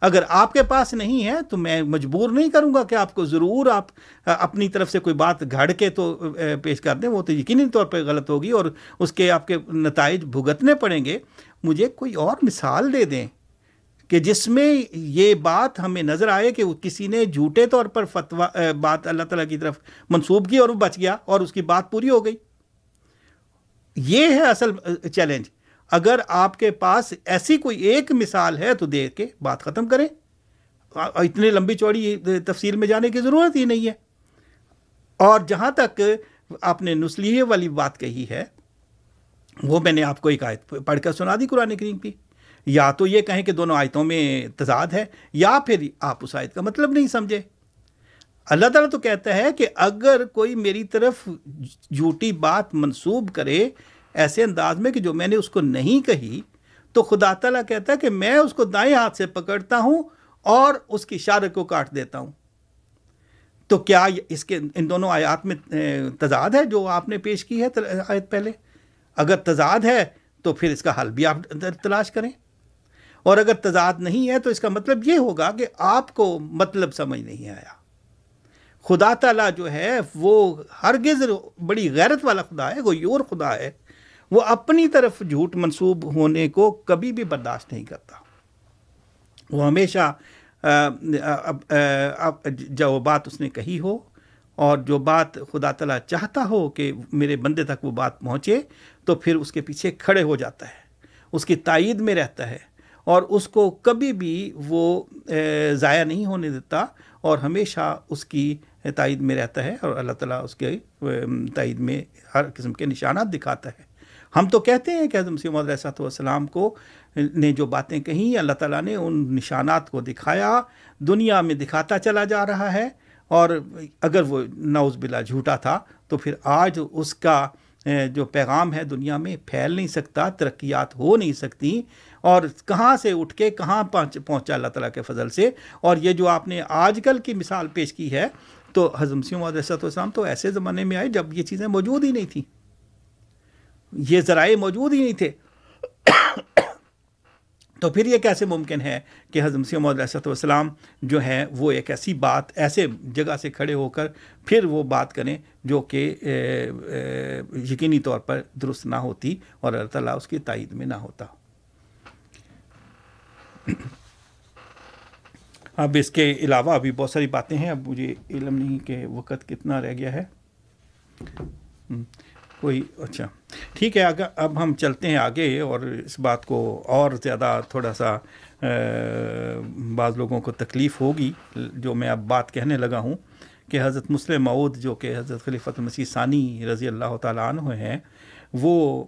اگر آپ کے پاس نہیں ہے تو میں مجبور نہیں کروں گا کہ آپ کو ضرور آپ اپنی طرف سے کوئی بات گھڑ کے تو پیش کر دیں، وہ تو یقینی طور پہ غلط ہوگی اور اس کے آپ کے نتائج بھگتنے پڑیں گے۔ مجھے کوئی اور مثال دے دیں کہ جس میں یہ بات ہمیں نظر آئے کہ کسی نے جھوٹے طور پر فتوا بات اللہ تعالیٰ کی طرف منسوب کی اور وہ بچ گیا اور اس کی بات پوری ہو گئی۔ یہ ہے اصل چیلنج۔ اگر آپ کے پاس ایسی کوئی ایک مثال ہے تو دے کے بات ختم کریں۔ اتنی لمبی چوڑی تفصیل میں جانے کی ضرورت ہی نہیں ہے۔ اور جہاں تک آپ نے نسلیے والی بات کہی ہے، وہ میں نے آپ کو ایک آیت پڑھ کر سنا دی قرآن کریم کی۔ یا تو یہ کہیں کہ دونوں آیتوں میں تضاد ہے، یا پھر آپ اس آیت کا مطلب نہیں سمجھے۔ اللہ تعالیٰ تو کہتا ہے کہ اگر کوئی میری طرف جھوٹی بات منسوب کرے ایسے انداز میں کہ جو میں نے اس کو نہیں کہی، تو خدا تعالیٰ کہتا ہے کہ میں اس کو دائیں ہاتھ سے پکڑتا ہوں اور اس کی اشارے کو کاٹ دیتا ہوں۔ تو کیا اس کے ان دونوں آیات میں تضاد ہے جو آپ نے پیش کی ہے آیت پہلے؟ اگر تضاد ہے تو پھر اس کا حل بھی آپ تلاش کریں۔ اور اگر تضاد نہیں ہے تو اس کا مطلب یہ ہوگا کہ آپ کو مطلب سمجھ نہیں آیا۔ خدا تعالیٰ جو ہے وہ ہرگز بڑی غیرت والا خدا ہے کوئی اور خدا ہے۔ وہ اپنی طرف جھوٹ منسوب ہونے کو کبھی بھی برداشت نہیں کرتا۔ وہ ہمیشہ جو بات اس نے کہی ہو اور جو بات خدا تعالیٰ چاہتا ہو کہ میرے بندے تک وہ بات پہنچے، تو پھر اس کے پیچھے کھڑے ہو جاتا ہے، اس کی تائید میں رہتا ہے اور اس کو کبھی بھی وہ ضائع نہیں ہونے دیتا اور ہمیشہ اس کی تائید میں رہتا ہے اور اللہ تعالیٰ اس کے تائید میں ہر قسم کے نشانات دکھاتا ہے۔ ہم تو کہتے ہیں کہ حضرت مسیم علیہ والسلام کو نے جو باتیں کہیں، اللہ تعالیٰ نے ان نشانات کو دکھایا، دنیا میں دکھاتا چلا جا رہا ہے اور اگر وہ نوز بلا جھوٹا تھا تو پھر آج اس کا جو پیغام ہے دنیا میں پھیل نہیں سکتا، ترقیات ہو نہیں سکتی اور کہاں سے اٹھ کے کہاں پہنچ، پہنچا اللہ تعالیٰ کے فضل سے؟ اور یہ جو آپ نے آج کل کی مثال پیش کی ہے تو حضم سیم علیہ السلام تو ایسے زمانے میں آئے جب یہ چیزیں موجود ہی نہیں تھیں۔ یہ ذرائع موجود ہی نہیں تھے۔ تو پھر یہ کیسے ممکن ہے کہ حضرت مسیم علیہ والسلام جو ہے وہ ایک ایسی بات، ایسے جگہ سے کھڑے ہو کر پھر وہ بات کریں جو کہ یقینی طور پر درست نہ ہوتی اور اللہ تعالیٰ اس کی تائید میں نہ ہوتا۔ اب اس کے علاوہ ابھی بہت ساری باتیں ہیں، اب مجھے علم نہیں کہ وقت کتنا رہ گیا ہے۔ کوئی اچھا۔ ٹھیک ہے، اگر اب ہم چلتے ہیں آگے اور اس بات کو اور زیادہ تھوڑا سا بعض لوگوں کو تکلیف ہوگی، جو میں اب بات کہنے لگا ہوں کہ حضرت مسلم معود جو کہ حضرت خلیفۃ المسیح ثانی رضی اللہ تعالیٰ عنہ ہیں، وہ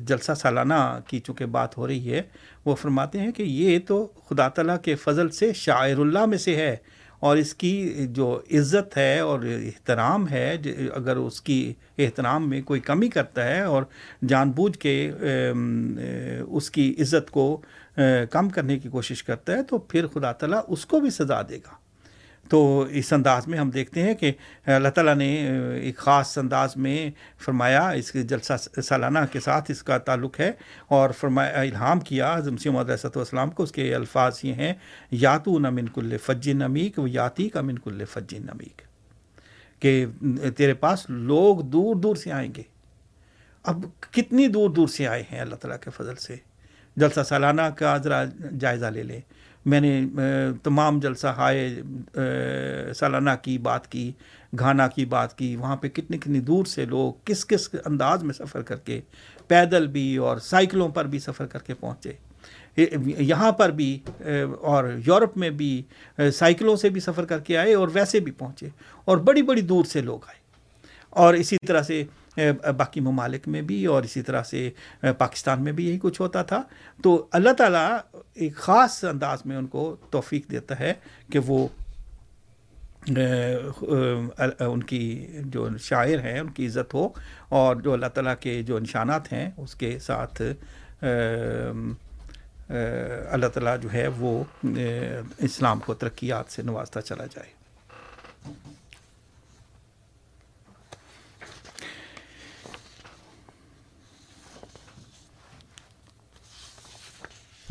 جلسہ سالانہ کی چونکہ بات ہو رہی ہے، وہ فرماتے ہیں کہ یہ تو خدا تعالیٰ کے فضل سے شاعر اللہ میں سے ہے۔ اور اس کی جو عزت ہے اور احترام ہے اگر اس کی احترام میں کوئی کمی کرتا ہے اور جان بوجھ کے اس کی عزت کو کم کرنے کی کوشش کرتا ہے، تو پھر خدا تعالیٰ اس کو بھی سزا دے گا۔ تو اس انداز میں ہم دیکھتے ہیں کہ اللہ تعالیٰ نے ایک خاص انداز میں فرمایا، اس کے جلسہ سالانہ کے ساتھ اس کا تعلق ہے اور فرمایا، الہام کیا مسیم علیہ والسلام کو اس کے الفاظ یہ ہیں یاتو نہ من کل فج نمیک و یاتی کا من کل فج نمیک کہ تیرے پاس لوگ دور دور سے آئیں گے۔ اب کتنی دور دور سے آئے ہیں اللہ تعالیٰ کے فضل سے؟ جلسہ سالانہ کا ذرا جائزہ لے لیں۔ میں نے تمام جلسہ ہائے سالانہ کی بات کی، گھانا کی بات کی، وہاں پہ کتنی کتنی دور سے لوگ کس کس انداز میں سفر کر کے پیدل بھی اور سائیکلوں پر بھی سفر کر کے پہنچے۔ یہاں پر بھی اور یورپ میں بھی سائیکلوں سے بھی سفر کر کے آئے اور ویسے بھی پہنچے اور بڑی بڑی دور سے لوگ آئے۔ اور اسی طرح سے باقی ممالک میں بھی اور اسی طرح سے پاکستان میں بھی یہی کچھ ہوتا تھا۔ تو اللہ تعالیٰ ایک خاص انداز میں ان کو توفیق دیتا ہے کہ وہ ان کی جو شاعر ہیں، ان کی عزت ہو اور جو اللہ تعالیٰ کے جو نشانات ہیں، اس کے ساتھ اللہ تعالیٰ جو ہے وہ اسلام کو ترقیات سے نوازتا چلا جائے۔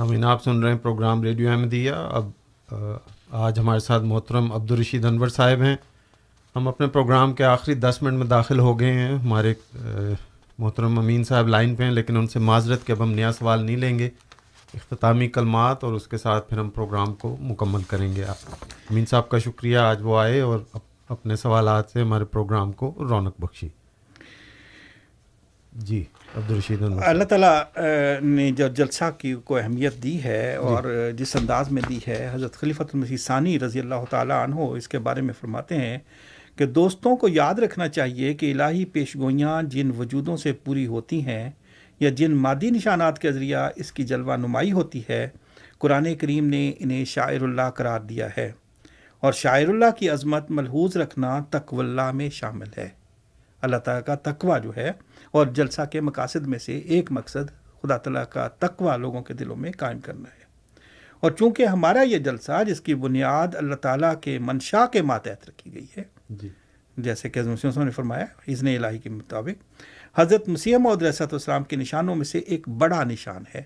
ہمیں آپ سن رہے ہیں پروگرام ریڈیو احمدیہ۔ اب آج ہمارے ساتھ محترم عبدالرشید انور صاحب ہیں۔ ہم اپنے پروگرام کے آخری دس منٹ میں داخل ہو گئے ہیں۔ ہمارے محترم امین صاحب لائن پہ ہیں، لیکن ان سے معذرت کے اب ہم نیا سوال نہیں لیں گے۔ اختتامی کلمات اور اس کے ساتھ پھر ہم پروگرام کو مکمل کریں گے۔ امین صاحب کا شکریہ، آج وہ آئے اور اپنے سوالات سے ہمارے پروگرام کو رونق بخشی۔ جی۔ عبدالرشید اللہ تعالیٰ نے جو جلسہ کی کو اہمیت دی ہے جی۔ اور جس انداز میں دی ہے حضرت خلیفۃ المسیح ثانی رضی اللہ تعالیٰ عنہ اس کے بارے میں فرماتے ہیں کہ دوستوں کو یاد رکھنا چاہیے کہ الہی پیش گوئیاں جن وجودوں سے پوری ہوتی ہیں یا جن مادی نشانات کے ذریعہ اس کی جلوہ نمائی ہوتی ہے قرآن کریم نے انہیں شاعر اللہ قرار دیا ہے۔ اور شاعر اللہ کی عظمت ملحوظ رکھنا تقو اللہ میں شامل ہے۔ اللہ تعالیٰ کا تقوی جو ہے اور جلسہ کے مقاصد میں سے ایک مقصد خدا تعالیٰ کا تقوی لوگوں کے دلوں میں قائم کرنا ہے۔ اور چونکہ ہمارا یہ جلسہ جس کی بنیاد اللہ تعالیٰ کے منشا کے ماتحت رکھی گئی ہے جی۔ جیسے کہ نے فرمایا اذن الہی کے مطابق حضرت مسیح محدود والسلام کے نشانوں میں سے ایک بڑا نشان ہے۔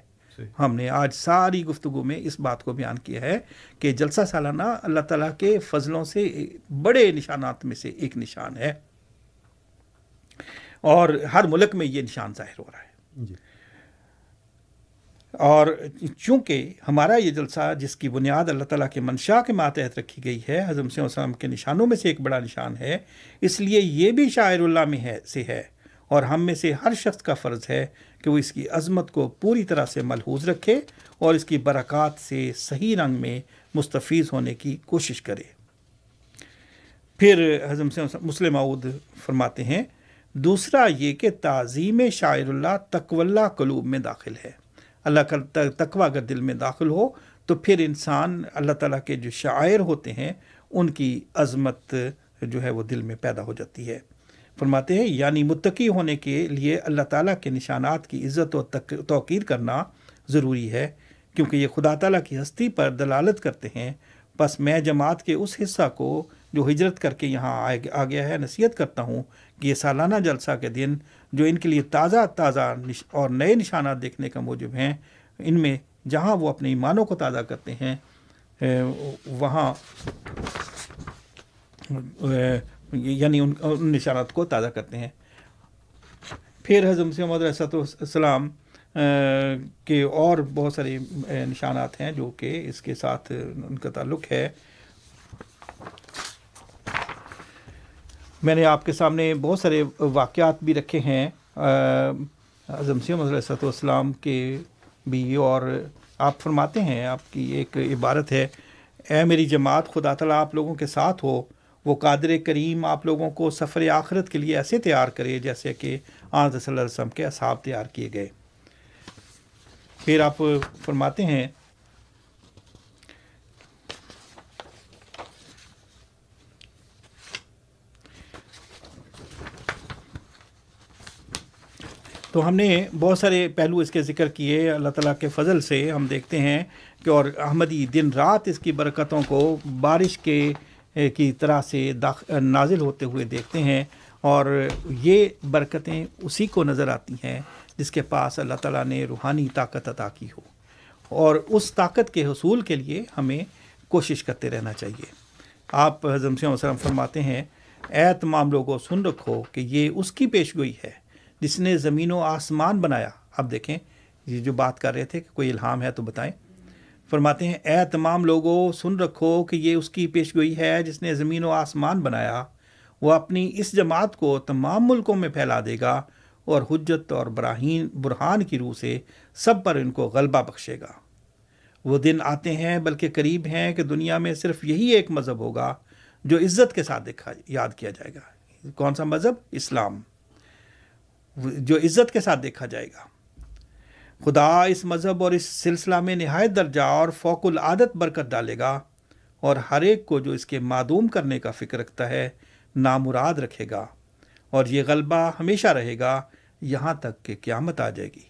ہم نے آج ساری گفتگو میں اس بات کو بیان کیا ہے کہ جلسہ سالانہ اللہ تعالیٰ کے فضلوں سے بڑے نشانات میں سے ایک نشان ہے۔ اور ہر ملک میں یہ نشان ظاہر ہو رہا ہے۔ جی۔ اور چونکہ ہمارا یہ جلسہ جس کی بنیاد اللہ تعالیٰ کے منشا کے ماتحت رکھی گئی ہے حضرت وسلم کے نشانوں میں سے ایک بڑا نشان ہے اس لیے یہ بھی شاعر اللہ میں ہے سے ہے۔ اور ہم میں سے ہر شخص کا فرض ہے کہ وہ اس کی عظمت کو پوری طرح سے ملحوظ رکھے اور اس کی برکات سے صحیح رنگ میں مستفیض ہونے کی کوشش کرے۔ پھر حضرت مسلم عود فرماتے ہیں دوسرا یہ کہ تعظیم شاعر اللہ تقولہ قلوب میں داخل ہے۔ اللہ کا تقوی اگر دل میں داخل ہو تو پھر انسان اللہ تعالیٰ کے جو شاعر ہوتے ہیں ان کی عظمت جو ہے وہ دل میں پیدا ہو جاتی ہے۔ فرماتے ہیں یعنی متقی ہونے کے لیے اللہ تعالیٰ کے نشانات کی عزت و توقیر کرنا ضروری ہے۔ کیونکہ یہ خدا تعالیٰ کی ہستی پر دلالت کرتے ہیں۔ بس میں جماعت کے اس حصہ کو جو ہجرت کر کے یہاں آ گیا ہے، نصیحت کرتا ہوں۔ یہ سالانہ جلسہ کے دن جو ان کے لیے تازہ تازہ اور نئے نشانات دیکھنے کا موجب ہیں، ان میں جہاں وہ اپنے ایمانوں کو تازہ کرتے ہیں وہاں یعنی ان نشانات کو تازہ کرتے ہیں۔ پھر حضرت محمد رسط السلام کے اور بہت سارے نشانات ہیں جو کہ اس کے ساتھ ان کا تعلق ہے۔ میں نے آپ کے سامنے بہت سارے واقعات بھی رکھے ہیں۔ اعظم سی علیہ والسلام کے بھی اور آپ فرماتے ہیں، آپ کی ایک عبارت ہے، اے میری جماعت، خدا تعالیٰ آپ لوگوں کے ساتھ ہو۔ وہ قادر کریم آپ لوگوں کو سفر آخرت کے لیے ایسے تیار کرے جیسے کہ آج صلی اللہ علیہ وسلم کے اصحاب تیار کیے گئے۔ پھر آپ فرماتے ہیں تو ہم نے بہت سارے پہلو اس کے ذکر کیے اللہ تعالیٰ کے فضل سے۔ ہم دیکھتے ہیں کہ اور احمدی دن رات اس کی برکتوں کو بارش کے کی طرح سے داخ، نازل ہوتے ہوئے دیکھتے ہیں اور یہ برکتیں اسی کو نظر آتی ہیں جس کے پاس اللہ تعالیٰ نے روحانی طاقت عطا کی ہو۔ اور اس طاقت کے حصول کے لیے ہمیں کوشش کرتے رہنا چاہیے۔ آپ حضرت وسلم فرماتے ہیں، اے تمام لوگوں، سن رکھو کہ یہ اس کی پیش گوئی ہے جس نے زمین و آسمان بنایا۔ اب دیکھیں، یہ جو بات کر رہے تھے کہ کوئی الہام ہے تو بتائیں۔ فرماتے ہیں، اے تمام لوگوں، سن رکھو کہ یہ اس کی پیش گوئی ہے جس نے زمین و آسمان بنایا۔ وہ اپنی اس جماعت کو تمام ملکوں میں پھیلا دے گا اور حجت اور براہین، برہان کی روح سے سب پر ان کو غلبہ بخشے گا۔ وہ دن آتے ہیں، بلکہ قریب ہیں کہ دنیا میں صرف یہی ایک مذہب ہوگا جو عزت کے ساتھ دیکھا، یاد کیا جائے گا۔ کون سا مذہب؟ اسلام۔ جو عزت کے ساتھ دیکھا جائے گا۔ خدا اس مذہب اور اس سلسلہ میں نہایت درجہ اور فوق العادت برکت ڈالے گا اور ہر ایک کو جو اس کے معدوم کرنے کا فکر رکھتا ہے، نامراد رکھے گا۔ اور یہ غلبہ ہمیشہ رہے گا یہاں تک کہ قیامت آ جائے گی۔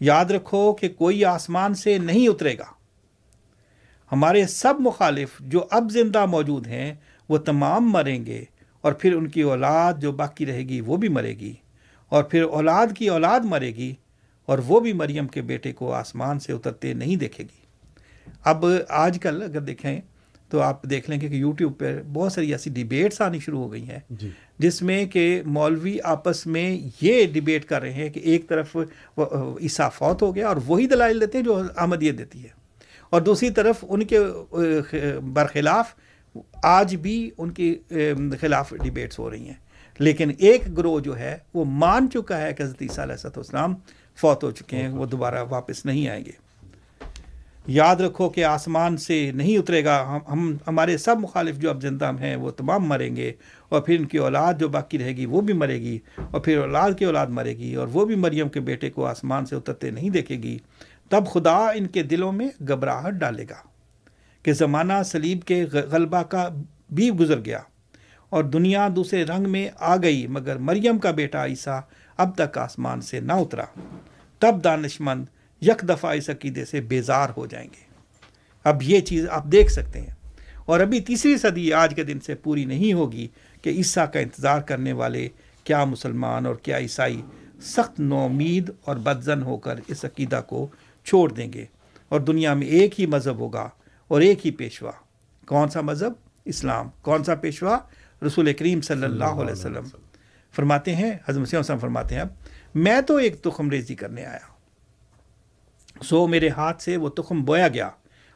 یاد رکھو کہ کوئی آسمان سے نہیں اترے گا۔ ہمارے سب مخالف جو اب زندہ موجود ہیں، وہ تمام مریں گے۔ اور پھر ان کی اولاد جو باقی رہے گی وہ بھی مرے گی اور پھر اولاد کی اولاد مرے گی اور وہ بھی مریم کے بیٹے کو آسمان سے اترتے نہیں دیکھے گی۔ اب آج کل اگر دیکھیں تو آپ دیکھ لیں گے کہ یوٹیوب پہ بہت ساری ایسی ڈیبیٹس آنی شروع ہو گئی ہیں جی۔ جس میں کہ مولوی آپس میں یہ ڈیبیٹ کر رہے ہیں کہ ایک طرف عیسیٰ فوت ہو گیا اور وہی دلائل دیتے ہیں جو احمدیت دیتی ہے اور دوسری طرف ان کے برخلاف آج بھی ان کے خلاف ڈیبیٹس ہو رہی ہیں۔ لیکن ایک گروہ جو ہے، وہ مان چکا ہے کہ حضرت عیسیٰ علیہ السلام فوت ہو چکے ہیں، وہ دوبارہ واپس نہیں آئیں گے۔ یاد رکھو کہ آسمان سے نہیں اترے گا، ہم ہم، ہمارے سب مخالف جو اب زندہ ہیں، وہ تمام مریں گے۔ اور پھر ان کی اولاد جو باقی رہے گی، وہ بھی مرے گی۔ اور پھر اولاد کی اولاد مرے گی، اور وہ بھی مریم کے بیٹے کو آسمان سے اترتے نہیں دیکھے گی۔ تب خدا ان کے دلوں میں گھبراہٹ ڈالے گا۔ کہ زمانہ سلیب کے غلبہ کا بھی گزر گیا اور دنیا دوسرے رنگ میں آ گئی، مگر مریم کا بیٹا عیسیٰ اب تک آسمان سے نہ اترا۔ تب دانش مند یک دفعہ اس عقیدے سے بیزار ہو جائیں گے۔ اب یہ چیز آپ دیکھ سکتے ہیں۔ اور ابھی تیسری صدی آج کے دن سے پوری نہیں ہوگی کہ عیسیٰ کا انتظار کرنے والے کیا مسلمان اور کیا عیسائی سخت نومید اور بدزن ہو کر اس عقیدہ کو چھوڑ دیں گے۔ اور دنیا میں ایک ہی مذہب ہوگا اور ایک ہی پیشوا۔ کون سا مذہب؟ اسلام۔ کون سا پیشوا؟ رسول کریم صلی اللہ علیہ وسلم۔ فرماتے ہیں حضرت وسلم فرماتے ہیں اب میں تو ایک تخم ریزی کرنے آیا۔ سو میرے ہاتھ سے وہ تخم بویا گیا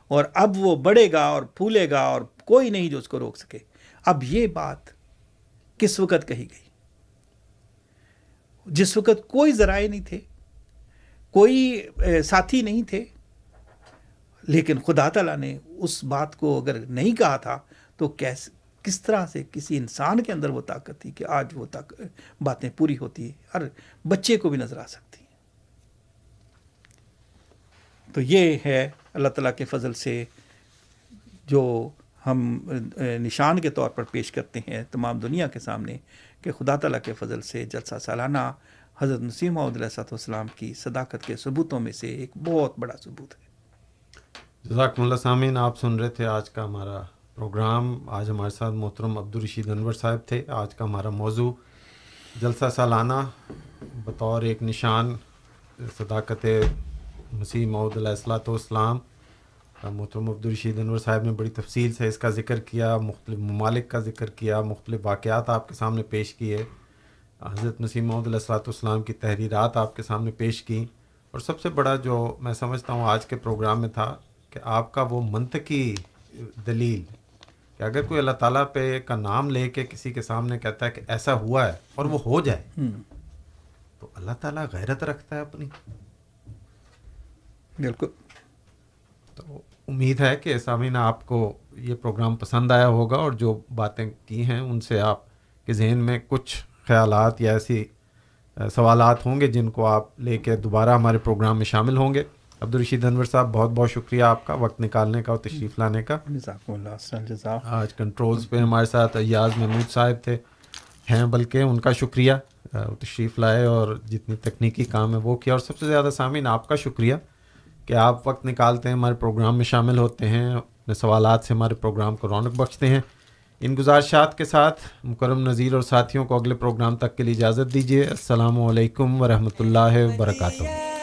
اور اب وہ بڑھے گا اور پھولے گا اور کوئی نہیں جو اس کو روک سکے۔ اب یہ بات کس وقت کہی گئی؟ جس وقت کوئی ذرائع نہیں تھے کوئی ساتھی نہیں تھے لیکن خدا تعالیٰ نے اس بات کو اگر نہیں کہا تھا، تو کیس، کس طرح سے کسی انسان کے اندر وہ طاقت تھی کہ آج وہ طاقت باتیں پوری ہوتی ہیں، ہر بچے کو بھی نظر آ سکتی ہیں۔ تو یہ ہے اللہ تعالیٰ کے فضل سے جو ہم نشان کے طور پر پیش کرتے ہیں تمام دنیا کے سامنے، کہ خدا تعالیٰ کے فضل سے جلسہ سالانہ حضرت نسیم محمد علیہ والسلام کی صداقت کے ثبوتوں میں سے ایک بہت بڑا ثبوت ہے۔ جزاکم اللہ سامعین، آپ سن رہے تھے آج کا ہمارا پروگرام۔ آج ہمارے ساتھ محترم عبدالرشید انور صاحب تھے۔ آج کا ہمارا موضوع جلسہ سالانہ، بطور ایک نشان، صداقت مسیح محدود علیہ السلاۃ والسلام۔ محترم عبدالرشید انور صاحب نے بڑی تفصیل سے اس کا ذکر کیا، مختلف ممالک کا ذکر کیا، مختلف واقعات آپ کے سامنے پیش کیے۔ حضرت مسیح محدود علیہ السلاۃ والسلام کی تحریرات آپ کے سامنے پیش کیں۔ اور سب سے بڑا جو میں سمجھتا ہوں آج کے پروگرام میں تھا کہ آپ کا وہ منطقی دلیل کہ اگر کوئی اللہ تعالیٰ پہ کا نام لے کے کسی کے سامنے کہتا ہے کہ ایسا ہوا ہے اور وہ ہو جائے تو اللہ تعالیٰ غیرت رکھتا ہے اپنی۔ بالکل۔ تو امید ہے کہ سامعین آپ کو یہ پروگرام پسند آیا ہوگا اور جو باتیں کی ہیں ان سے آپ کے ذہن میں کچھ خیالات یا ایسی سوالات ہوں گے جن کو آپ لے کے دوبارہ ہمارے پروگرام میں شامل ہوں گے۔ عبدالرشید انور صاحب بہت بہت شکریہ آپ کا وقت نکالنے کا اور تشریف لانے کا۔ آج کنٹرولز پہ ہمارے ساتھ ایاز محمود صاحب تھے ہیں بلکہ ان کا شکریہ۔ تشریف لائے اور جتنی تکنیکی کام ہے وہ کیا۔ اور سب سے زیادہ سامعین آپ کا شکریہ کہ آپ وقت نکالتے ہیں ہمارے پروگرام میں شامل ہوتے ہیں اپنے سوالات سے ہمارے پروگرام کو رونق بخشتے ہیں۔ ان گزارشات کے ساتھ مکرم نذیر اور ساتھیوں کو اگلے پروگرام تک کے لیے اجازت دیجیے۔ السلام علیکم ورحمۃ اللہ وبرکاتہ۔